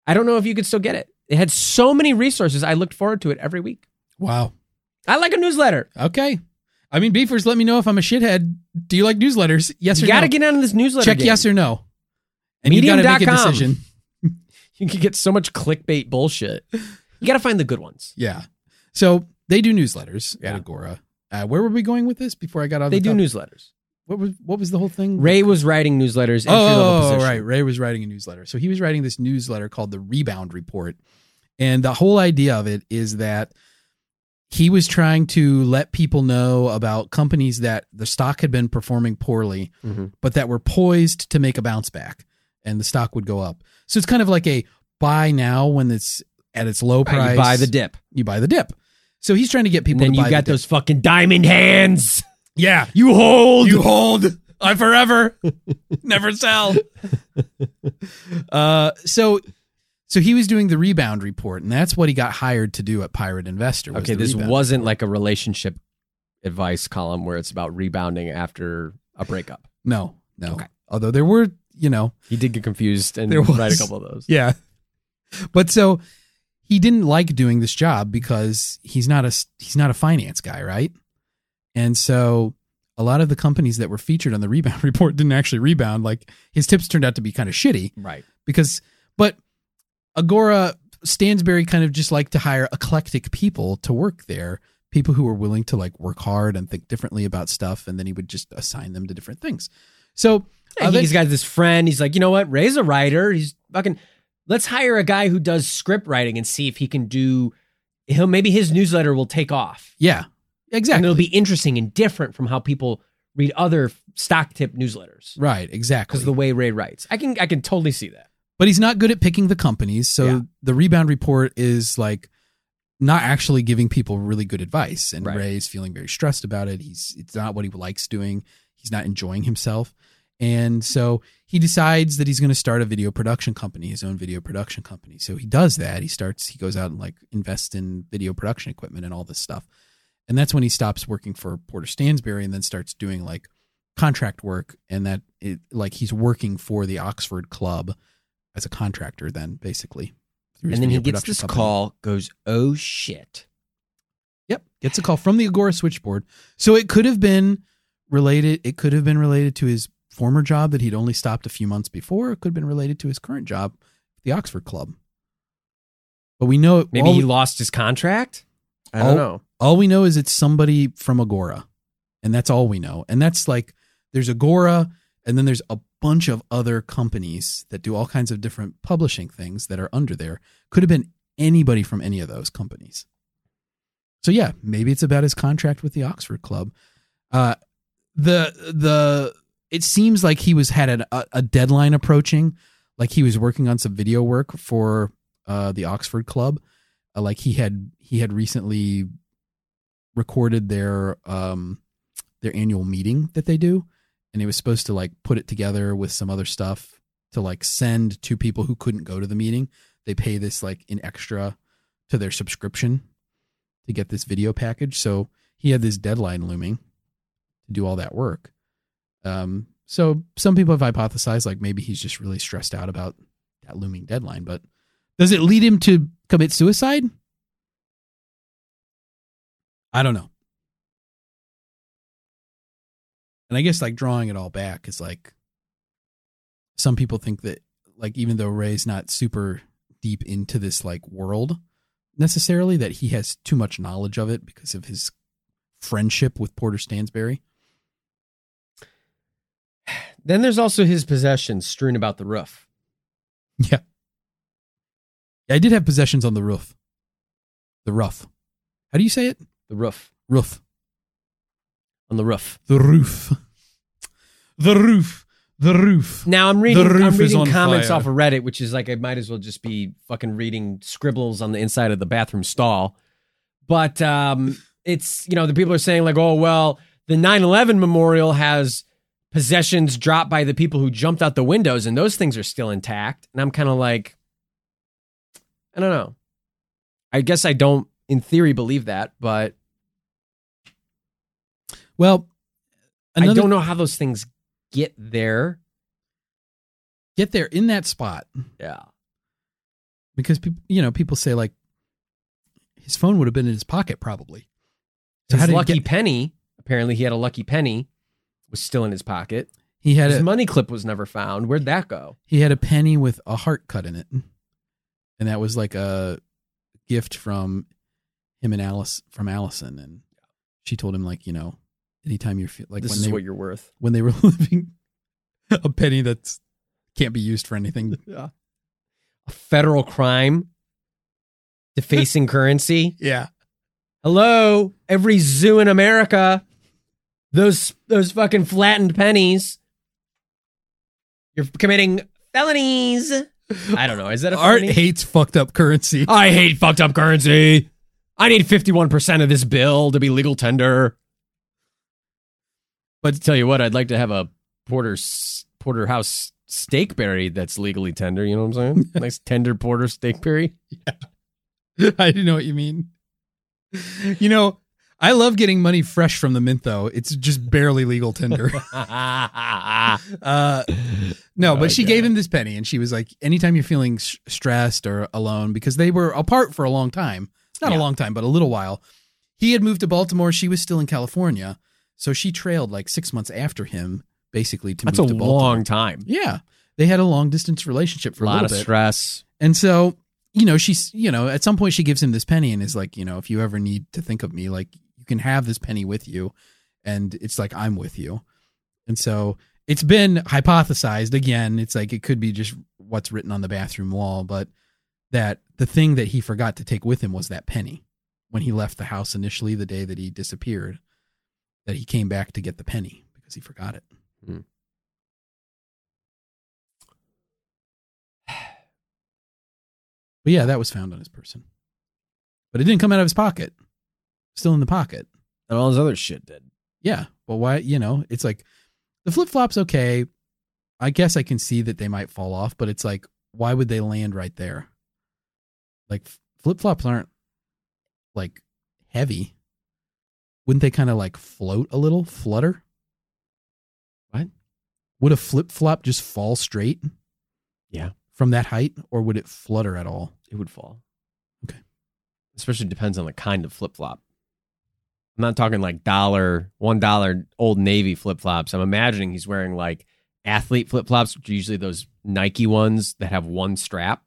I don't know if you could still get it. It had so many resources. I looked forward to it every week. Wow. I like a newsletter. Okay. I mean, beefers, let me know if I'm a shithead. Do you like newsletters? Yes You or no? You got to get on this newsletter. Check game. yes or no. And you got to make a decision. [laughs] You can get so much clickbait bullshit. You got to find the good ones. Yeah. So they do newsletters Yeah. at Agora. Uh, where were we going with this before I got out? They the do newsletters. What was what was the whole thing? Ray was writing newsletters. Oh, position. right. Ray was writing a newsletter. So he was writing this newsletter called the Rebound Report. And the whole idea of it is that he was trying to let people know about companies that the stock had been performing poorly, Mhm. but that were poised to make a bounce back and the stock would go up. So it's kind of like a buy now when it's at its low price. you buy the dip. You buy the dip. So he's trying to get And people then to you got the those fucking diamond hands. Yeah. You hold. You hold. I forever. [laughs] Never sell. uh so so he was doing the rebound report, and that's what he got hired to do at Pirate Investor. was okay, this wasn't like a relationship advice column where it's about rebounding after a breakup. no, no. Okay. Although there were, you know, He did get confused and There write a couple of those. yeah. But so he didn't like doing this job because he's not a he's not a finance guy, right? And so a lot of the companies that were featured on the rebound [laughs] report didn't actually rebound. Like his tips turned out to be kind of shitty. Right. because but agora stansberry kind of just like to hire eclectic people to work there people who were willing to like work hard and think differently about stuff and then he would just assign them to different things so I think he's got this friend. He's like, you know what? Ray's a writer. He's fucking. Let's hire a guy who does script writing and see if he can do. He'll maybe his newsletter will take off, yeah and exactly it'll be interesting and different from how people read other stock tip newsletters. right exactly Because the way Ray writes, I can I can totally see that. but he's not good at picking the companies so Yeah. the rebound report is like not actually giving people really good advice and Right. ray's feeling very stressed about it he's it's not what he likes doing he's not enjoying himself and so he decides that he's going to start a video production company his own video production company so he does that he starts he goes out and like invests in video production equipment and all this stuff and that's when he stops working for porter stansberry and then starts doing like contract work and that it like he's working for the oxford club as a contractor then basically And then he gets this company. call, goes, "Oh shit." Yep, gets a call from the Agora switchboard. So it could have been related. It could have been related to his former job that he'd only stopped a few months before. It could have been related to his current job, the Oxford Club. But we know Maybe all, he lost his contract. I don't know. all we know is it's somebody from Agora, and that's all we know. And that's like there's Agora, and then there's a bunch of other companies that do all kinds of different publishing things that are under there. Could have been anybody from any of those companies. So yeah, maybe it's about his contract with the Oxford Club. Uh, the the it seems like he was had a, a deadline approaching, like he was working on some video work for uh, the Oxford Club. Uh, like he had he had recently recorded their um their annual meeting that they do and he was supposed to like put it together with some other stuff to like send to people who couldn't go to the meeting. They pay this like in extra to their subscription to get this video package. So he had this deadline looming to do all that work. Um, so some people have hypothesized like maybe he's just really stressed out about that looming deadline. But does it lead him to commit suicide? I don't know. And I guess like drawing it all back is like some people think that like even though Ray's not super deep into this like world necessarily, that he has too much knowledge of it because of his friendship with Porter Stansberry. Then there's also his possessions strewn about the roof. Yeah. I did have possessions on the roof. The roof. How do you say it? The roof. Roof. On the roof. The roof. The roof. The roof. Now I'm reading, The roof I'm reading comments fire. off of Reddit, which is like I might as well just be fucking reading scribbles on the inside of the bathroom stall. But um, it's you know the people are saying like, oh well, the 9/11 memorial has possessions dropped by the people who jumped out the windows, and those things are still intact. And I'm kind of like, I don't know. I guess I don't, in theory, believe that, but Well, I don't know how those things get there. get there in that spot Yeah. because people, you know, people say like his phone would have been in his pocket probably. So His how did he lucky get- penny, apparently he had a lucky penny, was still in his pocket. He had His a money clip was never found. Where'd that go? he had a penny with a heart cut in it, and that was like a gift from him and Alice from Allison, and she told him like you know, anytime you're like this when is they what you're worth. when they were [laughs] living a penny that can't be used for anything. [laughs] Yeah. A federal crime. Defacing [laughs] currency. Yeah. Hello, every zoo in America. Those those fucking flattened pennies. You're committing felonies. I don't know. Is that a Art felony? hates fucked up currency. I hate fucked up currency. I need 51% of this bill to be legal tender. But to tell you what, I'd like to have a porter porterhouse steakberry that's legally tender. You know what I'm saying? [laughs] nice tender porter steakberry. Yeah. [laughs] I do know what you mean. You know, I love getting money fresh from the mint though. It's just barely legal tender. [laughs] [laughs] Uh, no, but she gave him this penny, and she was like, "Anytime you're feeling s- stressed or alone, because they were apart for a long time. Not Yeah. a long time, but a little while. He had moved to Baltimore. She was still in California, so she trailed like six months after him, basically to That's a move to Baltimore. long time. Yeah, they had a long distance relationship for a a, lot of bit, stress. and so you know she's you know at some point she gives him this penny and is like, you know, if you ever need to think of me, like can have this penny with you, and it's like I'm with you, and so it's been hypothesized again. It's like it could be just what's written on the bathroom wall, but that the thing that he forgot to take with him was that penny when he left the house initially the day that he disappeared. That he came back to get the penny because he forgot it. Hmm. But yeah, that was found on his person. But it didn't come out of his pocket. Still in the pocket. And all this other shit did. Yeah. Well, why, you know, it's like the flip flop's okay. I guess I can see that they might fall off, but it's like, why would they land right there? Like flip flops aren't like heavy. Wouldn't they kind of like float a little, flutter? What? Would a flip flop just fall straight? Yeah. From that height, or would it flutter at all? It would fall. Okay. Especially depends on the kind of flip flop. I'm not talking like dollar, one dollar old Navy flip flops. I'm imagining he's wearing like athlete flip flops, which are usually those Nike ones that have one strap.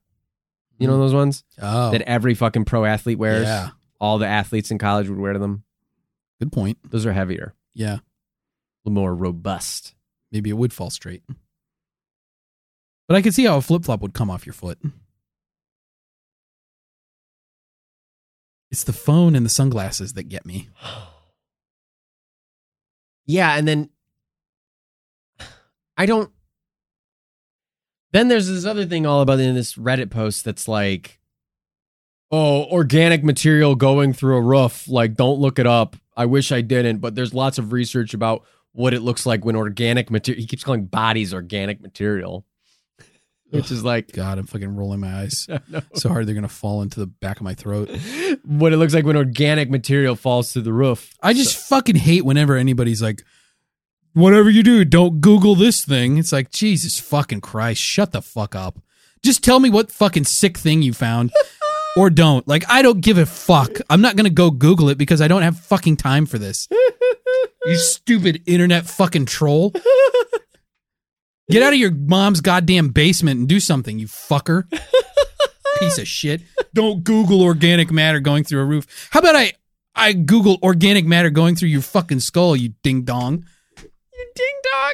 You know mm. those ones Oh, that every fucking pro athlete wears? yeah. All the athletes in college would wear to them. Good point. Those are heavier, Yeah. a little more robust. maybe it would fall straight. But I could see how a flip flop would come off your foot. It's the phone and the sunglasses that get me. [gasps] Yeah, and then I don't. Then there's this other thing all about in this Reddit post that's like, oh, organic material going through a roof. Like, don't look it up. I wish I didn't, but there's lots of research about what it looks like when organic material. He keeps calling bodies organic material. Which is like God, I'm fucking rolling my eyes [laughs] so hard they're gonna fall into the back of my throat. [laughs] what it looks like when organic material falls through the roof. I just fucking hate whenever anybody's like, whatever you do, don't Google this thing. It's like, Jesus fucking Christ, shut the fuck up. Just tell me what fucking sick thing you found. [laughs] or don't. Like, I don't give a fuck. I'm not gonna go Google it because I don't have fucking time for this. you stupid internet fucking troll. Get out of your mom's goddamn basement and do something, you fucker. [laughs] Piece of shit. Don't Google organic matter going through a roof. How about I I Google organic matter going through your fucking skull, you ding dong. You ding dong.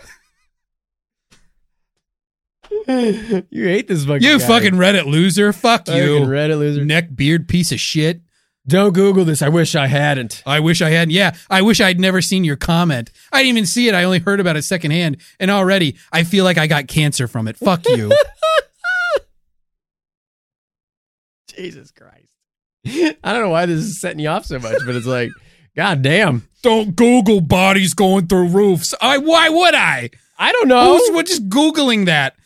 [laughs] you hate this fucking You guy. fucking Reddit loser. Fuck Fucking you. Reddit loser. Neck beard piece of shit. Don't Google this. I wish I hadn't. I wish I hadn't. Yeah, I wish I'd never seen your comment. I didn't even see it. I only heard about it secondhand, and already I feel like I got cancer from it. Fuck you. [laughs] Jesus Christ. I don't know why this is setting you off so much, but it's like, [laughs] God damn. Don't Google bodies going through roofs. I why would I? I don't know. Who's what just googling that?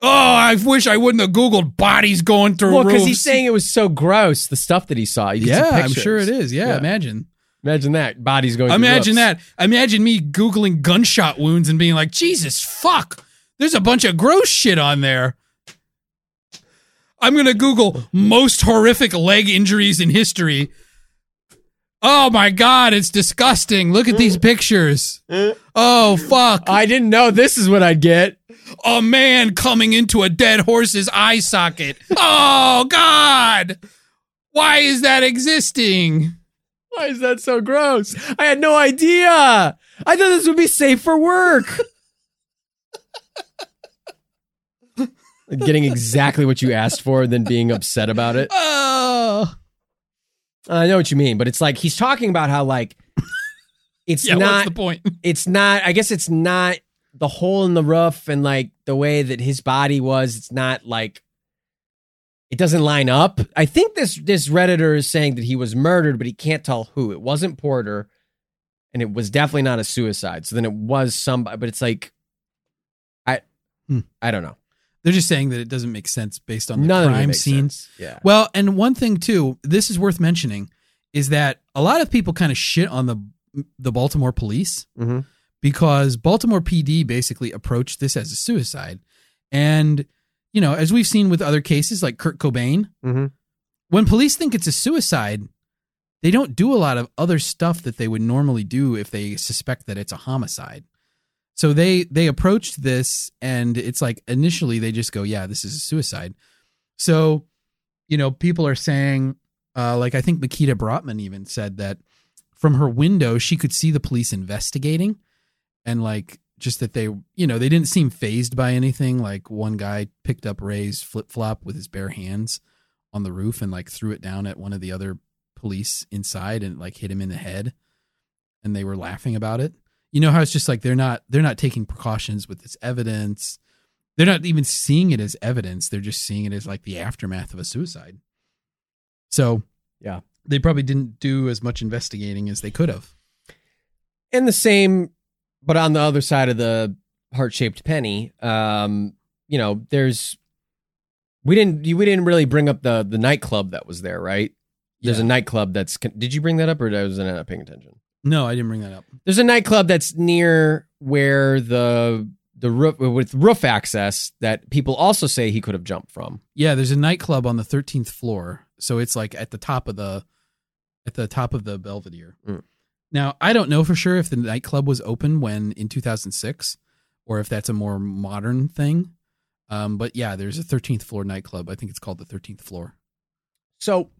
Oh, I wish I wouldn't have googled bodies going through well, roofs. because he's saying it was so gross, the stuff that he saw. You can see yeah, I'm pictures. sure it is. Yeah, Yeah. imagine. Imagine that. Bodies going through Imagine roofs. that. Imagine me googling gunshot wounds and being like, Jesus fuck, there's a bunch of gross shit on there. I'm gonna Google most horrific leg injuries in history. Oh my god, it's disgusting. Look at these pictures. Oh fuck. I didn't know this is what I'd get. A man coming into a dead horse's eye socket. Oh god. Why is that existing? Why is that so gross? I had no idea. I thought this would be safe for work. Getting exactly what you asked for, and then being upset about it. Oh. I know what you mean, but it's like he's talking about how like [laughs] it's Yeah, not what's the point? [laughs] it's not i guess it's not the hole in the roof and like the way that his body was. It's not like it doesn't line up. I think this this redditor is saying that he was murdered but he can't tell who. It wasn't porter and it was definitely not a suicide. So then it was somebody but it's like i Hmm. i don't know They're just saying that it doesn't make sense based on the none crime makes scene. sense. yeah Well, and one thing too, this is worth mentioning, is that a lot of people kind of shit on the the Baltimore police Mhm. because Baltimore PD basically approached this as a suicide, and you know, as we've seen with other cases like Kurt Cobain, Mhm. when police think it's a suicide, they don't do a lot of other stuff that they would normally do if they suspect that it's a homicide. So they they approached this and it's like initially they just go, yeah, this is a suicide. So, you know, people are saying uh like I think Mikita Brottman even said that from her window she could see the police investigating and like just that they you know, they didn't seem phased by anything. Like one guy picked up Ray's flip-flop with his bare hands on the roof and like threw it down at one of the other police inside and like hit him in the head and they were laughing about it you know how it's just like they're not they're not taking precautions with this evidence. They're not even seeing it as evidence. They're just seeing it as like the aftermath of a suicide. So Yeah. they probably didn't do as much investigating as they could have. And the same but on the other side of the heart-shaped penny um you know there's we didn't we didn't really bring up the the nightclub that was there right? There's Yeah. a nightclub that's did you bring that up or I wasn't not paying attention no i didn't bring that up. There's a nightclub that's near where the the roof with roof access that people also say he could have jumped from. Yeah there's a nightclub on the 13th floor. So it's like at the top of the at the top of the belvedere. Mm. now i don't know for sure if the nightclub was open when in 2006 or if that's a more modern thing. Um, but yeah there's a 13th floor nightclub. I think it's called the 13th floor. So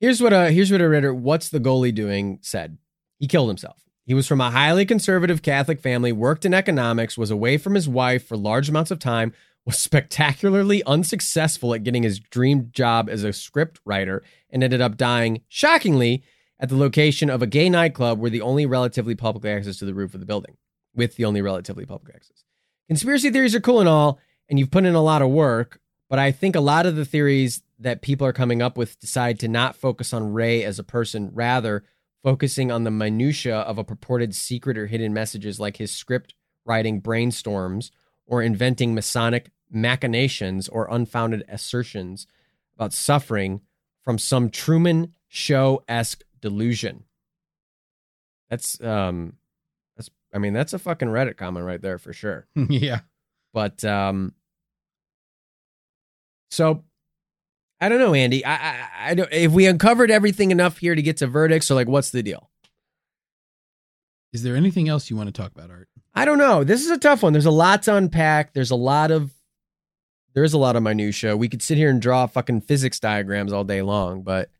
here's what a here's what a reader what's the goalie doing said. He killed himself. He was from a highly conservative Catholic family, worked in economics, was away from his wife for large amounts of time, was spectacularly unsuccessful at getting his dream job as a script writer, and ended up dying shockingly at the location of a gay nightclub where the only relatively public access to the roof of the building, with the only relatively public access. Conspiracy theories are cool and all, and you've put in a lot of work, but I think a lot of the theories that people are coming up with decide to not focus on Ray as a person, rather focusing on the minutia of a purported secret or hidden messages like his script writing brainstorms or inventing Masonic machinations or unfounded assertions about suffering from some Truman Show esque delusion. That's um, that's I mean that's a fucking Reddit comment right there for sure. [laughs] yeah. But um, so I don't know, Andy. I, I, I don't. If we uncovered everything enough here to get to verdicts, so like, what's the deal? Is there anything else you want to talk about, Art? I don't know. This is a tough one. There's a lot to unpack. There's a lot of there's a lot of minutia. We could sit here and draw fucking physics diagrams all day long, but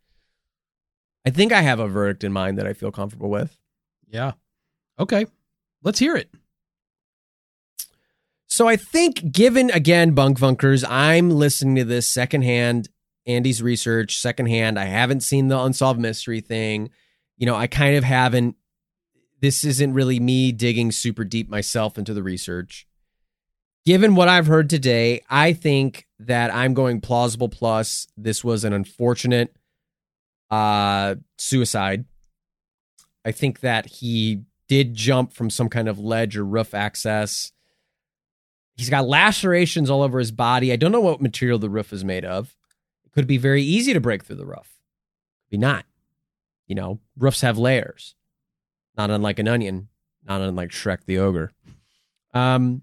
I think I have a verdict in mind that I feel comfortable with. Yeah. Okay. Let's hear it. So I think, given again, bunk bunkers, I'm listening to this secondhand. Andy's research secondhand. I haven't seen the unsolved mystery thing. You know, I kind of haven't. This isn't really me digging super deep myself into the research. Given what I've heard today, I think that I'm going plausible plus. This was an unfortunate uh, suicide. I think that he did jump from some kind of ledge or roof access. He's got lacerations all over his body. I don't know what material the roof is made of. Could be very easy to break through the roof. Could be not. You know, roofs have layers, not unlike an onion, not unlike Shrek the ogre. Um,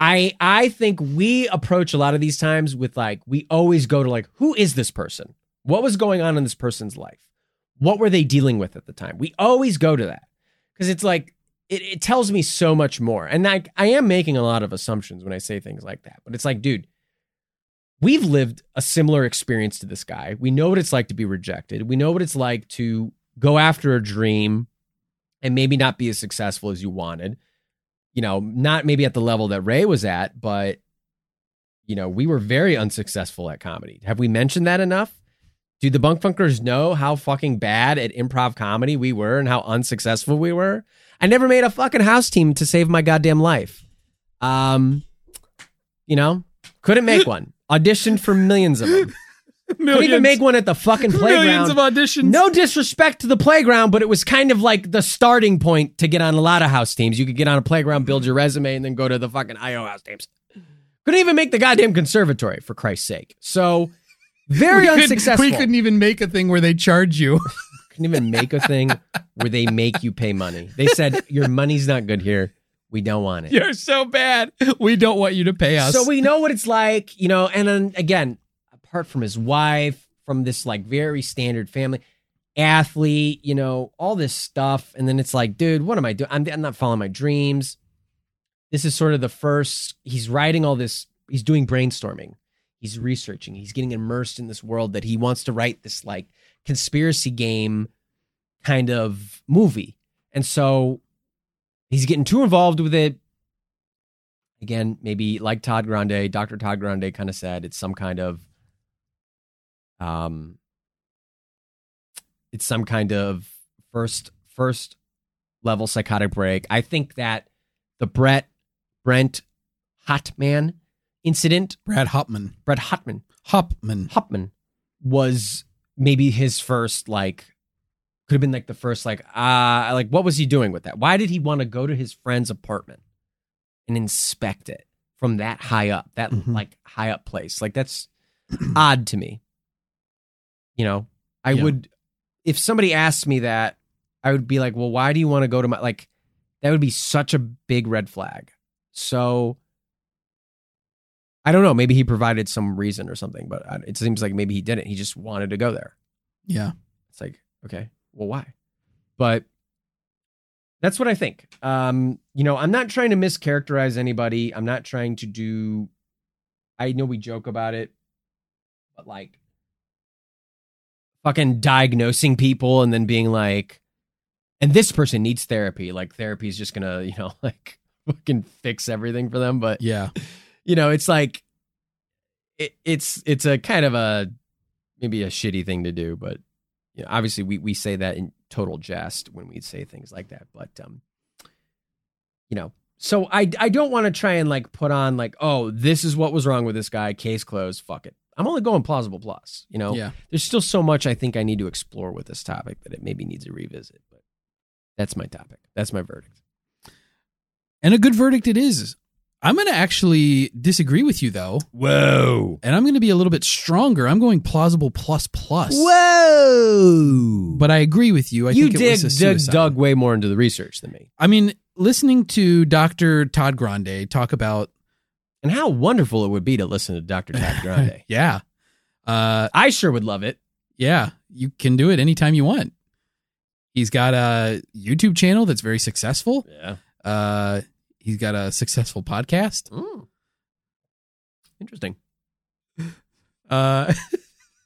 I I think we approach a lot of these times with like we always go to like who is this person? What was going on in this person's life? What were they dealing with at the time? We always go to that because it's like it, it tells me so much more. And I I am making a lot of assumptions when I say things like that, but it's like, dude, we've lived a similar experience to this guy. We know what it's like to be rejected. We know what it's like to go after a dream and maybe not be as successful as you wanted you know, not maybe at the level that Ray was at, but you know, we were very unsuccessful at comedy. Have we mentioned that enough? Do the bunk funkers know how fucking bad at improv comedy we were and how unsuccessful we were? I never made a fucking house team to save my goddamn life. Um, you know, couldn't make [laughs] one. Auditioned for millions of them. [laughs] Couldn't even make one at the fucking playground. Millions of auditions. No disrespect to the playground, but it was kind of like the starting point to get on a lot of house teams. You could get on a playground, build your resume, and then go to the fucking IO house teams. Couldn't even make the goddamn conservatory, for Christ's sake. So, very we could- unsuccessful. we couldn't even make a thing where they charge you. [laughs] couldn't even make a thing where they make you pay money. They said, Your money's not good here. We don't want it. You're so bad. We don't want you to pay us. So we know what it's like, you know, and then again, apart from his wife, from this like very standard family, athlete, you know, all this stuff. And then it's like, dude, what am I doing? I'm, I'm not following my dreams. This is sort of the first, he's writing all this, he's doing brainstorming, he's researching, he's getting immersed in this world that he wants to write this like conspiracy game kind of movie. And so he's getting too involved with it again, maybe like Todd Grande, Dr. Todd Grande kind of said, it's some kind of um it's some kind of first first level psychotic break. I think that the Brett Brent Hotman incident, Brad Hopman. Brett Hotman, Hopman. Hopman was maybe his first like could have been like the first like uh like what was he doing with that? Why did he want to go to his friend's apartment and inspect it from that high up, that Mhm. like high up place? Like that's [clears throat] odd to me. You know, I Yeah. would if somebody asked me that, I would be like, "Well, why do you want to go to my like that would be such a big red flag." So I don't know, maybe he provided some reason or something, but it seems like maybe he didn't. He just wanted to go there. Yeah. It's like, okay, well, why? But that's what I think. Um, you know, I'm not trying to mischaracterize anybody. I'm not trying to do. I know we joke about it, but like, fucking diagnosing people and then being like, and this person needs therapy. Like, therapy is just gonna, you know, [laughs] like fucking fix everything for them. But Yeah. you know, it's like, it, it's it's a kind of a maybe a shitty thing to do, but you know, obviously we we say that in total jest when we say things like that. But um, you know, so I I don't want to try and like put on like, oh, this is what was wrong with this guy. Case closed. Fuck it. I'm only going plausible plus. You know, Yeah. there's still so much I think I need to explore with this topic that it maybe needs a revisit. But that's my topic. That's my verdict. And a good verdict it is. I'm going to actually disagree with you though, Whoa. and I'm going to be a little bit stronger. I'm going plausible plus plus. Whoa. But I agree with you. I you think it dig, was a dug, dug way more into the research than me. I mean, listening to Dr. Todd Grande talk about And how wonderful it would be to listen to Dr. Todd [laughs] Grande. yeah. Uh I sure would love it. yeah, you can do it anytime you want. He's got a YouTube channel that's very successful. Yeah. Uh he's got a successful podcast. Mm. Interesting. [laughs] Uh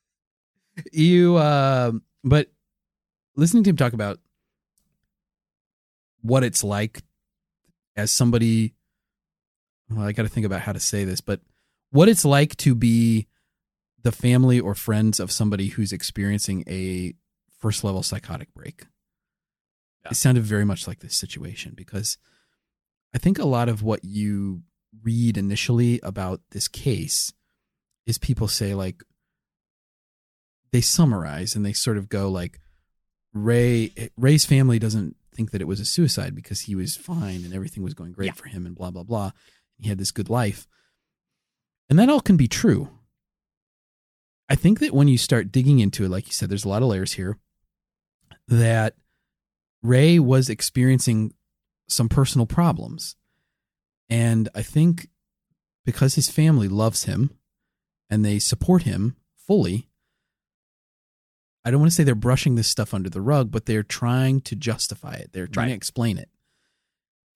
[laughs] you uh but listening to him talk about what it's like as somebody well, I got to think about how to say this, but what it's like to be the family or friends of somebody who's experiencing a first level psychotic break. Yeah. It sounded very much like this situation because I think a lot of what you read initially about this case is people say like they summarize and they sort of go like Ray Ray's family doesn't think that it was a suicide because he was fine and everything was going great Yeah. for him and blah blah blah. He had this good life. And that all can be true. I think that when you start digging into it, like you said, there's a lot of layers here, that Ray was experiencing some personal problems. And I think because his family loves him and they support him fully, I don't want to say they're brushing this stuff under the rug, but they're trying to justify it. They're trying to explain it.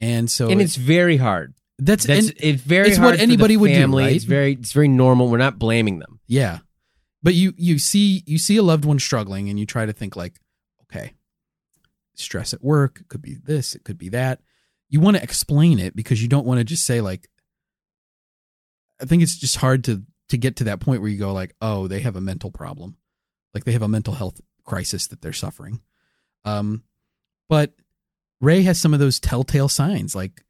And so and it's very hard. that's, That's it's very it's hard. what anybody would do, family. right? It's very it's very normal. We're not blaming them. Yeah. But you you see you see a loved one struggling and you try to think like, stress at work, it could be this, it could be that. You want to explain it because you don't want to just say like I think it's just hard to to get to that point where you go like, "Oh, they have a mental problem." Like they have a mental health crisis that they're suffering. Um but Ray has some of those telltale signs like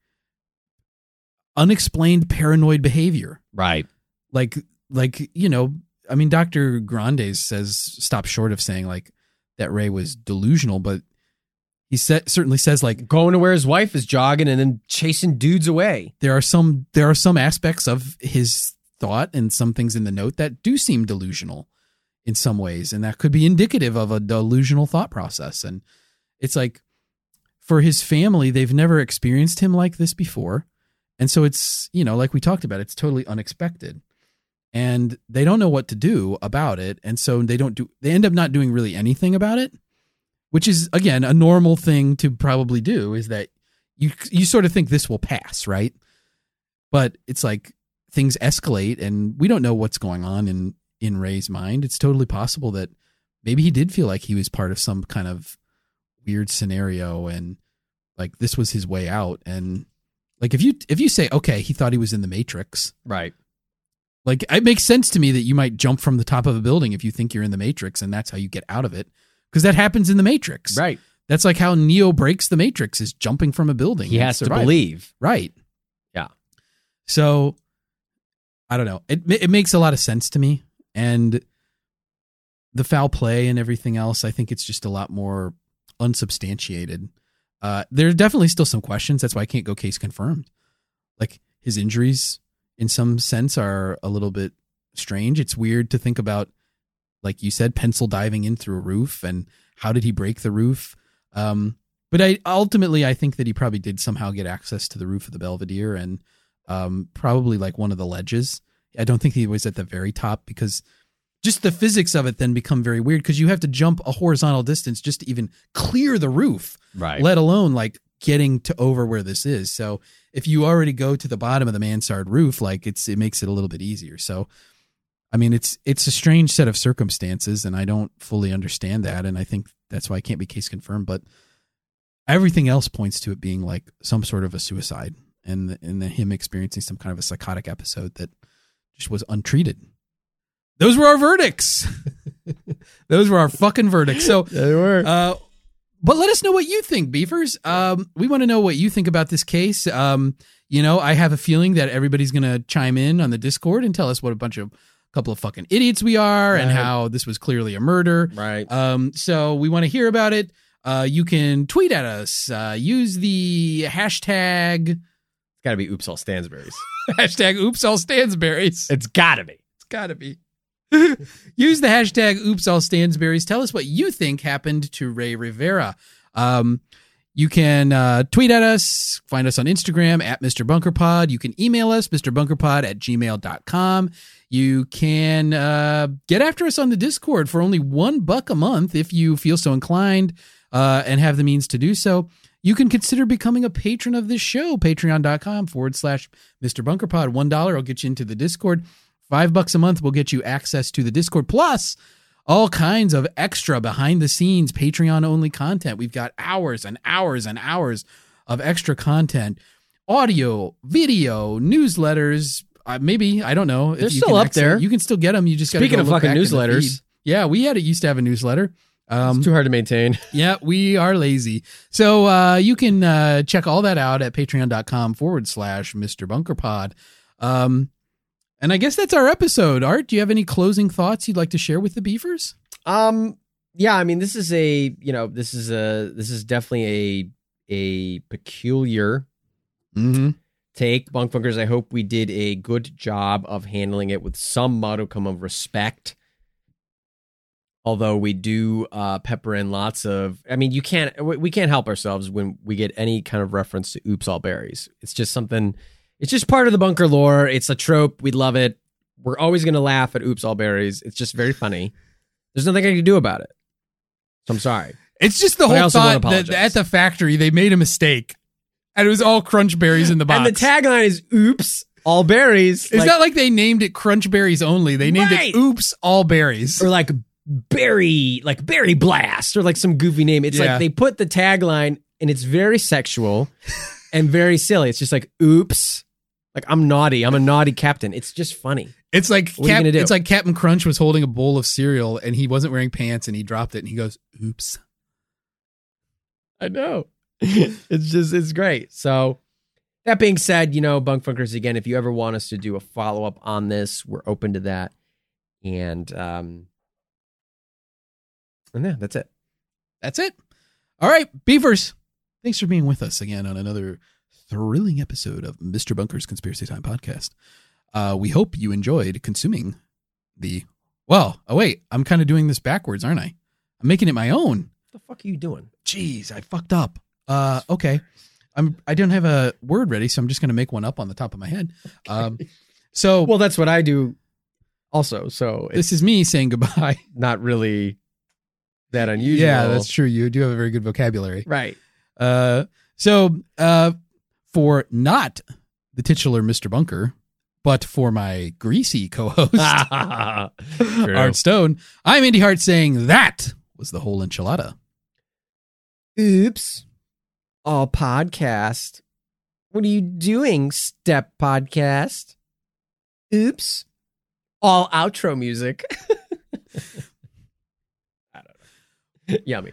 unexplained paranoid behavior Right. like like you know i mean dr grandes says stop short of saying like that ray was delusional but he certainly says like Going to where his wife is jogging and then chasing dudes away. there are some there are some aspects of his thought and some things in the note that do seem delusional in some ways. And that could be indicative of a delusional thought process. And it's like for his family they've never experienced him like this before. And so it's you know like we talked about it's totally unexpected. And they don't know what to do about it. And so they don't do they end up not doing really anything about it which is again a normal thing to probably do is that you you sort of think this will pass right? But it's like things escalate and we don't know what's going on in in Ray's mind. It's totally possible that maybe he did feel like he was part of some kind of weird scenario and like this was his way out. And like if you if you say okay he thought he was in the matrix Right. like it makes sense to me that you might jump from the top of a building if you think you're in the matrix and that's how you get out of it because that happens in the matrix. Right. that's like how neo breaks the matrix is jumping from a building He has to believe. right. Yeah. so i don't know. It it makes a lot of sense to me. And the foul play and everything else i think it's just a lot more unsubstantiated. Uh there are definitely still some questions. That's why i can't go case confirmed. Like his injuries in some sense are a little bit strange. It's weird to think about like you said pencil diving in through a roof and how did he break the roof um but i ultimately i think that he probably did somehow get access to the roof of the belvedere and um probably like one of the ledges i don't think he was at the very top because just the physics of it then become very weird because you have to jump a horizontal distance just to even clear the roof Right. let alone like getting to over where this is. So if you already go to the bottom of the mansard roof, like it's it makes it a little bit easier. So I mean it's it's a strange set of circumstances and I don't fully understand that and I think that's why I can't be case confirmed, but everything else points to it being like some sort of a suicide and and him experiencing some kind of a psychotic episode that just was untreated. Those were our verdicts. [laughs] Those were our fucking verdicts. So [laughs] they were. uh, but let us know what you think, Beefers. Um, we want to know what you think about this case. Um, you know, I have a feeling that everybody's going to chime in on the Discord and tell us what a bunch of couple of fucking idiots we are and how this was clearly a murder. right. Um, so we want to hear about it. Uh, you can tweet at us. Uh, use the hashtag. It's got to be oops all Stansberries. [laughs] hashtag oops all Stansberries. it's got to be. It's gotta be. [laughs] Use the hashtag oops all Stansberries. Tell us what you think happened to Ray Rivera. Um, you can uh, tweet at us, find us on Instagram at Mr. Bunker Pod. You can email us, MrBunkerPod at gmail.com. You can uh, get after us on the Discord for only one buck a month if you feel so inclined uh, and have the means to do so. You can consider becoming a patron of this show, patreon.com forward slash Mr. Bunker Pod. $1 will get you into the Discord. Five bucks a month will get you access to the Discord. Plus, all kinds of extra behind the scenes Patreon only content. We've got hours and hours and hours of extra content, audio, video, newsletters. Uh, maybe I don't know. They're you still up access- there. You can still get them. You just got Speaking go of fucking back in the newsletters. yeah, we had it used to have a newsletter. Um, It's too hard to maintain. [laughs] yeah, we are lazy. So uh, you can uh, check all that out at patreon.com forward slash Mr. Bunker Pod. Um, and I guess that's our episode. Art, do you have any closing thoughts you'd like to share with the beefers? Um, yeah, I mean, this is a you know, this is a this is definitely a a peculiar Mm-hmm. take. Bunk Funkers, I hope we did a good job of handling it with some modicum of respect. Although we do uh, pepper in lots of, I mean, you can't, we can't help ourselves when we get any kind of reference to "Oops, all berries." It's just something. It's just part of the bunker lore. It's a trope. We love it. We're always going to laugh at "Oops, all berries." It's just very funny. There's nothing I can do about it. So I'm sorry. It's just the But whole thought that at the factory they made a mistake. And it was all crunch berries in the box. And the tagline is "Oops, all berries." it's not like they named it crunch berries only. They named Right. it oops all berries. or like berry like berry blast or like some goofy name it's Yeah. like they put the tagline and it's very sexual and very silly it's just like oops like i'm naughty. I'm a naughty captain. It's just funny. It's like What Cap- it's like Captain Crunch was holding a bowl of cereal and he wasn't wearing pants and he dropped it and he goes, "Oops." i know. [laughs] It's just it's great. So that being said you know bunk funkers again if you ever want us to do a follow-up on this we're open to that. And um and yeah that's it. That's it. All right, beavers. Thanks for being with us again on another thrilling episode of Mr. Bunker's Conspiracy Time podcast. Uh, we hope you enjoyed consuming the. Well, oh wait, I'm kind of doing this backwards, aren't I? I'm making it my own. what the fuck are you doing Jeez, I fucked up. Uh, okay, I'm. I don't have a word ready, so I'm just gonna make one up on the top of my head. Um, so well that's what i do also so this is me saying goodbye. [laughs] not really that unusual. Yeah, that's true. You do have a very good vocabulary. right. Uh, so uh, for not the titular Mr. Bunker, but for my greasy co-host [laughs] [laughs] Art Stone, I'm Andy Hart saying that was the whole enchilada. Oops. All podcast. What are you doing, Step Podcast? Oops. All outro music. [laughs] I don't know. Yummy.